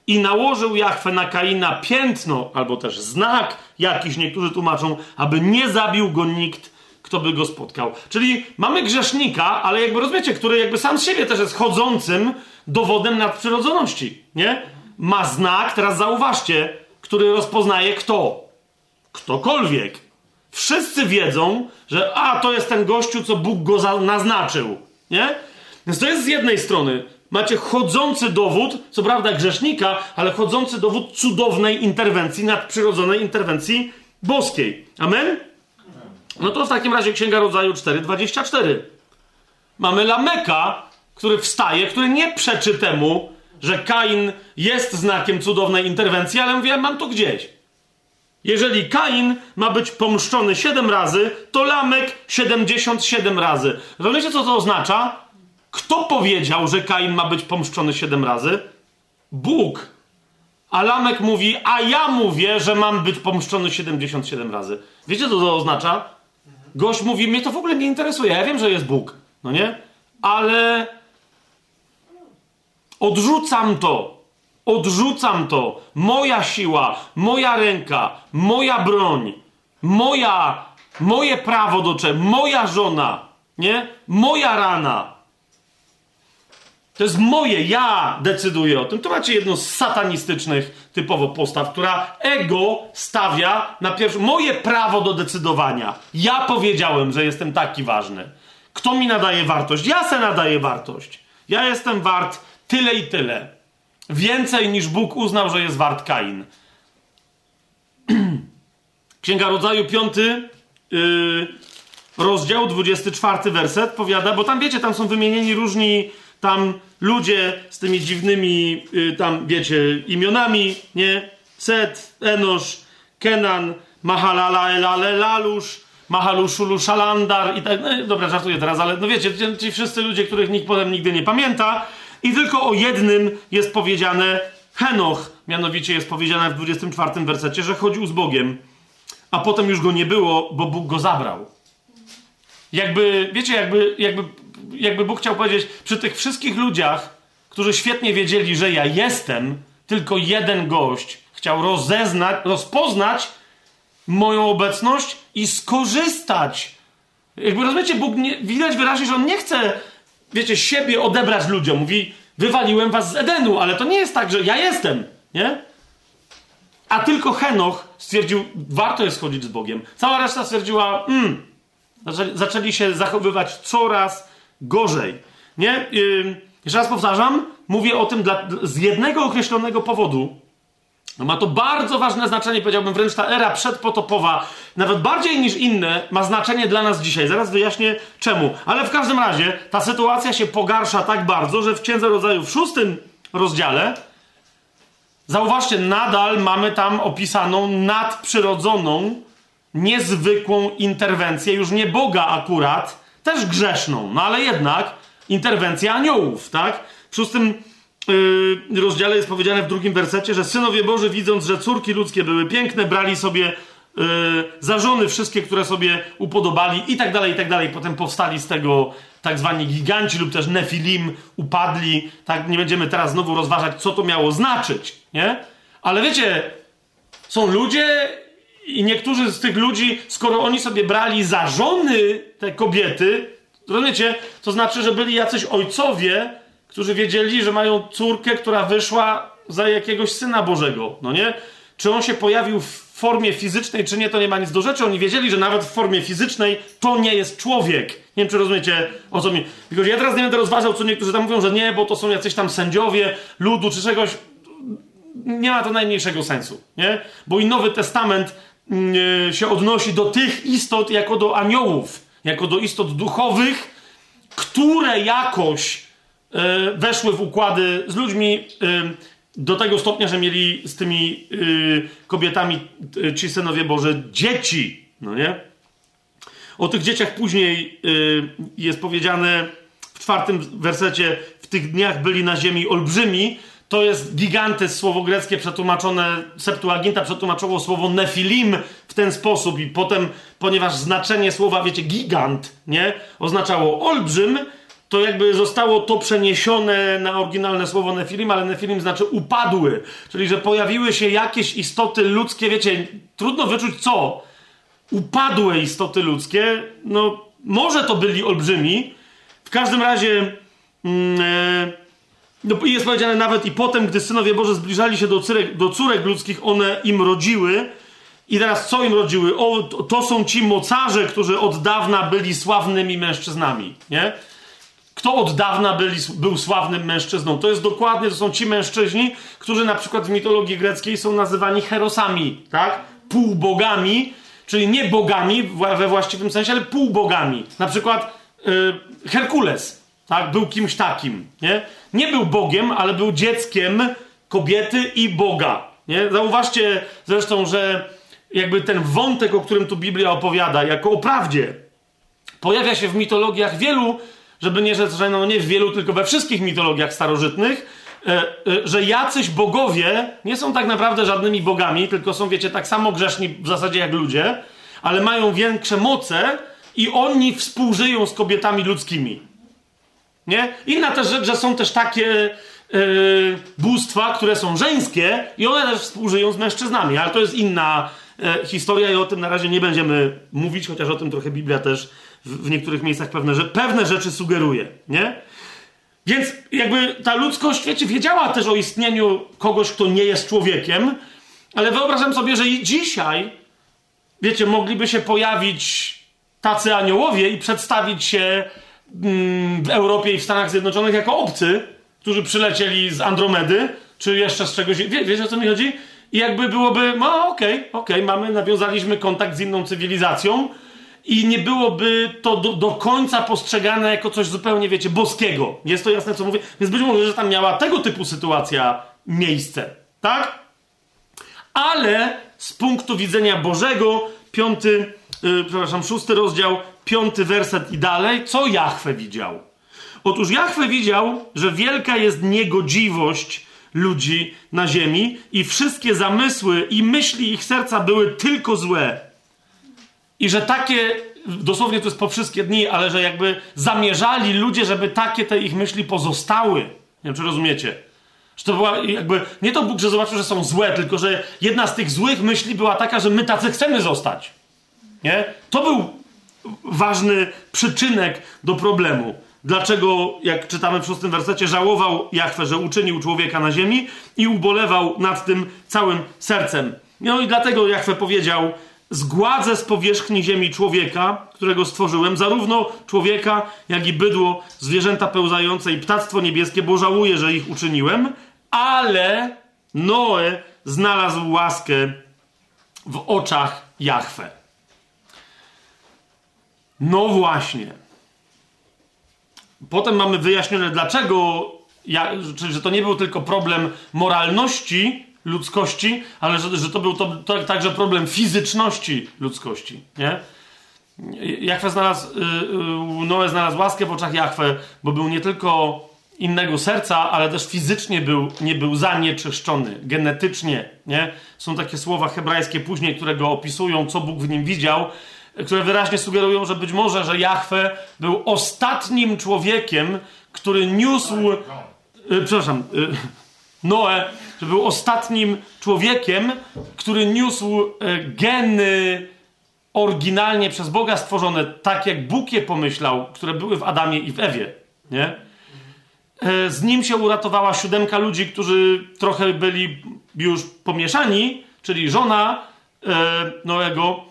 I nałożył Jachwę na Kaina piętno, albo też znak jakiś, niektórzy tłumaczą, aby nie zabił go nikt, kto by go spotkał. Czyli mamy grzesznika, ale jakby rozumiecie, który jakby sam z siebie też jest chodzącym dowodem nadprzyrodzoności, nie? Ma znak, teraz zauważcie, który rozpoznaje kto. Ktokolwiek. Wszyscy wiedzą, że a, to jest ten gościu, co Bóg go naznaczył, nie? Więc to jest z jednej strony macie chodzący dowód, co prawda grzesznika, ale chodzący dowód cudownej interwencji, nadprzyrodzonej interwencji boskiej. Amen? No to w takim razie Księga Rodzaju 4:24. Mamy Lameka, który wstaje, który nie przeczy temu, że Kain jest znakiem cudownej interwencji, ale mówię, mam to gdzieś. Jeżeli Kain ma być pomszczony 7 razy, to Lamek 77 razy. Rozumiecie, co to oznacza? Kto powiedział, że Kain ma być pomszczony siedem razy? Bóg. A Lamek mówi, a ja mówię, że mam być pomszczony 77 razy. Wiecie, co to oznacza? Gość mówi, mnie to w ogóle nie interesuje. Ja wiem, że jest Bóg, no nie? Ale odrzucam to. Odrzucam to. Moja siła, moja ręka, moja broń, moja, moje prawo do czego, moja żona, nie? Moja rana to jest moje, ja decyduję o tym. To macie jedną z satanistycznych typowo postaw, która ego stawia na pierwsze. Moje prawo do decydowania. Ja powiedziałem, że jestem taki ważny. Kto mi nadaje wartość? Ja se nadaję wartość. Ja jestem wart tyle i tyle. Więcej niż Bóg uznał, że jest wart Kain. Księga Rodzaju 5, yy, rozdział 24, werset powiada, bo tam wiecie, tam są wymienieni różni tam ludzie z tymi dziwnymi, y, tam wiecie, imionami, nie? Set, Enosz, Kenan, Mahalala, Elale, i tak, no dobra, żartuję teraz, ale no wiecie, ci, ci wszyscy ludzie, których nikt potem nigdy nie pamięta i tylko o jednym jest powiedziane Henoch, mianowicie jest powiedziane w 24 wersecie, że chodził z Bogiem, a potem już go nie było, bo Bóg go zabrał. Jakby, wiecie, jakby, jakby, jakby Bóg chciał powiedzieć, przy tych wszystkich ludziach, którzy świetnie wiedzieli, że ja jestem, tylko jeden gość chciał rozeznać, rozpoznać moją obecność i skorzystać. Jakby rozumiecie, Bóg nie, widać wyraźnie, że on nie chce, wiecie, siebie odebrać ludziom. Mówi, wywaliłem was z Edenu, ale to nie jest tak, że ja jestem, nie? A tylko Henoch stwierdził, warto jest chodzić z Bogiem. Cała reszta stwierdziła, mm, zaczęli, się zachowywać coraz gorzej. Nie? Yy, jeszcze raz powtarzam, mówię o tym dla, z jednego określonego powodu. Ma to bardzo ważne znaczenie, powiedziałbym wręcz ta era przedpotopowa, nawet bardziej niż inne, ma znaczenie dla nas dzisiaj. Zaraz wyjaśnię czemu. Ale w każdym razie ta sytuacja się pogarsza tak bardzo, że w Księdze Rodzaju w szóstym rozdziale Zauważcie, nadal mamy tam opisaną nadprzyrodzoną, niezwykłą interwencję, już nie Boga akurat, też grzeszną, no ale jednak interwencja aniołów, tak? W szóstym yy, rozdziale jest powiedziane w drugim wersecie, że synowie Boży, widząc, że córki ludzkie były piękne, brali sobie yy, za żony wszystkie, które sobie upodobali i tak dalej, i tak dalej. Potem powstali z tego tak zwani giganci lub też nefilim, upadli. Tak, nie będziemy teraz znowu rozważać, co to miało znaczyć, nie? Ale wiecie, są ludzie i niektórzy z tych ludzi, skoro oni sobie brali za żony te kobiety, rozumiecie, to znaczy, że byli jacyś ojcowie, którzy wiedzieli, że mają córkę, która wyszła za jakiegoś syna Bożego, no nie? Czy on się pojawił w formie fizycznej, czy nie, to nie ma nic do rzeczy. Oni wiedzieli, że nawet w formie fizycznej to nie jest człowiek. Nie wiem, czy rozumiecie, o co mi... Tylko ja teraz nie będę rozważał, co niektórzy tam mówią, że nie, bo to są jacyś tam sędziowie ludu, czy czegoś. Nie ma to najmniejszego sensu, nie? Bo i Nowy Testament się odnosi do tych istot jako do aniołów, jako do istot duchowych, które jakoś yy, weszły w układy z ludźmi... Yy, do tego stopnia, że mieli z tymi yy, kobietami ci synowie Boże dzieci, no nie? O tych dzieciach później jest powiedziane w czwartym wersecie, w tych dniach byli na ziemi olbrzymi, to jest gigantes, słowo greckie przetłumaczone, Septuaginta przetłumaczowo słowo nefilim w ten sposób i potem, ponieważ znaczenie słowa, wiecie, gigant, nie? Oznaczało olbrzym, to jakby zostało to przeniesione na oryginalne słowo nefilim, ale nefilim znaczy upadły. Czyli, że pojawiły się jakieś istoty ludzkie, wiecie, trudno wyczuć co. Upadłe istoty ludzkie, no może to byli olbrzymi. W każdym razie mm, e, no, jest powiedziane nawet i potem, gdy synowie Boże zbliżali się do córek, do córek ludzkich, one im rodziły. I teraz co im rodziły? O, to są ci mocarze, którzy od dawna byli sławnymi mężczyznami, nie? Kto od dawna byli, był sławnym mężczyzną? To jest dokładnie, to są ci mężczyźni, którzy na przykład w mitologii greckiej są nazywani herosami, tak? Półbogami, czyli nie bogami we właściwym sensie, ale półbogami. Na przykład yy, Herkules, tak? Był kimś takim, nie? Nie był Bogiem, ale był dzieckiem kobiety i Boga, nie? Zauważcie zresztą, że jakby ten wątek, o którym tu Biblia opowiada, jako o prawdzie, pojawia się w mitologiach wielu żeby nie rzec, że no nie w wielu, tylko we wszystkich mitologiach starożytnych, e, e, że jacyś bogowie nie są tak naprawdę żadnymi bogami, tylko są, wiecie, tak samo grzeszni w zasadzie jak ludzie, ale mają większe moce i oni współżyją z kobietami ludzkimi. Nie? Inna też rzecz, że są też takie yy, bóstwa, które są żeńskie i one też współżyją z mężczyznami, ale to jest inna yy, historia i o tym na razie nie będziemy mówić, chociaż o tym trochę Biblia też w, niektórych miejscach pewne, że, pewne rzeczy sugeruje, nie? Więc jakby ta ludzkość, wiecie, wiedziała też o istnieniu kogoś, kto nie jest człowiekiem, ale wyobrażam sobie, że i dzisiaj, wiecie, mogliby się pojawić tacy aniołowie i przedstawić się mm, w Europie i w Stanach Zjednoczonych jako obcy, którzy przylecieli z Andromedy, czy jeszcze z czegoś. Wie, wiecie o co mi chodzi? I jakby byłoby, no okej, okay, okej, okay, mamy, nawiązaliśmy kontakt z inną cywilizacją, i nie byłoby to do, do, końca postrzegane jako coś zupełnie, wiecie, boskiego. Jest to jasne, co mówię? Więc być może, że tam miała tego typu sytuacja miejsce, tak? Ale z punktu widzenia Bożego, piąty, yy, przepraszam, szósty rozdział, piąty werset i dalej, co Jahwe widział? Otóż Jahwe widział, że wielka jest niegodziwość ludzi na ziemi i wszystkie zamysły i myśli ich serca były tylko złe. I że takie, dosłownie to jest po wszystkie dni, ale że jakby zamierzali ludzie, żeby takie te ich myśli pozostały. Nie wiem, czy rozumiecie. Że to była jakby, nie to Bóg, że zobaczył, że są złe, tylko że jedna z tych złych myśli była taka, że my tacy chcemy zostać. Nie? To był ważny przyczynek do problemu. Dlaczego, jak czytamy w szóstym wersecie, żałował Jachwę, że uczynił człowieka na ziemi i ubolewał nad tym całym sercem. No i dlatego Jachwę powiedział, zgładzę z powierzchni ziemi człowieka, którego stworzyłem, zarówno człowieka, jak i bydło, zwierzęta pełzające i ptactwo niebieskie, bo żałuję, że ich uczyniłem, ale Noe znalazł łaskę w oczach Jachwę. No właśnie. Potem mamy wyjaśnione, dlaczego, ja, czyli, że to nie był tylko problem moralności ludzkości, ale że, że to był to, to także problem fizyczności ludzkości. Nie? Jachwę znalazł, yy, Noe znalazł łaskę w oczach Jachwę, bo był nie tylko innego serca, ale też fizycznie był, nie był zanieczyszczony, genetycznie. Nie? Są takie słowa hebrajskie później, które go opisują, co Bóg w nim widział, które wyraźnie sugerują, że być może, że Jahwe był ostatnim człowiekiem, który niósł. Y, przepraszam, y, Noe, że był ostatnim człowiekiem, który niósł y, geny oryginalnie przez Boga stworzone, tak jak Bóg je pomyślał, które były w Adamie i w Ewie. Nie? E, z nim się uratowała siódemka ludzi, którzy trochę byli już pomieszani, czyli żona e, Noego,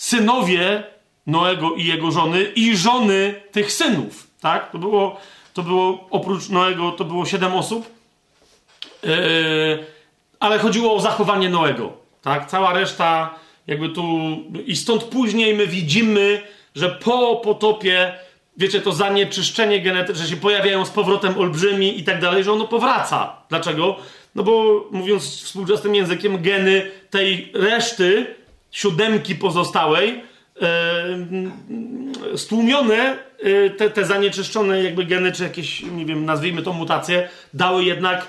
synowie Noego i jego żony i żony tych synów. Tak? To było, to było oprócz Noego, to było siedem osób. Yy, ale chodziło o zachowanie Noego. Tak? Cała reszta jakby tu... I stąd później my widzimy, że po potopie wiecie, to zanieczyszczenie genetyczne, że się pojawiają z powrotem olbrzymi i tak dalej, że ono powraca. Dlaczego? No bo mówiąc współczesnym językiem, geny tej reszty siódemki pozostałej, e, stłumione, e, te, te zanieczyszczone jakby geny, czy jakieś, nie wiem, nazwijmy to mutacje, dały jednak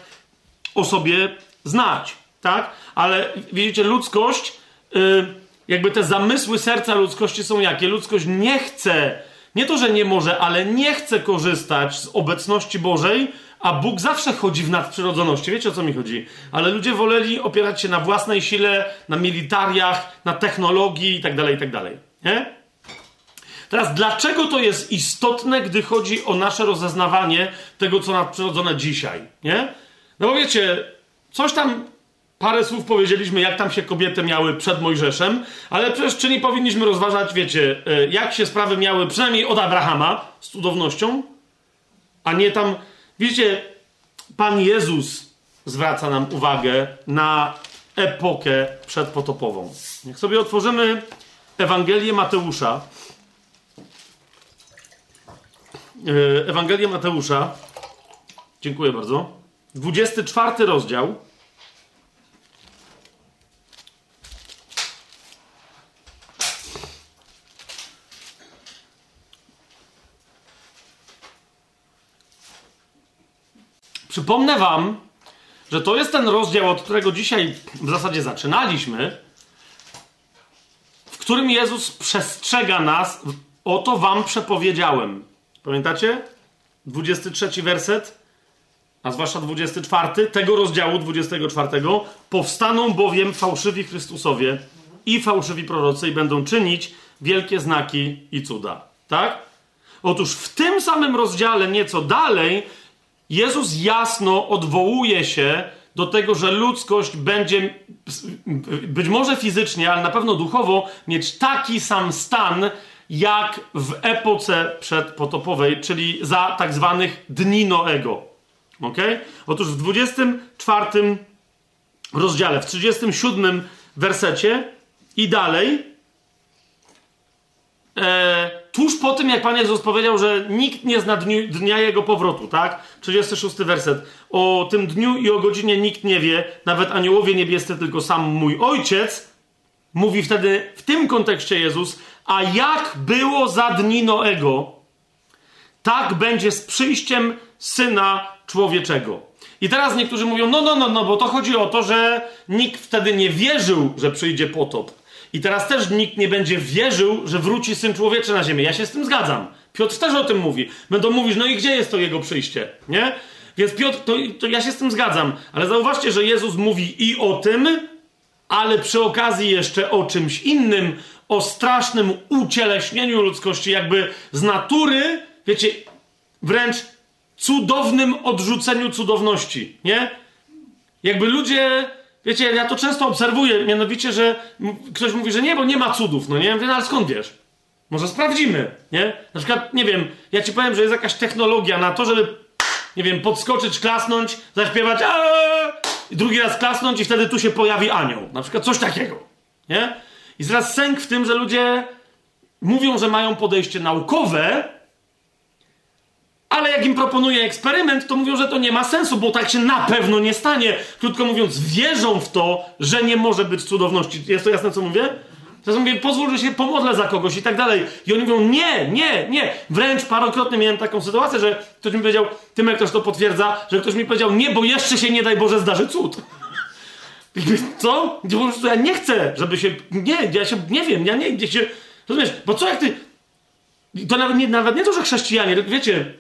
o sobie znać, tak? Ale widzicie, ludzkość, e, jakby te zamysły serca ludzkości są jakie? Ludzkość nie chce, nie to, że nie może, ale nie chce korzystać z obecności Bożej, a Bóg zawsze chodzi w nadprzyrodzoności. Wiecie o co mi chodzi? Ale ludzie woleli opierać się na własnej sile, na militariach, na technologii itd., tak itd. Tak nie? Teraz, dlaczego to jest istotne, gdy chodzi o nasze rozeznawanie tego, co nadprzyrodzone dzisiaj? Nie? No bo wiecie, coś tam, parę słów powiedzieliśmy, jak tam się kobiety miały przed Mojżeszem, ale przecież czy nie powinniśmy rozważać, wiecie, e, jak się sprawy miały przynajmniej od Abrahama z cudownością, a nie tam Widzicie, Pan Jezus zwraca nam uwagę na epokę przedpotopową. Niech sobie otworzymy Ewangelię Mateusza. E, Ewangelię Mateusza. Dziękuję bardzo. 24 rozdział. Przypomnę Wam, że to jest ten rozdział, od którego dzisiaj w zasadzie zaczynaliśmy, w którym Jezus przestrzega nas, oto Wam przepowiedziałem. Pamiętacie? 23 werset, a zwłaszcza 24 tego rozdziału 24. Powstaną bowiem fałszywi Chrystusowie i fałszywi prorocy i będą czynić wielkie znaki i cuda. Tak? Otóż w tym samym rozdziale, nieco dalej, Jezus jasno odwołuje się do tego, że ludzkość będzie być może fizycznie, ale na pewno duchowo mieć taki sam stan, jak w epoce przedpotopowej, czyli za tak zwanych dni Noego. Ok? Otóż w 24 rozdziale, w 37 wersecie i dalej, e, tuż po tym, jak Pan Jezus powiedział, że nikt nie zna dniu, dnia Jego powrotu, tak? 36 werset. O tym dniu i o godzinie nikt nie wie, nawet aniołowie niebiescy, tylko sam mój Ojciec. Mówi wtedy w tym kontekście Jezus, a jak było za dni Noego, tak będzie z przyjściem Syna Człowieczego. I teraz niektórzy mówią, no, no, no, no, bo to chodzi o to, że nikt wtedy nie wierzył, że przyjdzie potop. I teraz też nikt nie będzie wierzył, że wróci Syn Człowieczy na ziemię. Ja się z tym zgadzam. Piotr też o tym mówi. Będą mówić, no i gdzie jest to jego przyjście? Nie? Więc Piotr, to, to ja się z tym zgadzam. Ale zauważcie, że Jezus mówi i o tym, ale przy okazji jeszcze o czymś innym, o strasznym ucieleśnieniu ludzkości, jakby z natury, wiecie, wręcz cudownym odrzuceniu cudowności, nie? Jakby ludzie, wiecie, ja to często obserwuję, mianowicie, że ktoś mówi, że nie, bo nie ma cudów, no nie? Mówię, no ale skąd wiesz? Może sprawdzimy, nie? Na przykład, nie wiem, ja ci powiem, że jest jakaś technologia na to, żeby, nie wiem, podskoczyć, klasnąć, zaśpiewać i drugi raz klasnąć i wtedy tu się pojawi anioł. Na przykład coś takiego, nie? I zaraz sęk w tym, że ludzie mówią, że mają podejście naukowe, ale jak im proponuję eksperyment, to mówią, że to nie ma sensu, bo tak się na pewno nie stanie. Krótko mówiąc, wierzą w to, że nie może być cudowności. Jest to jasne, co mówię? Teraz mówię, pozwól, że się pomodlę za kogoś i tak dalej. I oni mówią, nie, nie, nie. Wręcz parokrotnie miałem taką sytuację, że ktoś mi powiedział, Tymek też to potwierdza, że ktoś mi powiedział, nie, bo jeszcze się nie daj Boże zdarzy cud. Co? Po prostu ja nie chcę, żeby się. Nie, ja się nie wiem, ja nie. Ja się, rozumiesz? Bo co jak ty. To nawet nie, nawet nie to, że chrześcijanie, wiecie,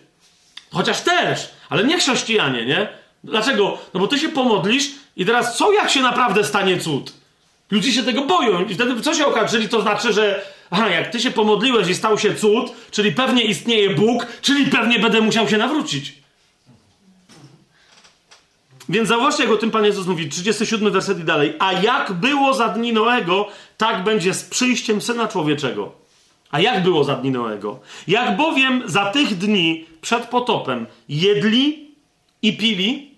chociaż też, ale nie chrześcijanie, nie? Dlaczego? No bo ty się pomodlisz i teraz co jak się naprawdę stanie cud? Ludzie się tego boją i wtedy co się okaże? Czyli to znaczy, że aha, jak ty się pomodliłeś i stał się cud, czyli pewnie istnieje Bóg, czyli pewnie będę musiał się nawrócić. Więc zauważcie, jak o tym Pan Jezus mówi, 37 werset i dalej. A jak było za dni Noego, tak będzie z przyjściem Syna Człowieczego. A jak było za dni Noego? Jak bowiem za tych dni przed potopem jedli i pili,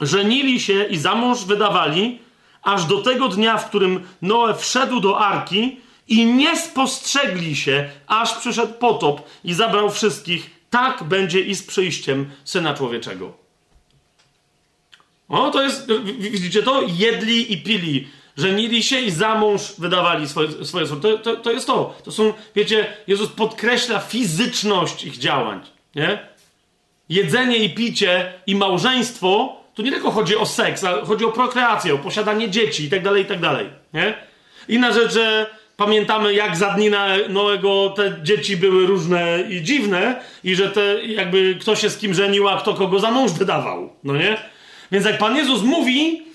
żenili się i za mąż wydawali, aż do tego dnia, w którym Noe wszedł do arki i nie spostrzegli się, aż przyszedł potop i zabrał wszystkich, tak będzie i z przyjściem Syna Człowieczego. O, to jest, widzicie to? Jedli i pili. Żenili się i za mąż wydawali swoje, swoje słowo. To, to, to jest to. To są, wiecie, Jezus podkreśla fizyczność ich działań. Nie? Jedzenie i picie i małżeństwo to nie tylko chodzi o seks, ale chodzi o prokreację, o posiadanie dzieci i tak dalej, i tak dalej. Inna rzecz, że pamiętamy, jak za dni Noego te dzieci były różne i dziwne, i że te, jakby kto się z kim żenił, a kto kogo za mąż wydawał. No nie? Więc jak Pan Jezus mówi,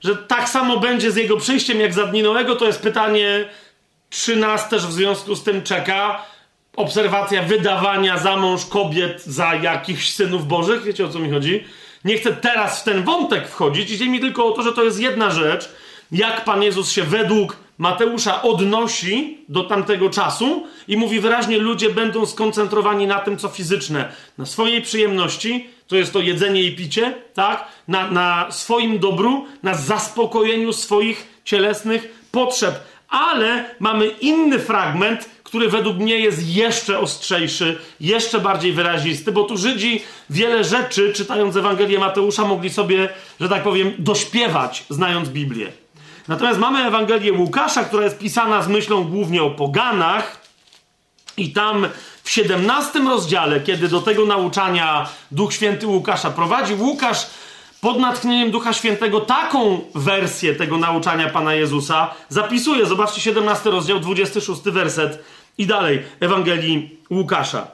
że tak samo będzie z Jego przyjściem jak za dni Noego, to jest pytanie, czy nas też w związku z tym czeka obserwacja wydawania za mąż kobiet za jakichś synów bożych? Wiecie o co mi chodzi? Nie chcę teraz w ten wątek wchodzić, idzie mi tylko o to, że to jest jedna rzecz, jak Pan Jezus się według Mateusza odnosi do tamtego czasu i mówi wyraźnie, ludzie będą skoncentrowani na tym, co fizyczne, na swojej przyjemności, to jest to jedzenie i picie, tak? Na, na swoim dobru, na zaspokojeniu swoich cielesnych potrzeb. Ale mamy inny fragment, który według mnie jest jeszcze ostrzejszy, jeszcze bardziej wyrazisty, bo tu Żydzi wiele rzeczy, czytając Ewangelię Mateusza, mogli sobie, że tak powiem, dośpiewać, znając Biblię. Natomiast mamy Ewangelię Łukasza, która jest pisana z myślą głównie o poganach, i tam w 17 rozdziale, kiedy do tego nauczania Duch Święty Łukasza prowadzi, Łukasz pod natchnieniem Ducha Świętego taką wersję tego nauczania Pana Jezusa zapisuje. Zobaczcie 17 rozdział, 26 werset i dalej Ewangelii Łukasza.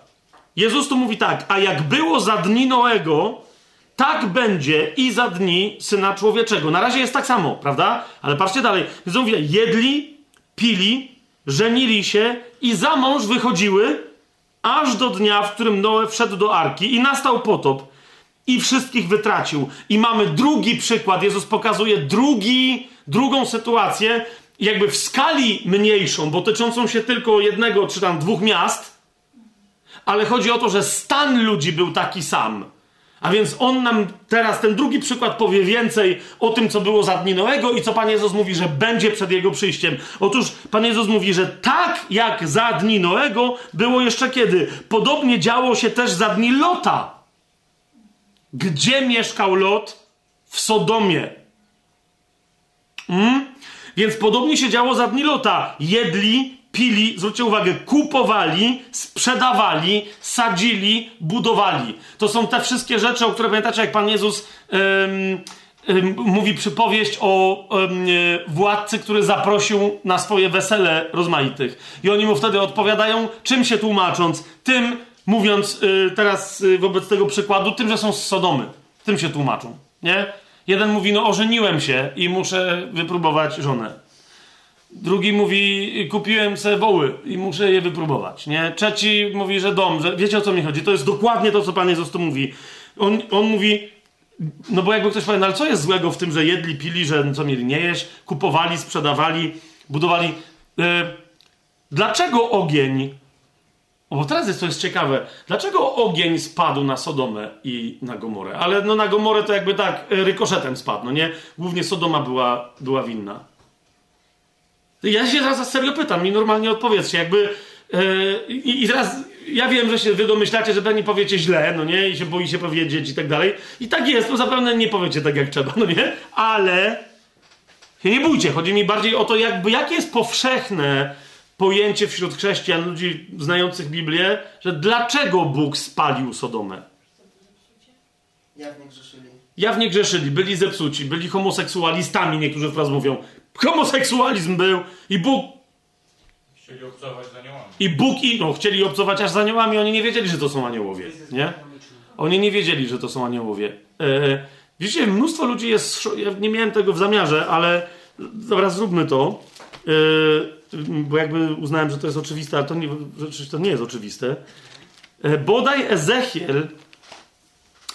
Jezus tu mówi tak, a jak było za dni Noego, tak będzie i za dni Syna Człowieczego. Na razie jest tak samo, prawda? Ale patrzcie dalej. Jezus mówi, jedli, pili, żenili się i za mąż wychodziły, aż do dnia, w którym Noe wszedł do arki i nastał potop i wszystkich wytracił. I mamy drugi przykład. Jezus pokazuje drugi, drugą sytuację, jakby w skali mniejszą, bo tyczącą się tylko jednego czy tam dwóch miast, ale chodzi o to, że stan ludzi był taki sam. A więc on nam teraz, ten drugi przykład powie więcej o tym, co było za dni Noego i co Pan Jezus mówi, że będzie przed Jego przyjściem. Otóż Pan Jezus mówi, że tak jak za dni Noego było jeszcze kiedy? Podobnie działo się też za dni Lota. Gdzie mieszkał Lot? W Sodomie. Hmm? Więc podobnie się działo za dni Lota. Jedli, pili, zwróćcie uwagę, kupowali, sprzedawali, sadzili, budowali. To są te wszystkie rzeczy, o które pamiętacie, jak Pan Jezus mówi przypowieść o władcy, który zaprosił na swoje wesele rozmaitych. I oni mu wtedy odpowiadają, czym się tłumacząc? Tym, mówiąc y, teraz y, wobec tego przykładu, tym, że są z Sodomy. Tym się tłumaczą, nie? Jeden mówi, no ożeniłem się i muszę wypróbować żonę. Drugi mówi, kupiłem sobie woły i muszę je wypróbować, nie? Trzeci mówi, że dom, że wiecie o co mi chodzi. To jest dokładnie to, co Pan Jezus tu mówi. On, on mówi, no bo jakby ktoś powiedział, no ale co jest złego w tym, że jedli, pili, że co mieli nie jeść, kupowali, sprzedawali, budowali. Yy, dlaczego ogień bo teraz jest to jest ciekawe. Dlaczego ogień spadł na Sodomę i na Gomorę? Ale no na Gomorę to jakby tak rykoszetem spadł, no nie? Głównie Sodoma była, była winna. Ja się teraz serio pytam, mi normalnie odpowiedzcie, jakby... Yy, i, I teraz ja wiem, że się wy domyślacie, że pewnie powiecie źle, no nie? I się boi się powiedzieć i tak dalej. I tak jest, to zapewne nie powiecie tak jak trzeba, no nie? Ale się nie bójcie. Chodzi mi bardziej o to, jakby jakie jest powszechne pojęcie wśród chrześcijan, ludzi znających Biblię, że dlaczego Bóg spalił Sodomę? Jawnie grzeszyli. Jawnie grzeszyli, byli zepsuci, byli homoseksualistami, niektórzy wprost mówią. Homoseksualizm był i Bóg Chcieli obcować z aniołami. I Bóg i no, chcieli obcować aż z aniołami, oni nie wiedzieli, że to są aniołowie, nie? Oni nie wiedzieli, że to są aniołowie. E, widzicie, mnóstwo ludzi jest, ja nie miałem tego w zamiarze, ale dobra, zróbmy to. E, bo jakby uznałem, że to jest oczywiste, ale to nie, to nie jest oczywiste. E, bodaj Ezechiel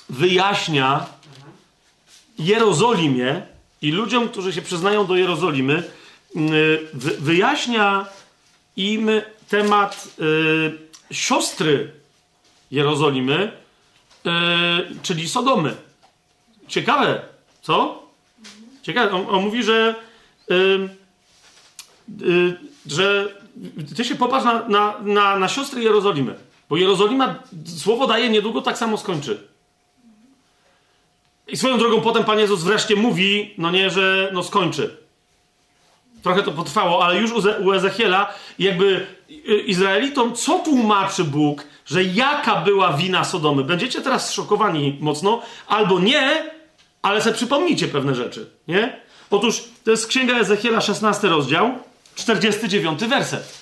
wyjaśnia Jerozolimie i ludziom, którzy się przyznają do Jerozolimy, e, wyjaśnia im temat e, siostry Jerozolimy, czyli Sodomy. Ciekawe, co? Ciekawe. On, on mówi, że Y, że ty się popatrz na, na, na, na siostry Jerozolimy. Bo Jerozolima, słowo daje, niedługo tak samo skończy. I swoją drogą potem Pan Jezus wreszcie mówi, no nie, że no skończy. Trochę to potrwało, ale już u Ezechiela jakby y, Izraelitom, co tłumaczy Bóg, że jaka była wina Sodomy? Będziecie teraz szokowani mocno, albo nie, ale sobie przypomnijcie pewne rzeczy, nie? Otóż to jest Księga Ezechiela, 16 rozdział. 49 werset.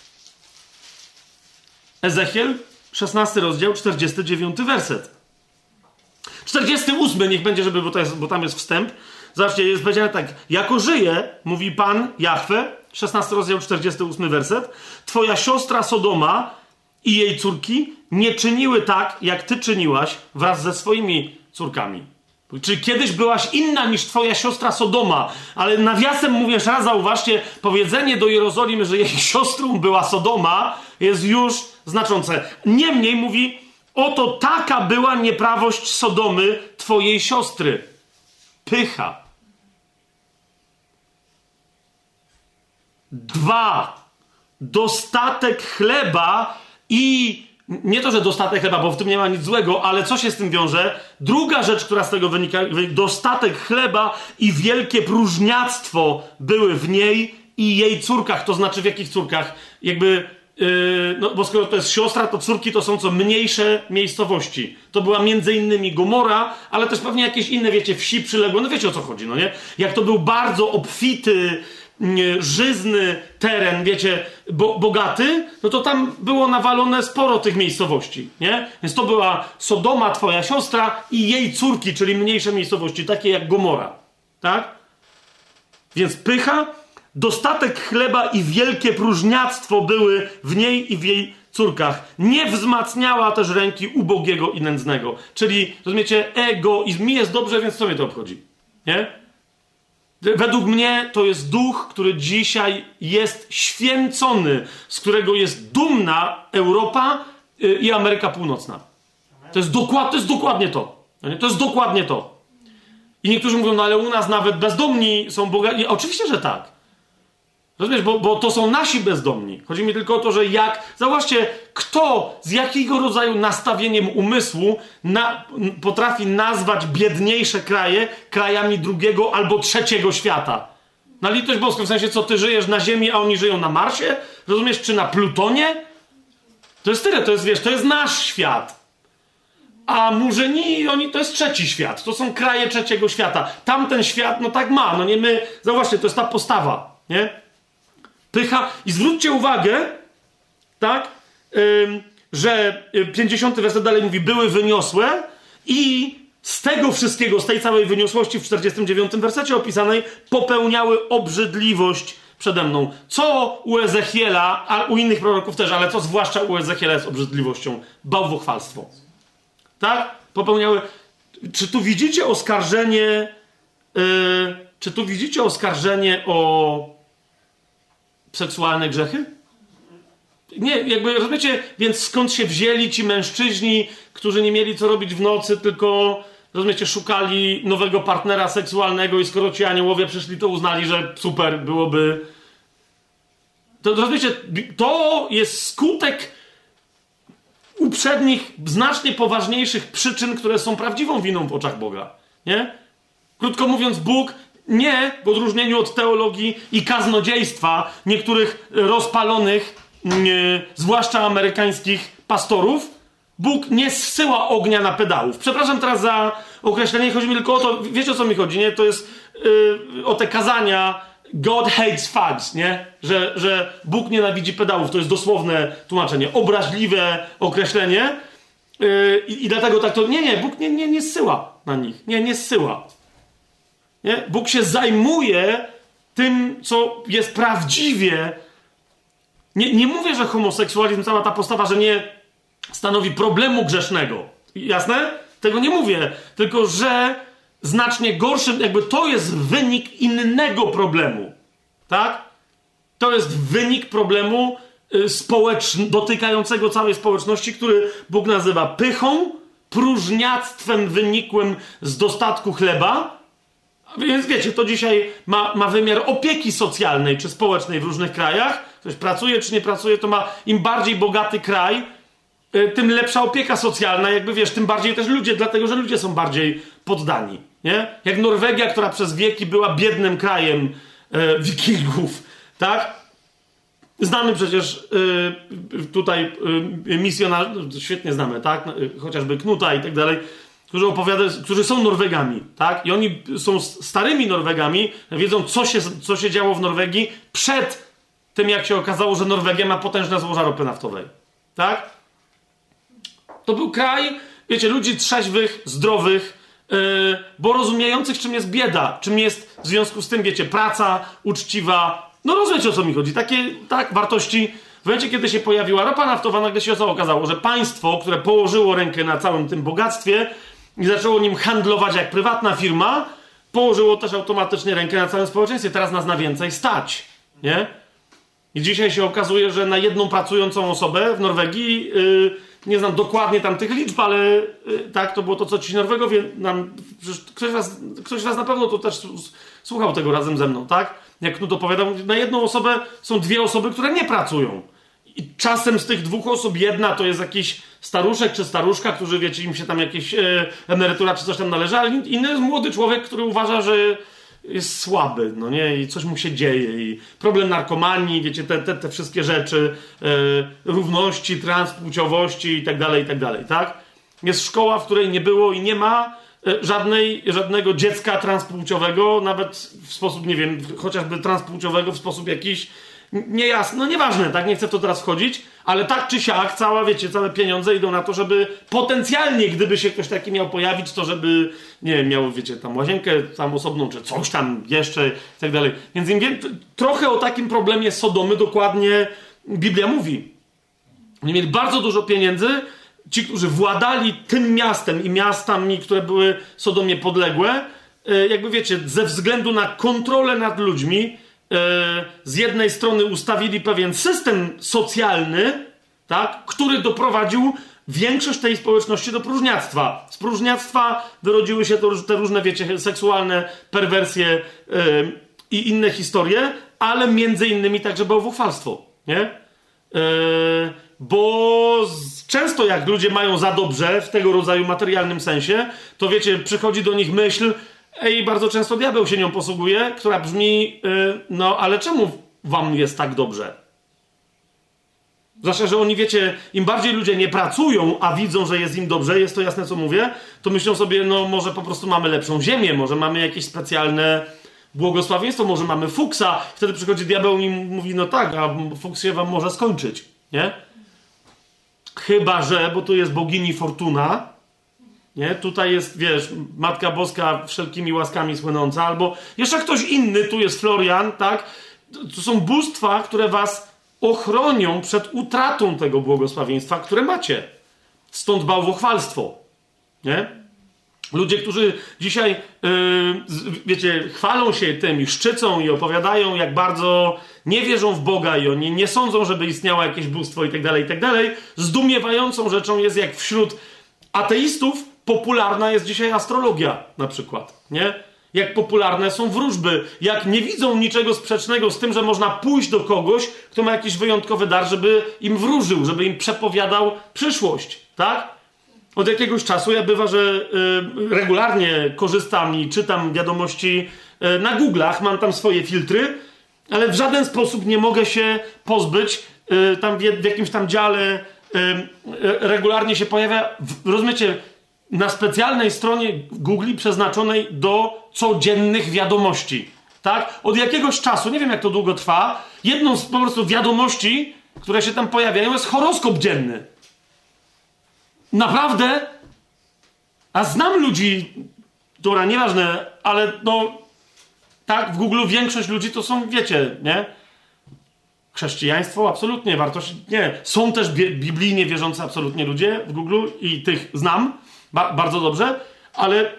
Ezechiel, 16 rozdział, 49 werset. 48 niech będzie, żeby, bo, to jest, bo tam jest wstęp. Zobaczcie, jest powiedziane tak. Jako żyje, mówi Pan Jahwe, 16 rozdział, 48 werset. Twoja siostra Sodoma i jej córki nie czyniły tak, jak ty czyniłaś wraz ze swoimi córkami. Czy kiedyś byłaś inna niż twoja siostra Sodoma? Ale nawiasem mówię, raz zauważcie, powiedzenie do Jerozolimy, że jej siostrą była Sodoma, jest już znaczące. Niemniej mówi, oto taka była nieprawość Sodomy, twojej siostry. Pycha. Dwa. Dostatek chleba i nie to, że dostatek chleba, bo w tym nie ma nic złego, ale co się z tym wiąże? Druga rzecz, która z tego wynika, dostatek chleba i wielkie próżniactwo były w niej i jej córkach, to znaczy w jakich córkach? Jakby, no bo skoro to jest siostra, to córki to są co mniejsze miejscowości. To była między innymi Gomora, ale też pewnie jakieś inne, wiecie, wsi przyległe, no wiecie o co chodzi, no nie? Jak to był bardzo obfity, żyzny teren, wiecie, bo, bogaty, no to tam było nawalone sporo tych miejscowości, nie? Więc to była Sodoma, twoja siostra i jej córki, czyli mniejsze miejscowości, takie jak Gomora, tak? Więc pycha, dostatek chleba i wielkie próżniactwo były w niej i w jej córkach. Nie wzmacniała też ręki ubogiego i nędznego. Czyli, rozumiecie, egoizm. Mi jest dobrze, więc co mnie to obchodzi? Nie? Według mnie to jest duch, który dzisiaj jest święcony, z którego jest dumna Europa y, i Ameryka Północna. To jest, dokład, to jest dokładnie to. To jest dokładnie to. I niektórzy mówią, no ale u nas nawet bezdomni są bogaci. Oczywiście, że tak. Rozumiesz, bo, bo to są nasi bezdomni. Chodzi mi tylko o to, że jak. Zauważcie, kto z jakiego rodzaju nastawieniem umysłu na, potrafi nazwać biedniejsze kraje krajami drugiego albo trzeciego świata. Na litość boską, w sensie co ty żyjesz na Ziemi, a oni żyją na Marsie? rozumiesz, czy na Plutonie? To jest tyle, to jest, wiesz, to jest nasz świat. A Murzyni, oni, to jest trzeci świat. To są kraje trzeciego świata. Tamten świat, no tak ma. No nie my, zauważcie, to jest ta postawa, nie? Pycha. I zwróćcie uwagę, tak, że 50 y, werset dalej mówi, były wyniosłe i z tego wszystkiego, z tej całej wyniosłości w 49 wersecie opisanej, popełniały obrzydliwość przede mną. Co u Ezechiela, a u innych proroków też, ale co zwłaszcza u Ezechiela jest obrzydliwością? Bałwochwalstwo. Tak? Popełniały. Czy tu widzicie oskarżenie? Yy, czy tu widzicie oskarżenie o seksualne grzechy? Nie, jakby rozumiecie, więc skąd się wzięli ci mężczyźni, którzy nie mieli co robić w nocy, tylko rozumiecie, szukali nowego partnera seksualnego i skoro ci aniołowie przyszli, to uznali, że super byłoby. To rozumiecie, to jest skutek uprzednich, znacznie poważniejszych przyczyn, które są prawdziwą winą w oczach Boga. Nie? Krótko mówiąc, Bóg nie, w odróżnieniu od teologii i kaznodziejstwa niektórych rozpalonych, nie, zwłaszcza amerykańskich pastorów, Bóg nie zsyła ognia na pedałów. Przepraszam teraz za określenie, chodzi mi tylko o to, wiecie o co mi chodzi, nie? To jest yy, o te kazania God hates fags, nie? Że, że Bóg nienawidzi pedałów. To jest dosłowne tłumaczenie, obraźliwe określenie. Yy, i, dlatego tak to. Nie, nie, Bóg nie, nie, nie zsyła na nich. Nie, nie zsyła. Nie? Bóg się zajmuje tym, co jest prawdziwie. Nie, nie mówię, że homoseksualizm, cała ta postawa, że nie stanowi problemu grzesznego. Jasne? Tego nie mówię. Tylko, że znacznie gorszym, jakby to jest wynik innego problemu. Tak? To jest wynik problemu y, społeczn- dotykającego całej społeczności, który Bóg nazywa pychą, próżniactwem wynikłym z dostatku chleba. Więc wiecie, to dzisiaj ma, ma wymiar opieki socjalnej czy społecznej w różnych krajach. Ktoś pracuje czy nie pracuje, to ma im bardziej bogaty kraj, y, tym lepsza opieka socjalna, jakby wiesz, tym bardziej też ludzie, dlatego że ludzie są bardziej poddani. Nie? Jak Norwegia, która przez wieki była biednym krajem e, wikingów, tak? Znamy przecież e, tutaj e, misjonarzy, świetnie znamy, tak? No, e, chociażby Knuta i tak dalej, którzy opowiadają, którzy są Norwegami, tak? I oni są starymi Norwegami, wiedzą, co się, co się działo w Norwegii przed tym, jak się okazało, że Norwegia ma potężne złoża ropy naftowej, tak? To był kraj, wiecie, ludzi trzeźwych, zdrowych, Yy, bo rozumiejących, czym jest bieda, czym jest w związku z tym, wiecie, praca uczciwa. No rozumiecie, o co mi chodzi. Takie, tak, wartości. W momencie, kiedy się pojawiła ropa naftowa, nagle się okazało, że państwo, które położyło rękę na całym tym bogactwie i zaczęło nim handlować jak prywatna firma, położyło też automatycznie rękę na całym społeczeństwie. Teraz nas na więcej stać, nie? I dzisiaj się okazuje, że na jedną pracującą osobę w Norwegii yy, nie znam dokładnie tam tych liczb, ale y, tak, to było to, co ci Norwegowie nam. Ktoś was, ktoś was na pewno to też słuchał tego razem ze mną, tak? Jak Knut opowiadał, na jedną osobę są dwie osoby, które nie pracują. I czasem z tych dwóch osób jedna to jest jakiś staruszek czy staruszka, którzy wiecie, im się tam jakieś e, emerytura czy coś tam należy, ale inny jest młody człowiek, który uważa, że jest słaby, no nie, i coś mu się dzieje, i problem narkomanii, wiecie, te, te, te wszystkie rzeczy, e, równości, transpłciowości i tak dalej, i tak dalej, tak? Jest szkoła, w której nie było i nie ma e, żadnej, żadnego dziecka transpłciowego, nawet w sposób, nie wiem, chociażby transpłciowego w sposób jakiś niejasny, no nieważne, tak, nie chcę w to teraz wchodzić, ale tak czy siak, cała, wiecie, całe pieniądze idą na to, żeby potencjalnie, gdyby się ktoś taki miał pojawić, to żeby, nie wiem, miał, wiecie, tam łazienkę tam osobną, czy coś tam jeszcze i tak dalej. Więc im wiem, trochę o takim problemie Sodomy dokładnie Biblia mówi. Oni mieli bardzo dużo pieniędzy, ci, którzy władali tym miastem i miastami, które były Sodomie podległe, e, jakby wiecie, ze względu na kontrolę nad ludźmi, z jednej strony ustawili pewien system socjalny, tak, który doprowadził większość tej społeczności do próżniactwa. Z próżniactwa wyrodziły się te różne, wiecie, seksualne perwersje yy, i inne historie, ale między innymi także bałwochwalstwo, nie? Yy, bo z, często jak ludzie mają za dobrze w tego rodzaju materialnym sensie, to wiecie, przychodzi do nich myśl, i bardzo często diabeł się nią posługuje, która brzmi, yy, no ale czemu wam jest tak dobrze? Zwłaszcza, że oni, wiecie, im bardziej ludzie nie pracują, a widzą, że jest im dobrze, jest to jasne, co mówię, to myślą sobie, no może po prostu mamy lepszą ziemię, może mamy jakieś specjalne błogosławieństwo, może mamy fuksa. Wtedy przychodzi diabeł i mówi, no tak, a fuks się wam może skończyć, nie? Chyba, że, bo tu jest bogini Fortuna, nie? Tutaj jest, wiesz, Matka Boska wszelkimi łaskami słynąca, albo jeszcze ktoś inny, tu jest Florian, tak? To są bóstwa, które was ochronią przed utratą tego błogosławieństwa, które macie. Stąd bałwochwalstwo, nie? Ludzie, którzy dzisiaj, yy, wiecie, chwalą się tym i szczycą i opowiadają, jak bardzo nie wierzą w Boga i oni nie sądzą, żeby istniało jakieś bóstwo i tak dalej, i tak dalej. Zdumiewającą rzeczą jest, jak wśród ateistów popularna jest dzisiaj astrologia, na przykład, nie? Jak popularne są wróżby, jak nie widzą niczego sprzecznego z tym, że można pójść do kogoś, kto ma jakiś wyjątkowy dar, żeby im wróżył, żeby im przepowiadał przyszłość, tak? Od jakiegoś czasu ja bywa, że y, regularnie korzystam i czytam wiadomości y, na Google'ach, mam tam swoje filtry, ale w żaden sposób nie mogę się pozbyć. Y, tam w, w, jakimś tam dziale y, y, regularnie się pojawia, w, rozumiecie, na specjalnej stronie Google przeznaczonej do codziennych wiadomości. Tak? Od jakiegoś czasu, nie wiem jak to długo trwa, jedną z po prostu wiadomości, które się tam pojawiają, jest horoskop dzienny. Naprawdę? A znam ludzi, która nieważne, ale no tak, w Google większość ludzi to są, wiecie, nie? Chrześcijaństwo, absolutnie, wartość, nie. Są też biblijnie wierzący absolutnie ludzie w Google i tych znam ba bardzo dobrze, ale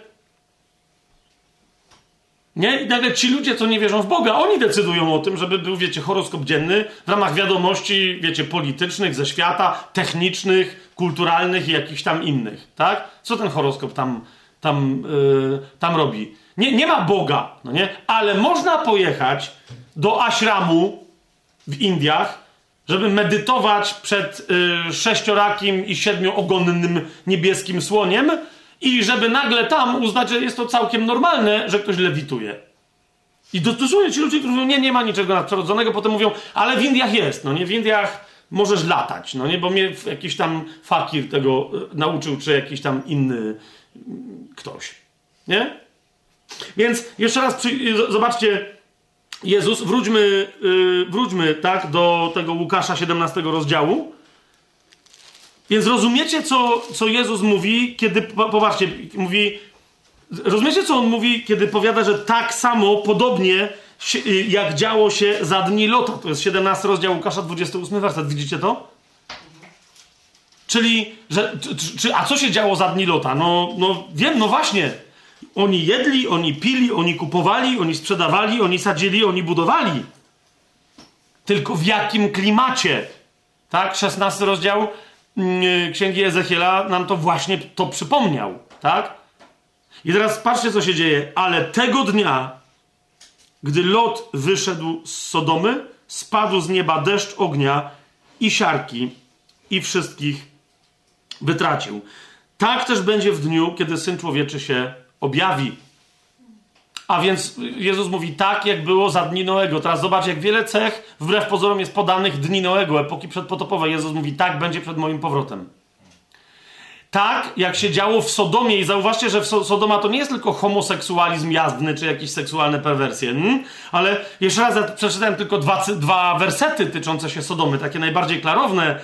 nie? I nagle ci ludzie, co nie wierzą w Boga, oni decydują o tym, żeby był, wiecie, horoskop dzienny w ramach wiadomości, wiecie, politycznych, ze świata, technicznych, kulturalnych i jakichś tam innych, tak? Co ten horoskop tam, tam, yy, tam robi? Nie, nie ma Boga, no nie? Ale można pojechać do ashramu w Indiach, żeby medytować przed yy, sześciorakim i siedmioogonnym niebieskim słoniem, i żeby nagle tam uznać, że jest to całkiem normalne, że ktoś lewituje. I dosłownie ci ludzie, którzy mówią, nie, nie ma niczego nadprzyrodzonego, potem mówią, ale w Indiach jest, no nie, w Indiach możesz latać, no nie, bo mnie jakiś tam fakir tego e, nauczył, czy jakiś tam inny mm, ktoś, nie? Więc jeszcze raz przy, zobaczcie, Jezus, wróćmy, yy, wróćmy tak do tego Łukasza 17 rozdziału. Więc rozumiecie, co, co Jezus mówi, kiedy, popatrzcie, mówi, rozumiecie, co on mówi, kiedy powiada, że tak samo, podobnie, y, jak działo się za dni Lota. To jest 17 rozdział Łukasza, 28 werset. Widzicie to? Czyli, że, czy, a co się działo za dni Lota? No, no wiem, no właśnie. Oni jedli, oni pili, oni kupowali, oni sprzedawali, oni sadzili, oni budowali. Tylko w jakim klimacie? Tak? 16 rozdział Mm, księgi Ezechiela nam to właśnie to przypomniał, tak? I teraz patrzcie, co się dzieje. Ale tego dnia, gdy Lot wyszedł z Sodomy, spadł z nieba deszcz ognia i siarki i wszystkich wytracił. Tak też będzie w dniu, kiedy Syn Człowieczy się objawi. A więc Jezus mówi tak, jak było za dni Noego. Teraz zobacz, jak wiele cech wbrew pozorom jest podanych dni Noego, epoki przedpotopowej. Jezus mówi tak, będzie przed moim powrotem. Tak, jak się działo w Sodomie i zauważcie, że w Sodoma to nie jest tylko homoseksualizm jazdny, czy jakieś seksualne perwersje, hmm? ale jeszcze raz przeczytałem tylko dwa, dwa wersety tyczące się Sodomy, takie najbardziej klarowne,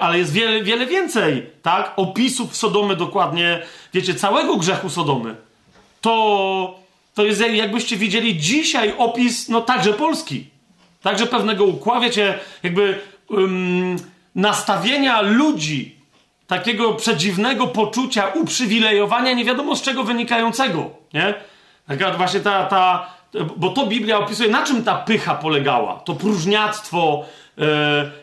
ale jest wiele, wiele więcej, tak, opisów Sodomy dokładnie, wiecie, całego grzechu Sodomy. To to jest jakbyście widzieli dzisiaj opis, no także Polski. Także pewnego układu, wiecie, jakby um, nastawienia ludzi, takiego przedziwnego poczucia uprzywilejowania, nie wiadomo z czego wynikającego, nie? Taka właśnie ta, ta, bo to Biblia opisuje, na czym ta pycha polegała. To próżniactwo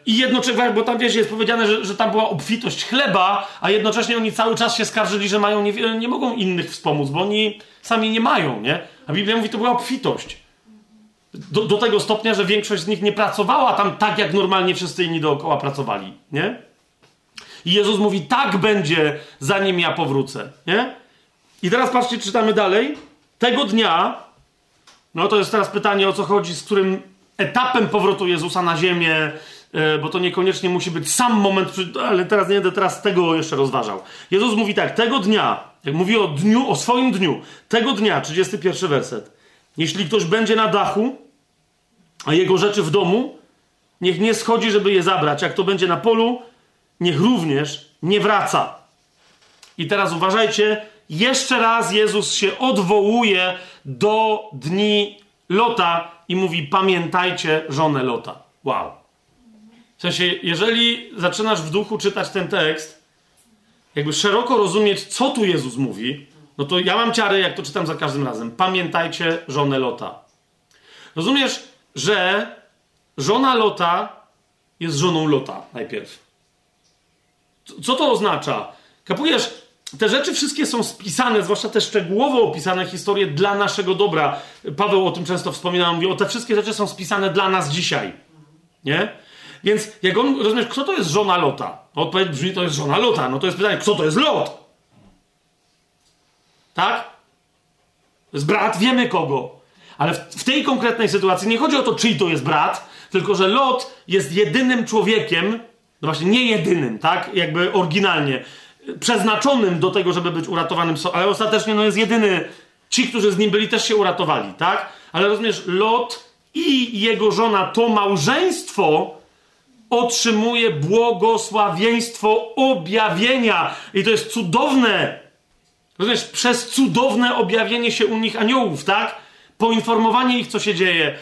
i jednocześnie, bo tam wiesz, jest powiedziane, że, że tam była obfitość chleba, a jednocześnie oni cały czas się skarżyli, że mają nie, nie mogą innych wspomóc, bo oni sami nie mają, nie? A Biblia mówi, to była obfitość. Do, do tego stopnia, że większość z nich nie pracowała tam tak, jak normalnie wszyscy inni dookoła pracowali, nie? I Jezus mówi, tak będzie, zanim ja powrócę, nie? I teraz patrzcie, czytamy dalej. Tego dnia, no to jest teraz pytanie, o co chodzi, z którym etapem powrotu Jezusa na ziemię e, bo to niekoniecznie musi być sam moment, ale teraz nie będę teraz tego jeszcze rozważał. Jezus mówi tak, tego dnia, jak mówi o dniu, o swoim dniu, tego dnia, 31 werset, jeśli ktoś będzie na dachu, a jego rzeczy w domu, niech nie schodzi, żeby je zabrać. Jak to będzie na polu, niech również nie wraca. I teraz uważajcie, jeszcze raz Jezus się odwołuje do dni Lota i mówi: Pamiętajcie żonę Lota. Wow. W sensie, jeżeli zaczynasz w duchu czytać ten tekst, jakby szeroko rozumieć, co tu Jezus mówi, no to ja mam ciary, jak to czytam za każdym razem. Pamiętajcie żonę Lota. Rozumiesz, że żona Lota jest żoną Lota najpierw. Co to oznacza? Kapujesz, te rzeczy wszystkie są spisane, zwłaszcza te szczegółowo opisane historie dla naszego dobra. Paweł o tym często wspominał, mówi, o te wszystkie rzeczy są spisane dla nas dzisiaj. Nie? Więc jak on, rozumiesz, kto to jest żona Lota? Odpowiedź brzmi, to jest żona Lota. No to jest pytanie, kto to jest Lot? Tak? Jest brat, wiemy kogo. Ale w, w tej konkretnej sytuacji nie chodzi o to, czyj to jest brat, tylko że Lot jest jedynym człowiekiem, no właśnie nie jedynym, tak? Jakby oryginalnie przeznaczonym do tego, żeby być uratowanym, ale ostatecznie no jest jedyny. Ci, którzy z nim byli, też się uratowali, tak? Ale rozumiesz, Lot i jego żona, to małżeństwo otrzymuje błogosławieństwo objawienia. I to jest cudowne. Rozumiesz, przez cudowne objawienie się u nich aniołów, tak? Poinformowanie ich, co się dzieje.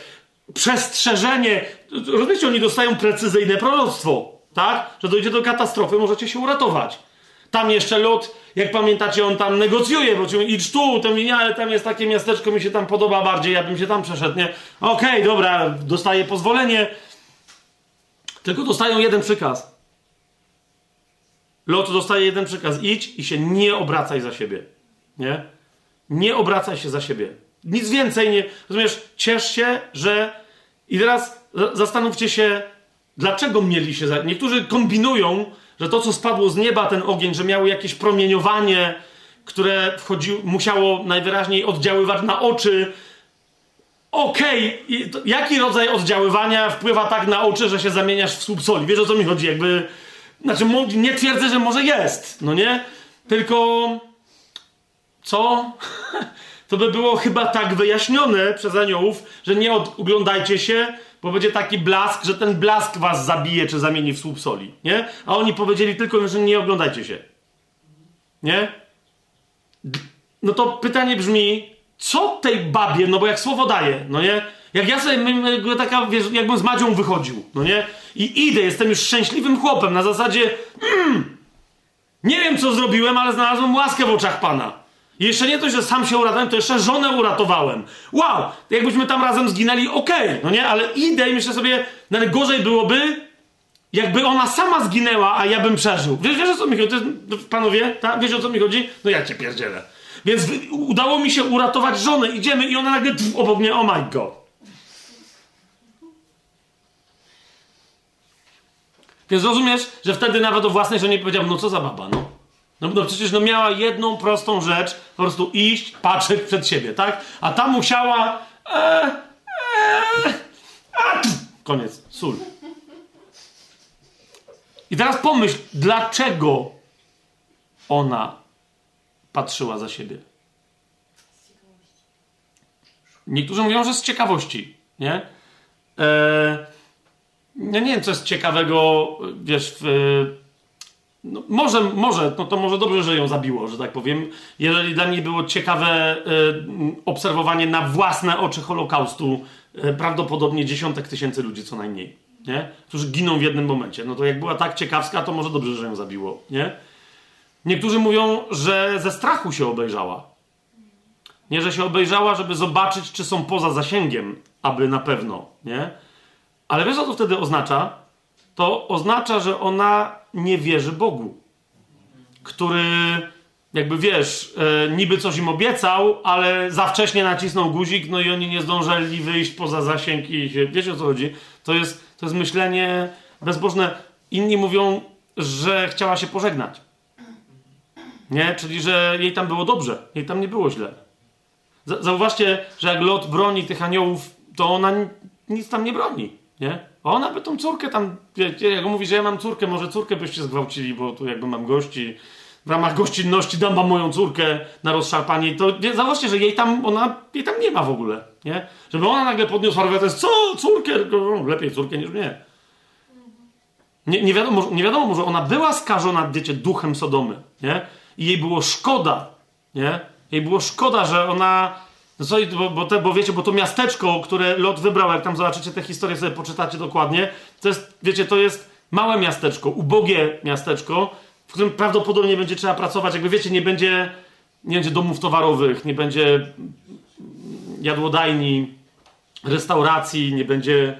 Przestrzeżenie. Rozumiecie, oni dostają precyzyjne proroctwo, tak? Że dojdzie do katastrofy, możecie się uratować. Tam jeszcze Lot, jak pamiętacie, on tam negocjuje, bo ci idź tu, to mi nie, ale tam jest takie miasteczko, mi się tam podoba bardziej, ja bym się tam przeszedł, nie? Okej, okay, dobra, dostaję pozwolenie. Tylko dostają jeden przykaz. Lot dostaje jeden przykaz. Idź i się nie obracaj za siebie. Nie? Nie obracaj się za siebie. Nic więcej nie... Rozumiesz? Ciesz się, że... I teraz zastanówcie się, dlaczego mieli się... Za... Niektórzy kombinują, że to, co spadło z nieba, ten ogień, że miało jakieś promieniowanie, które wchodzi, musiało najwyraźniej oddziaływać na oczy. Okej, okay. jaki rodzaj oddziaływania wpływa tak na oczy, że się zamieniasz w słup soli? Wiesz o co mi chodzi? Jakby. Znaczy, nie twierdzę, że może jest, no nie? Tylko. Co? To by było chyba tak wyjaśnione przez aniołów, że nie oglądajcie się, bo będzie taki blask, że ten blask was zabije, czy zamieni w słup soli, nie? A oni powiedzieli tylko, że nie oglądajcie się. Nie? No to pytanie brzmi, co tej babie, no bo jak słowo daje, no nie? Jak ja sobie, taka, wiesz, jakbym z Madzią wychodził, no nie? I idę, jestem już szczęśliwym chłopem, na zasadzie, mm, nie wiem co zrobiłem, ale znalazłem łaskę w oczach Pana. Jeszcze nie to, że sam się uratowałem, to jeszcze żonę uratowałem. Wow! Jakbyśmy tam razem zginęli, okej, okay, no nie? Ale idę i myślę sobie, nawet gorzej byłoby, jakby ona sama zginęła, a ja bym przeżył. Wiesz, wiesz o co mi chodzi? Panowie, tak? Wiesz o co mi chodzi? No ja cię pierdzielę. Więc udało mi się uratować żonę. Idziemy i ona nagle tf, obok mnie, oh my god. Więc rozumiesz, że wtedy nawet o własnej żonie powiedział, no co za baba, no. No, no przecież no miała jedną prostą rzecz, po prostu iść, patrzeć przed siebie, tak? A ta musiała... E, e, a, koniec, sól. I teraz pomyśl, dlaczego ona patrzyła za siebie. Niektórzy mówią, że z ciekawości, nie? Eee, ja nie wiem, co jest ciekawego, wiesz, w, no, może, może, no to może dobrze, że ją zabiło, że tak powiem. Jeżeli dla niej było ciekawe y, obserwowanie na własne oczy Holokaustu, y, prawdopodobnie dziesiątek tysięcy ludzi co najmniej, nie? Którzy giną w jednym momencie. No to jak była tak ciekawska, to może dobrze, że ją zabiło, nie? Niektórzy mówią, że ze strachu się obejrzała. Nie, że się obejrzała, żeby zobaczyć, czy są poza zasięgiem, aby na pewno, nie? Ale wiesz, co to wtedy oznacza? To oznacza, że ona nie wierzy Bogu, który, jakby wiesz, e, niby coś im obiecał, ale za wcześnie nacisnął guzik, no i oni nie zdążyli wyjść poza zasięg i się, wiecie o co chodzi? To jest, to jest myślenie bezbożne. Inni mówią, że chciała się pożegnać. Nie? Czyli, że jej tam było dobrze, jej tam nie było źle. Zauważcie, że jak Lot broni tych aniołów, to ona nic tam nie broni. Nie? A ona by tą córkę tam, jak mówi, że ja mam córkę, może córkę byście zgwałcili, bo tu jakby mam gości. W ramach gościnności dam wam moją córkę na rozszarpanie. To zauważcie, że jej tam, ona, jej tam nie ma w ogóle, nie? Żeby ona nagle podniosła rękę, to jest co? Córkę? No, lepiej córkę niż mnie. Nie, nie, wiadomo, nie wiadomo, może ona była skażona, wiecie, duchem Sodomy, nie? I jej było szkoda, nie? Jej było szkoda, że ona... No co, bo, bo, te, bo wiecie, bo to miasteczko, które Lot wybrał, jak tam zobaczycie tę historię, sobie poczytacie dokładnie, to jest, wiecie, to jest małe miasteczko, ubogie miasteczko, w którym prawdopodobnie będzie trzeba pracować, jakby wiecie, nie będzie, nie będzie domów towarowych, nie będzie jadłodajni, restauracji, nie będzie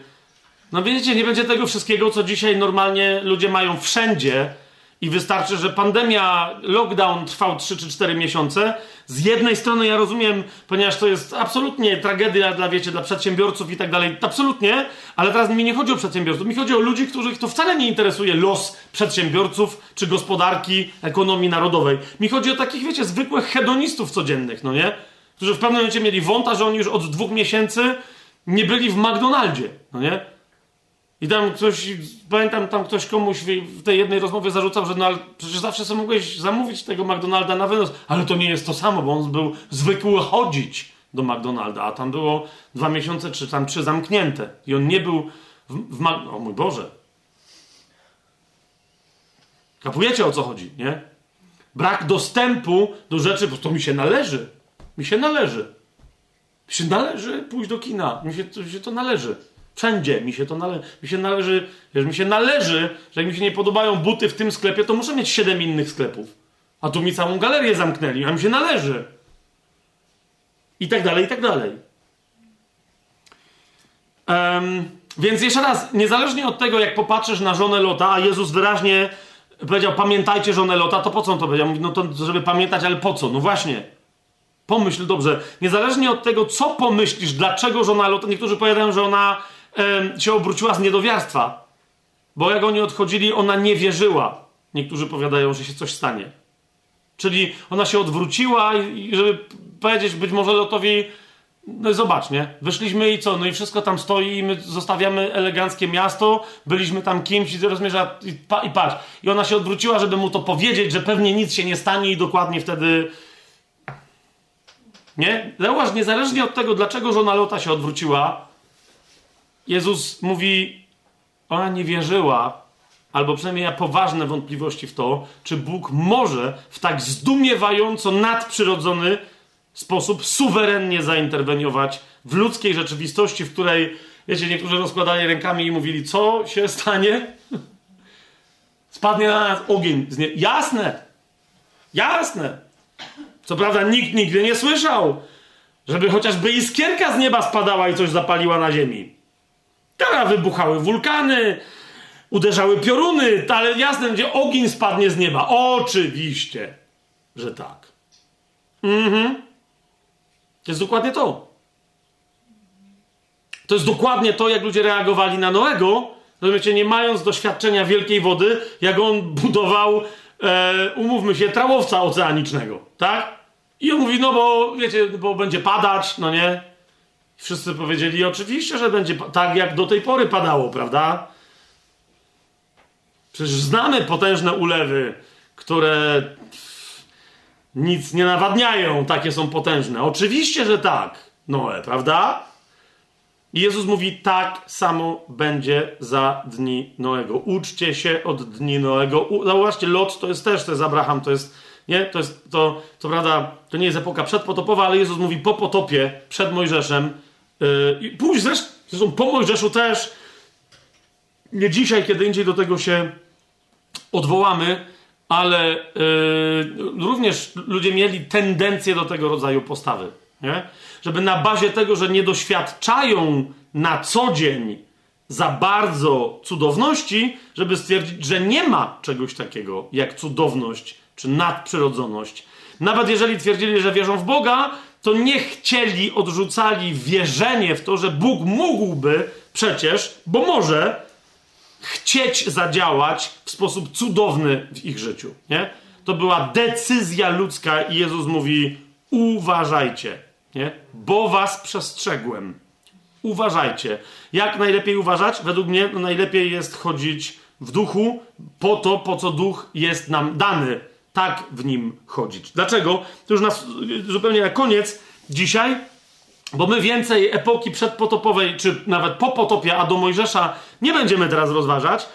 no wiecie, nie będzie tego wszystkiego, co dzisiaj normalnie ludzie mają wszędzie i wystarczy, że pandemia, lockdown trwał 3 czy 4 miesiące. Z jednej strony ja rozumiem, ponieważ to jest absolutnie tragedia dla, wiecie, dla przedsiębiorców i tak dalej, absolutnie, ale teraz mi nie chodzi o przedsiębiorców, mi chodzi o ludzi, których to wcale nie interesuje los przedsiębiorców czy gospodarki, ekonomii narodowej. Mi chodzi o takich, wiecie, zwykłych hedonistów codziennych, no nie? Którzy w pewnym momencie mieli wąta, że oni już od dwóch miesięcy nie byli w McDonaldzie, no nie? I tam ktoś, pamiętam, tam ktoś komuś w tej jednej rozmowie zarzucał, że no ale przecież zawsze sobie mogłeś zamówić tego McDonalda na wynos. Ale to nie jest to samo, bo on był zwykły chodzić do McDonalda, a tam było dwa miesiące czy tam trzy zamknięte. I on nie był w, w O mój Boże. Kapujecie o co chodzi, nie? Brak dostępu do rzeczy, bo to mi się należy. Mi się należy. Mi się należy pójść do kina. Mi się, mi się to należy. Wszędzie mi się to należy. Mi się należy, wiesz, mi się należy, że jak mi się nie podobają buty w tym sklepie, to muszę mieć siedem innych sklepów. A tu mi całą galerię zamknęli, a mi się należy. I tak dalej, i tak dalej. Um, więc jeszcze raz, niezależnie od tego, jak popatrzysz na żonę Lota, a Jezus wyraźnie powiedział, pamiętajcie żonę Lota, to po co on to powiedział? No to, żeby pamiętać, ale po co? No właśnie. Pomyśl dobrze. Niezależnie od tego, co pomyślisz, dlaczego żona Lota, niektórzy powiadają, że ona się obróciła z niedowiarstwa. Bo jak oni odchodzili, ona nie wierzyła. Niektórzy powiadają, że się coś stanie. Czyli ona się odwróciła i żeby powiedzieć być może Lotowi, no zobacz, nie? Wyszliśmy i co? No i wszystko tam stoi i my zostawiamy eleganckie miasto, byliśmy tam kimś i rozmierza i, pa, i patrz. I ona się odwróciła, żeby mu to powiedzieć, że pewnie nic się nie stanie i dokładnie wtedy... Nie? Zauważ, niezależnie od tego, dlaczego żona Lota się odwróciła, Jezus mówi, ona nie wierzyła, albo przynajmniej miała poważne wątpliwości w to, czy Bóg może w tak zdumiewająco nadprzyrodzony sposób suwerennie zainterweniować w ludzkiej rzeczywistości, w której, wiecie, niektórzy rozkładali rękami i mówili, co się stanie? Spadnie na nas ogień. Jasne! Jasne! Co prawda nikt nigdy nie słyszał, żeby chociażby iskierka z nieba spadała i coś zapaliła na ziemi. Teraz wybuchały wulkany, uderzały pioruny, ale jasne, gdzie ogień spadnie z nieba. Oczywiście, że tak. Mhm. To jest dokładnie to. To jest dokładnie to, jak ludzie reagowali na Noego, rozumiecie, nie mając doświadczenia wielkiej wody, jak on budował, e, umówmy się, trałowca oceanicznego, tak? I on mówi, no bo, wiecie, bo będzie padać, no nie? Wszyscy powiedzieli, oczywiście, że będzie tak, jak do tej pory padało, prawda? Przecież znamy potężne ulewy, które nic nie nawadniają, takie są potężne. Oczywiście, że tak, Noe, prawda? I Jezus mówi, tak samo będzie za dni Noego. Uczcie się od dni Noego. Zauważcie, Lot to jest też, to jest Abraham, to jest, nie? To jest, to, to prawda, to nie jest epoka przedpotopowa, ale Jezus mówi po potopie, przed Mojżeszem, i pójść zresztą, zresztą po Mojżeszu też, nie dzisiaj, kiedy indziej do tego się odwołamy, ale yy, również ludzie mieli tendencję do tego rodzaju postawy. Nie? Żeby na bazie tego, że nie doświadczają na co dzień za bardzo cudowności, żeby stwierdzić, że nie ma czegoś takiego jak cudowność czy nadprzyrodzoność. Nawet jeżeli twierdzili, że wierzą w Boga, to nie chcieli, odrzucali wierzenie w to, że Bóg mógłby przecież, bo może, chcieć zadziałać w sposób cudowny w ich życiu. Nie? To była decyzja ludzka i Jezus mówi: uważajcie, nie? bo was przestrzegłem. uważajcie. Jak najlepiej uważać? Według mnie no najlepiej jest chodzić w duchu po to, po co duch jest nam dany. Tak w nim chodzić. Dlaczego? To już nas zupełnie na koniec dzisiaj, bo my więcej epoki przedpotopowej, czy nawet po potopie, a do Mojżesza nie będziemy teraz rozważać.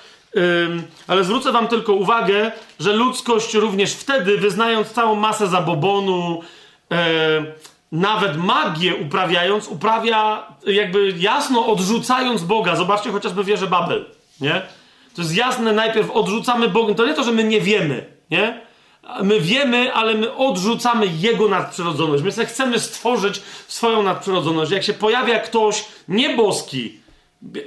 Ale zwrócę Wam tylko uwagę, że ludzkość również wtedy, wyznając całą masę zabobonu, yy, nawet magię uprawiając, uprawia jakby jasno odrzucając Boga. Zobaczcie chociażby wieżę Babel, nie? To jest jasne, najpierw odrzucamy Boga. To nie to, że my nie wiemy, nie? My wiemy, ale my odrzucamy Jego nadprzyrodzoność. My chcemy stworzyć swoją nadprzyrodzoność. Jak się pojawia ktoś nieboski,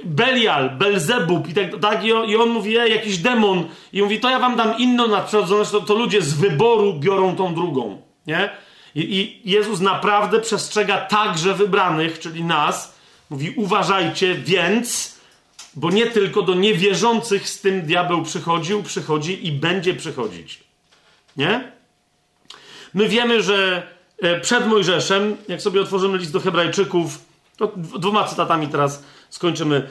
Belial, Belzebub i tak, tak i, on, i on mówi, e, jakiś demon i mówi, to ja wam dam inną nadprzyrodzoność, to, to ludzie z wyboru biorą tą drugą, nie? I, I Jezus naprawdę przestrzega także wybranych, czyli nas, mówi, uważajcie, więc, bo nie tylko do niewierzących z tym diabeł przychodził, przychodzi i będzie przychodzić. Nie? My wiemy, że e, przed Mojżeszem, jak sobie otworzymy list do Hebrajczyków, to dwoma cytatami teraz skończymy.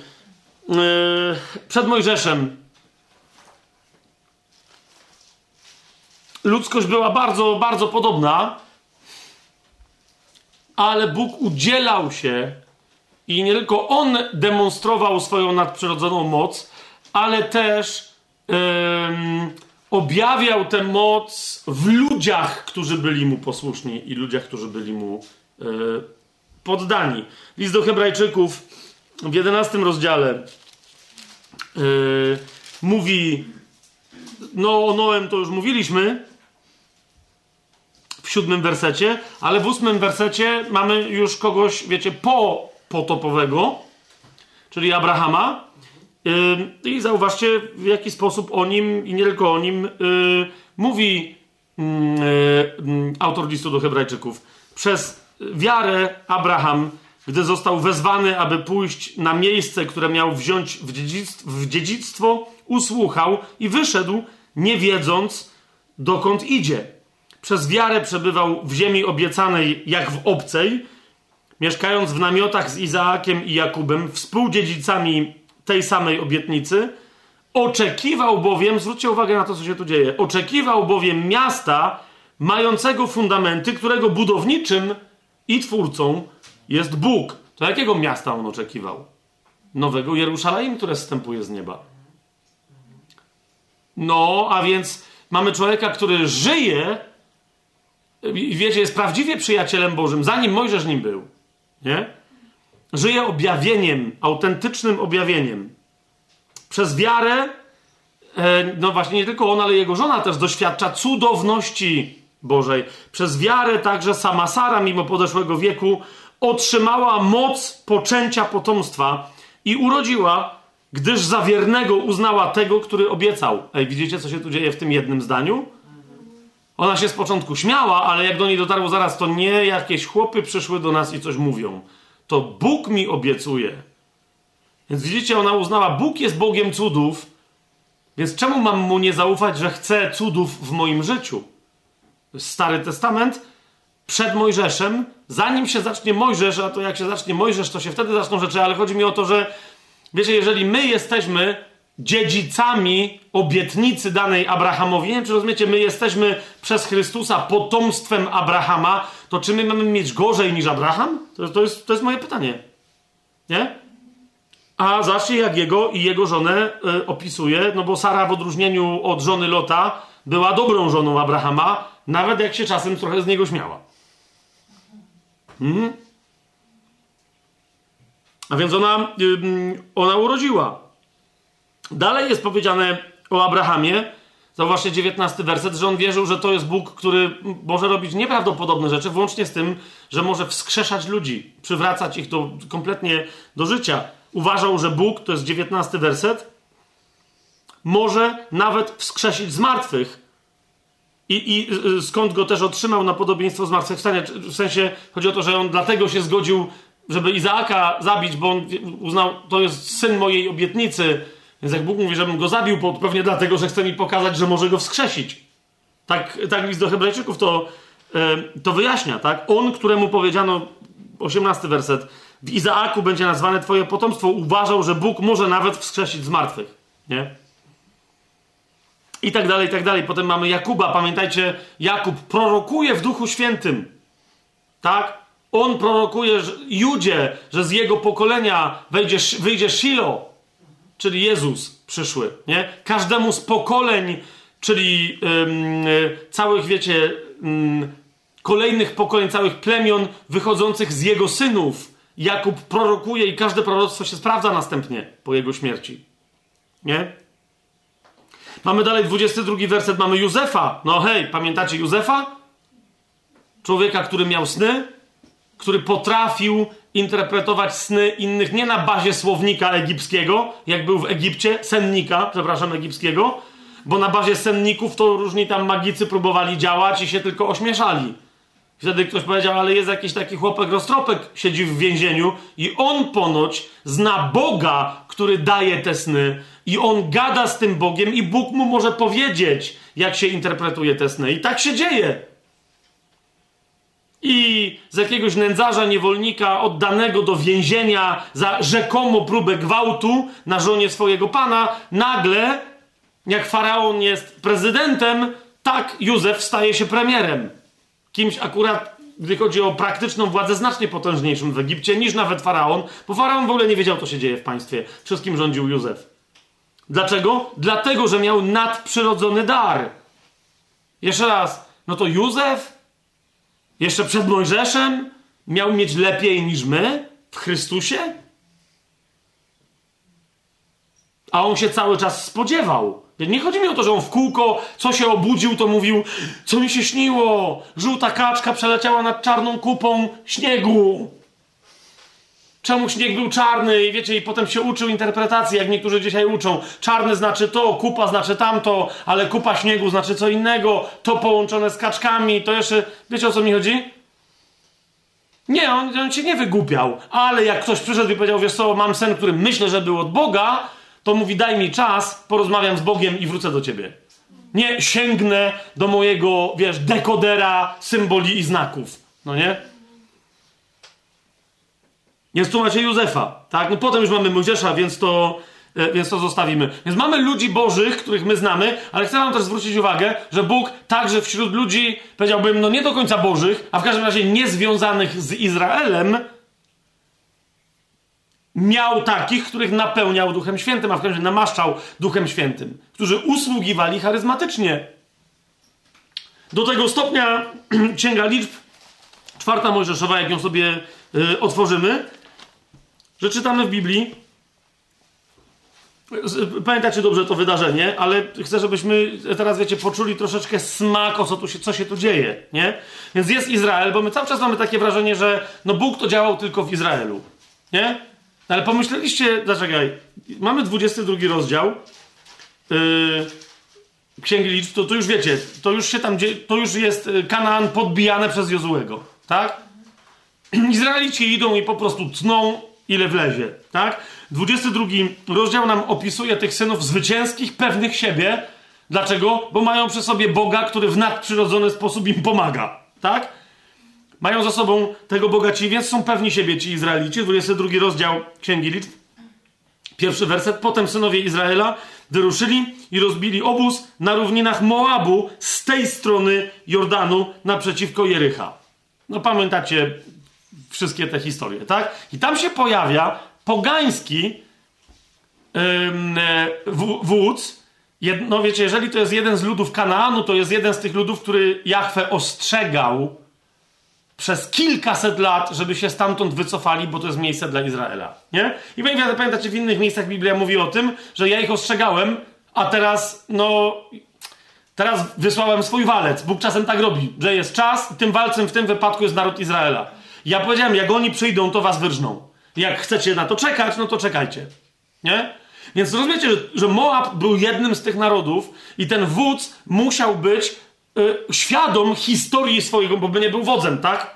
E, przed Mojżeszem ludzkość była bardzo, bardzo podobna, ale Bóg udzielał się i nie tylko On demonstrował swoją nadprzyrodzoną moc, ale też yy, objawiał tę moc w ludziach, którzy byli Mu posłuszni i ludziach, którzy byli Mu yy, poddani. List do Hebrajczyków w 11 rozdziale yy, mówi, no o Noem to już mówiliśmy, w siódmym wersecie, ale w ósmym wersecie mamy już kogoś, wiecie, po potopowego, czyli Abrahama. I zauważcie, w jaki sposób o nim i nie tylko o nim yy, mówi yy, autor listu do Hebrajczyków. Przez wiarę Abraham, gdy został wezwany, aby pójść na miejsce, które miał wziąć w dziedzictwo, w dziedzictwo usłuchał i wyszedł, nie wiedząc, dokąd idzie przez wiarę przebywał w ziemi obiecanej jak w obcej, mieszkając w namiotach z Izaakiem i Jakubem, współdziedzicami tej samej obietnicy, oczekiwał bowiem, zwróćcie uwagę na to, co się tu dzieje, oczekiwał bowiem miasta mającego fundamenty, którego budowniczym i twórcą jest Bóg. To jakiego miasta on oczekiwał? Nowego Jerusalem, które zstępuje z nieba. No, a więc mamy człowieka, który żyje i wiecie, jest prawdziwie przyjacielem Bożym, zanim Mojżesz nim był. Nie? Żyje objawieniem, autentycznym objawieniem. Przez wiarę, e, no właśnie nie tylko on, ale jego żona też doświadcza cudowności Bożej. Przez wiarę także sama Sara, mimo podeszłego wieku, otrzymała moc poczęcia potomstwa i urodziła, gdyż za wiernego uznała tego, który obiecał. Ej, widzicie, co się tu dzieje w tym jednym zdaniu? Ona się z początku śmiała, ale jak do niej dotarło zaraz, to nie jakieś chłopy przyszły do nas i coś mówią. To Bóg mi obiecuje. Więc widzicie, ona uznała, Bóg jest Bogiem cudów, więc czemu mam mu nie zaufać, że chce cudów w moim życiu? Stary Testament przed Mojżeszem, zanim się zacznie Mojżesz, a to jak się zacznie Mojżesz, to się wtedy zaczną rzeczy, ale chodzi mi o to, że wiecie, jeżeli my jesteśmy dziedzicami obietnicy danej Abrahamowi. Nie wiem, czy rozumiecie, my jesteśmy przez Chrystusa potomstwem Abrahama, to czy my mamy mieć gorzej niż Abraham? To, to, jest, to jest moje pytanie. Nie? A zobaczcie, jak jego i jego żonę y, opisuje, no bo Sara w odróżnieniu od żony Lota była dobrą żoną Abrahama, nawet jak się czasem trochę z niego śmiała. Mhm. A więc ona, y, ona urodziła. Dalej jest powiedziane o Abrahamie, zauważcie 19 werset, że on wierzył, że to jest Bóg, który może robić nieprawdopodobne rzeczy, włącznie z tym, że może wskrzeszać ludzi, przywracać ich do, kompletnie do życia. Uważał, że Bóg, to jest 19 werset, może nawet wskrzesić zmartwych. I, I y, skąd go też otrzymał na podobieństwo zmartwychwstania? W sensie chodzi o to, że on dlatego się zgodził, żeby Izaaka zabić, bo on uznał, to jest syn mojej obietnicy, więc jak Bóg mówi, żebym go zabił, to pewnie dlatego, że chce mi pokazać, że może go wskrzesić. Tak, tak list do Hebrajczyków to, e, to wyjaśnia, tak? On, któremu powiedziano, 18 werset, W Izaaku będzie nazwane twoje potomstwo. Uważał, że Bóg może nawet wskrzesić z martwych. Nie? I tak dalej, i tak dalej. Potem mamy Jakuba. Pamiętajcie, Jakub prorokuje w Duchu Świętym. Tak? On prorokuje Judzie, że z jego pokolenia wejdzie, wyjdzie Shilo, czyli Jezus przyszły. Nie? Każdemu z pokoleń, czyli ym, całych, wiecie, ym, kolejnych pokoleń, całych plemion wychodzących z jego synów, Jakub prorokuje i każde proroctwo się sprawdza następnie po jego śmierci. Nie? Mamy dalej 22 werset, mamy Józefa. No hej, pamiętacie Józefa? Człowieka, który miał sny, który potrafił interpretować sny innych nie na bazie słownika egipskiego, jak był w Egipcie, sennika, przepraszam, egipskiego, bo na bazie senników to różni tam magicy próbowali działać i się tylko ośmieszali. Wtedy ktoś powiedział, ale jest jakiś taki chłopek roztropek, siedzi w więzieniu i on ponoć zna Boga, który daje te sny i on gada z tym Bogiem i Bóg mu może powiedzieć, jak się interpretuje te sny. I tak się dzieje. I z jakiegoś nędzarza, niewolnika oddanego do więzienia za rzekomo próbę gwałtu na żonie swojego pana, nagle, jak faraon jest prezydentem, tak Józef staje się premierem. Kimś akurat, gdy chodzi o praktyczną władzę, znacznie potężniejszym w Egipcie niż nawet faraon, bo faraon w ogóle nie wiedział, co się dzieje w państwie. Wszystkim rządził Józef. Dlaczego? Dlatego, że miał nadprzyrodzony dar. Jeszcze raz, no to Józef jeszcze przed Mojżeszem miał mieć lepiej niż my w Chrystusie? A on się cały czas spodziewał. Nie chodzi mi o to, że on w kółko, co się obudził, to mówił, co mi się śniło. Żółta kaczka przeleciała nad czarną kupą śniegu. Czemu śnieg był czarny i wiecie, i potem się uczył interpretacji, jak niektórzy dzisiaj uczą. Czarny znaczy to, kupa znaczy tamto, ale kupa śniegu znaczy co innego, to połączone z kaczkami, to jeszcze, wiecie o co mi chodzi? Nie, on, on się nie wygłupiał, ale jak ktoś przyszedł i powiedział, wiesz co, mam sen, który myślę, że był od Boga, to mówi, daj mi czas, porozmawiam z Bogiem i wrócę do ciebie. Nie sięgnę do mojego, wiesz, dekodera symboli i znaków. No nie? Więc tu macie Józefa, tak? No potem już mamy Mojżesza, więc to, e, więc to zostawimy. Więc mamy ludzi bożych, których my znamy, ale chcę wam też zwrócić uwagę, że Bóg także wśród ludzi, powiedziałbym, no nie do końca bożych, a w każdym razie niezwiązanych z Izraelem, miał takich, których napełniał Duchem Świętym, a w każdym razie namaszczał Duchem Świętym, którzy usługiwali charyzmatycznie. Do tego stopnia Księga Liczb, czwarta Mojżeszowa, jak ją sobie y, otworzymy, że czytamy w Biblii, pamiętacie dobrze to wydarzenie, ale chcę, żebyśmy teraz, wiecie, poczuli troszeczkę smak, o co, tu się, co się tu dzieje, nie? Więc jest Izrael, bo my cały czas mamy takie wrażenie, że no Bóg to działał tylko w Izraelu, nie? No ale pomyśleliście, zaczekaj, mamy 22 rozdział yy, Księgi Liczb, to, to już wiecie, to już się tam, to już jest y, Kanaan podbijane przez Jozułego, tak? Izraelici idą i po prostu tną ile wlezie, tak? 22 rozdział nam opisuje tych synów zwycięskich, pewnych siebie. Dlaczego? Bo mają przy sobie Boga, który w nadprzyrodzony sposób im pomaga, tak? Mają za sobą tego Boga ci, więc są pewni siebie ci Izraelici. 22 rozdział Księgi Liczb. Pierwszy werset. Potem synowie Izraela wyruszyli i rozbili obóz na równinach Moabu z tej strony Jordanu naprzeciwko Jericha. No pamiętacie wszystkie te historie, tak? I tam się pojawia pogański yy, wódz. no wiecie, jeżeli to jest jeden z ludów Kanaanu, to jest jeden z tych ludów, który Jahwe ostrzegał przez kilkaset lat, żeby się stamtąd wycofali, bo to jest miejsce dla Izraela. Nie? I pamiętacie, w innych miejscach Biblia mówi o tym, że ja ich ostrzegałem, a teraz, no, teraz wysłałem swój walec. Bóg czasem tak robi, że jest czas tym walcem w tym wypadku jest naród Izraela. Ja powiedziałem, jak oni przyjdą, to was wyrżną. Jak chcecie na to czekać, no to czekajcie. Nie? Więc rozumiecie, że, że Moab był jednym z tych narodów i ten wódz musiał być y, świadom historii swojego, bo by nie był wodzem, tak?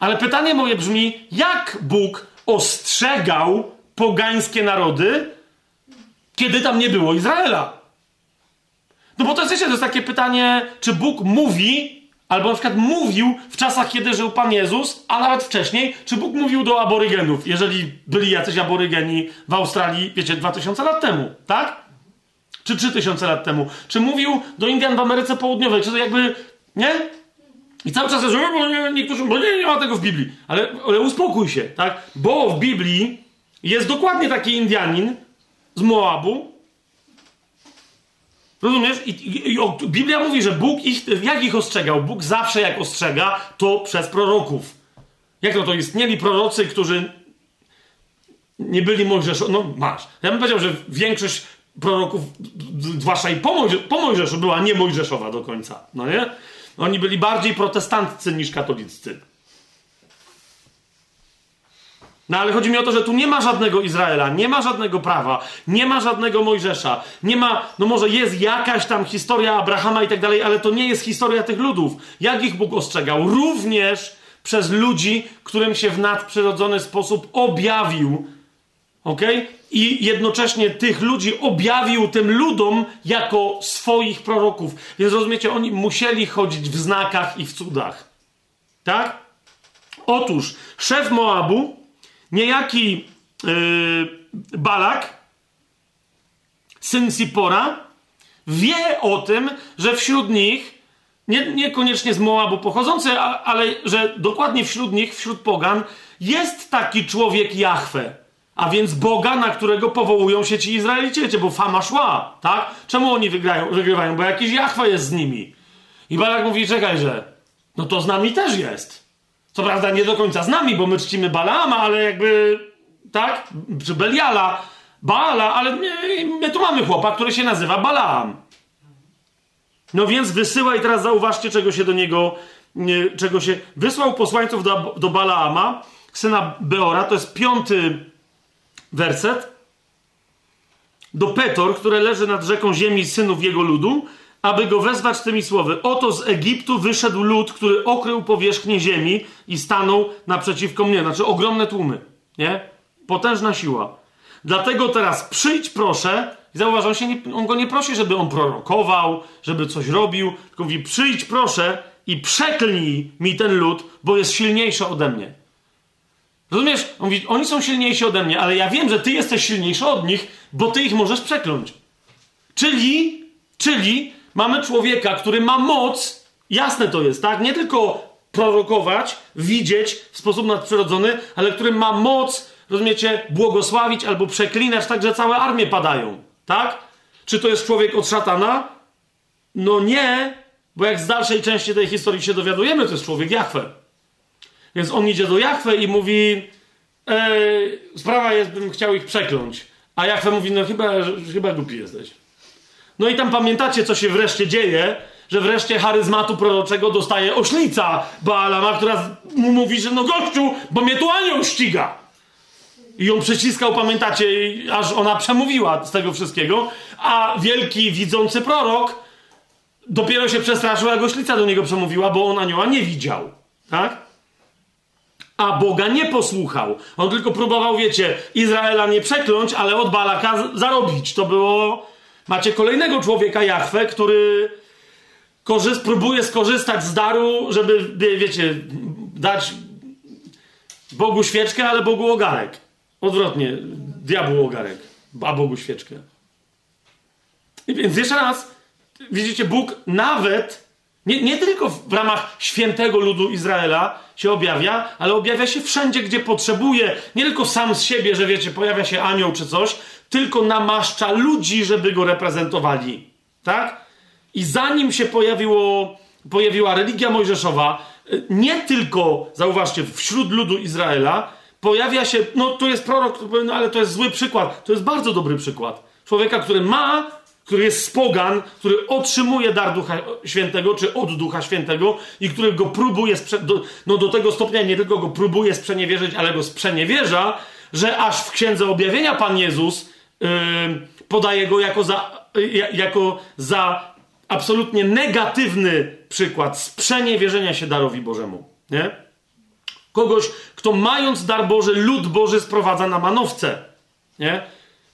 Ale pytanie moje brzmi, jak Bóg ostrzegał pogańskie narody, kiedy tam nie było Izraela? No bo to jest, to jest takie pytanie, czy Bóg mówi, Albo na przykład mówił w czasach, kiedy żył Pan Jezus, a nawet wcześniej, czy Bóg mówił do aborygenów, jeżeli byli jacyś aborygeni w Australii, wiecie, 2000 lat temu, tak? Czy 3000 lat temu? Czy mówił do Indian w Ameryce Południowej? Czy to jakby, nie? I cały czas jest, niektórzy, bo nie, nie ma tego w Biblii. Ale, ale uspokój się, tak? Bo w Biblii jest dokładnie taki Indianin z Moabu, Rozumiesz? I, i, i o, Biblia mówi, że Bóg ich, jak ich ostrzegał? Bóg zawsze jak ostrzega, to przez proroków. Jak to, to istnieli prorocy, którzy nie byli Mojżeszowi? No masz. Ja bym powiedział, że większość proroków, zwłaszcza i po Mojżeszu, była nie Mojżeszowa do końca. No nie? Oni byli bardziej protestanccy niż katoliccy. No ale chodzi mi o to, że tu nie ma żadnego Izraela, nie ma żadnego prawa, nie ma żadnego Mojżesza, nie ma, no może jest jakaś tam historia Abrahama i tak dalej, ale to nie jest historia tych ludów. Jak ich Bóg ostrzegał? Również przez ludzi, którym się w nadprzyrodzony sposób objawił, ok? I jednocześnie tych ludzi objawił tym ludom jako swoich proroków. Więc rozumiecie, oni musieli chodzić w znakach i w cudach. Tak? Otóż szef Moabu, niejaki yy, Balak, syn Sipora, wie o tym, że wśród nich, nie, niekoniecznie z Moabu pochodzący, a, ale że dokładnie wśród nich, wśród pogan, jest taki człowiek Jahwe. A więc Boga, na którego powołują się ci Izraelicie, bo fama szła, tak? Czemu oni wygrają, wygrywają? Bo jakiś Jahwe jest z nimi. I Balak mówi, czekaj, że no to z nami też jest. Co prawda nie do końca z nami, bo my czcimy Balaama, ale jakby, tak? Czy Beliala, Baala, ale my, my tu mamy chłopa, który się nazywa Balaam. No więc wysyła i teraz zauważcie, czego się do niego, czego się... Wysłał posłańców do, do Balaama, syna Beora, to jest piąty werset, do Petor, które leży nad rzeką ziemi synów jego ludu, aby go wezwać tymi słowy. Oto z Egiptu wyszedł lud, który okrył powierzchnię ziemi i stanął naprzeciwko mnie. Znaczy ogromne tłumy, nie? Potężna siła. Dlatego teraz przyjdź proszę, i zauważ, on, się nie, on go nie prosi, żeby on prorokował, żeby coś robił, tylko mówi przyjdź proszę i przeklnij mi ten lud, bo jest silniejszy ode mnie. Rozumiesz? On mówi, oni są silniejsi ode mnie, ale ja wiem, że ty jesteś silniejszy od nich, bo ty ich możesz przekląć. Czyli, czyli mamy człowieka, który ma moc, jasne to jest, tak? Nie tylko prorokować, widzieć w sposób nadprzyrodzony, ale który ma moc, rozumiecie, błogosławić albo przeklinać tak, że całe armie padają, tak? Czy to jest człowiek od szatana? No nie, bo jak z dalszej części tej historii się dowiadujemy, to jest człowiek Jachwę. Więc on idzie do Jachwę i mówi: Sprawa jest, bym chciał ich przekląć. A Jachwę mówi: No chyba, chyba głupi jesteś. No i tam pamiętacie, co się wreszcie dzieje, że wreszcie charyzmatu proroczego dostaje oślica Baalama, która mu mówi, że no gościu, bo mnie tu anioł ściga. I ją przyciskał, pamiętacie, aż ona przemówiła z tego wszystkiego, a wielki widzący prorok dopiero się przestraszył, jak oślica do niego przemówiła, bo on anioła nie widział. Tak? a Boga nie posłuchał. On tylko próbował, wiecie, Izraela nie przekląć, ale od Balaka zarobić. To było. Macie kolejnego człowieka Jachwę, który korzyst, próbuje skorzystać z daru, żeby, wiecie, dać Bogu świeczkę, ale Bogu ogarek. Odwrotnie, diabłu ogarek, a Bogu świeczkę. I więc jeszcze raz, widzicie, Bóg nawet nie, nie tylko w ramach świętego ludu Izraela się objawia, ale objawia się wszędzie, gdzie potrzebuje. Nie tylko sam z siebie, że wiecie, pojawia się anioł czy coś, tylko namaszcza ludzi, żeby go reprezentowali. Tak? I zanim się pojawiło, pojawiła religia mojżeszowa, nie tylko, zauważcie, wśród ludu Izraela, pojawia się, no to jest prorok, no ale to jest zły przykład. To jest bardzo dobry przykład. Człowieka, który ma który jest spogan, który otrzymuje dar Ducha Świętego, czy od Ducha Świętego i który go próbuje, do, no do tego stopnia nie tylko go próbuje sprzeniewierzyć, ale go sprzeniewierza, że aż w Księdze Objawienia Pan Jezus podaje go jako za, jako za absolutnie negatywny przykład sprzeniewierzenia się darowi Bożemu. Nie? Kogoś, kto mając dar Boży, lud Boży sprowadza na manowce. Nie?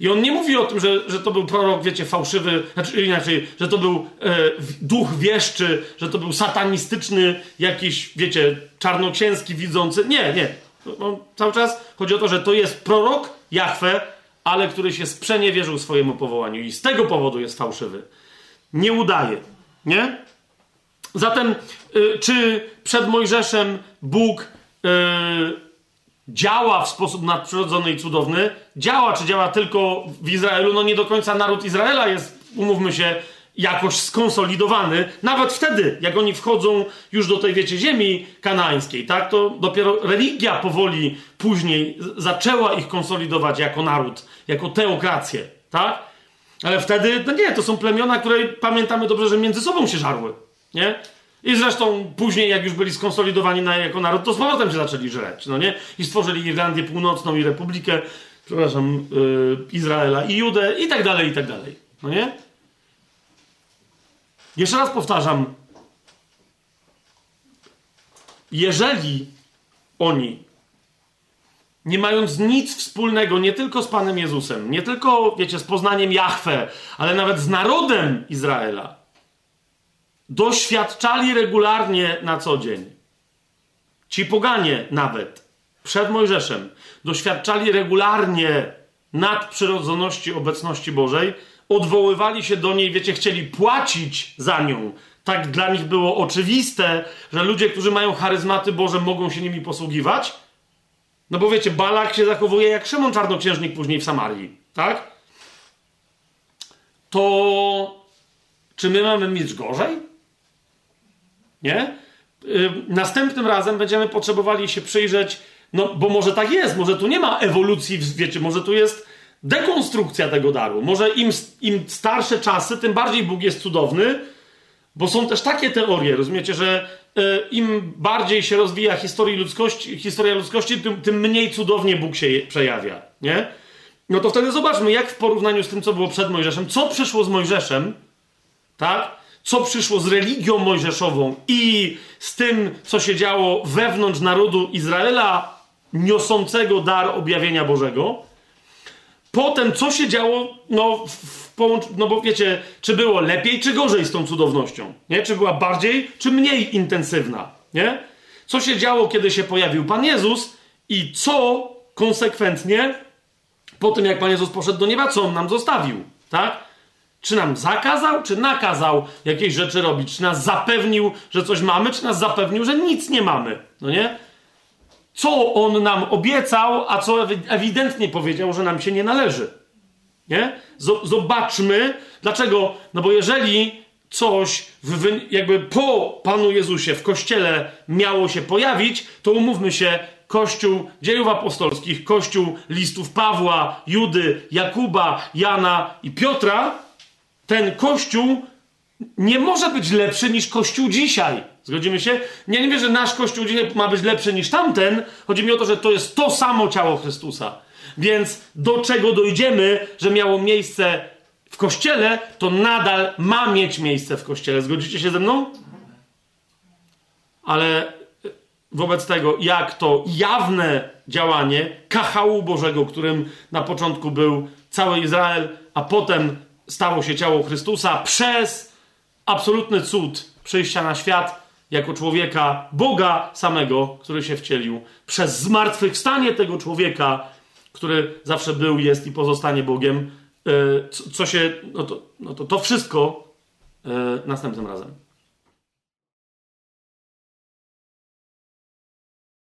I on nie mówi o tym, że, że to był prorok, wiecie, fałszywy, znaczy inaczej, że to był e, duch wieszczy, że to był satanistyczny, jakiś, wiecie, czarnoksięski widzący. Nie, nie. On cały czas chodzi o to, że to jest prorok, Jahwe, ale który się sprzeniewierzył swojemu powołaniu i z tego powodu jest fałszywy. Nie udaje, nie? Zatem, y, czy przed Mojżeszem Bóg y, działa w sposób nadprzyrodzony i cudowny? Działa, czy działa tylko w Izraelu? No nie do końca naród Izraela jest, umówmy się, jakoś skonsolidowany. Nawet wtedy, jak oni wchodzą już do tej, wiecie, ziemi kanańskiej, tak? To dopiero religia powoli później zaczęła ich konsolidować jako naród, jako teokrację, tak? Ale wtedy, no nie, to są plemiona, które pamiętamy dobrze, że między sobą się żarły, nie? I zresztą później, jak już byli skonsolidowani na, jako naród, to z powrotem się zaczęli żreć, no nie? I stworzyli Irlandię Północną i Republikę, przepraszam, yy, Izraela i Judę i tak dalej, i tak dalej, no nie? Jeszcze raz powtarzam, jeżeli oni, nie mając nic wspólnego nie tylko z Panem Jezusem, nie tylko, wiecie, z poznaniem Jahwe, ale nawet z narodem Izraela, doświadczali regularnie na co dzień. Ci poganie nawet przed Mojżeszem doświadczali regularnie nadprzyrodzoności obecności Bożej, odwoływali się do niej, wiecie, chcieli płacić za nią. Tak dla nich było oczywiste, że ludzie, którzy mają charyzmaty Boże, mogą się nimi posługiwać. No bo wiecie, Balak się zachowuje jak Szymon Czarnoksiężnik później w Samarii, tak? To czy my mamy mieć gorzej? Nie? Yy, następnym razem będziemy potrzebowali się przyjrzeć, no bo może tak jest, może tu nie ma ewolucji, wiecie, może tu jest dekonstrukcja tego daru. Może im, im starsze czasy, tym bardziej Bóg jest cudowny, bo są też takie teorie, rozumiecie, że y, im bardziej się rozwija historia ludzkości, historia ludzkości tym, tym mniej cudownie Bóg się przejawia, nie? No to wtedy zobaczmy, jak w porównaniu z tym, co było przed Mojżeszem, co przyszło z Mojżeszem, tak? Co przyszło z religią mojżeszową i z tym, co się działo wewnątrz narodu Izraela, niosącego dar objawienia Bożego, Potem, co się działo, no, no bo wiecie, czy było lepiej, czy gorzej z tą cudownością, nie? Czy była bardziej, czy mniej intensywna, nie? Co się działo, kiedy się pojawił Pan Jezus i co konsekwentnie po tym, jak Pan Jezus poszedł do nieba, co On nam zostawił, tak? Czy nam zakazał, czy nakazał jakieś rzeczy robić? Czy nas zapewnił, że coś mamy, czy nas zapewnił, że nic nie mamy, no nie? Co on nam obiecał, a co ewidentnie powiedział, że nam się nie należy. Nie? Zobaczmy, dlaczego. No bo jeżeli coś w, jakby po Panu Jezusie w kościele miało się pojawić, to umówmy się, Kościół dziejów apostolskich, Kościół listów Pawła, Judy, Jakuba, Jana i Piotra, ten Kościół nie może być lepszy niż Kościół dzisiaj. Zgodzimy się? Nie, nie wiem, że nasz Kościół ma być lepszy niż tamten. Chodzi mi o to, że to jest to samo ciało Chrystusa. Więc do czego dojdziemy, że miało miejsce w Kościele, to nadal ma mieć miejsce w Kościele. Zgodzicie się ze mną? Ale wobec tego, jak to jawne działanie kachału Bożego, którym na początku był cały Izrael, a potem stało się ciało Chrystusa przez absolutny cud przyjścia na świat, jako człowieka, Boga samego, który się wcielił, przez zmartwychwstanie tego człowieka, który zawsze był, jest i pozostanie Bogiem, e, co się, no to, no to, to wszystko e, następnym razem.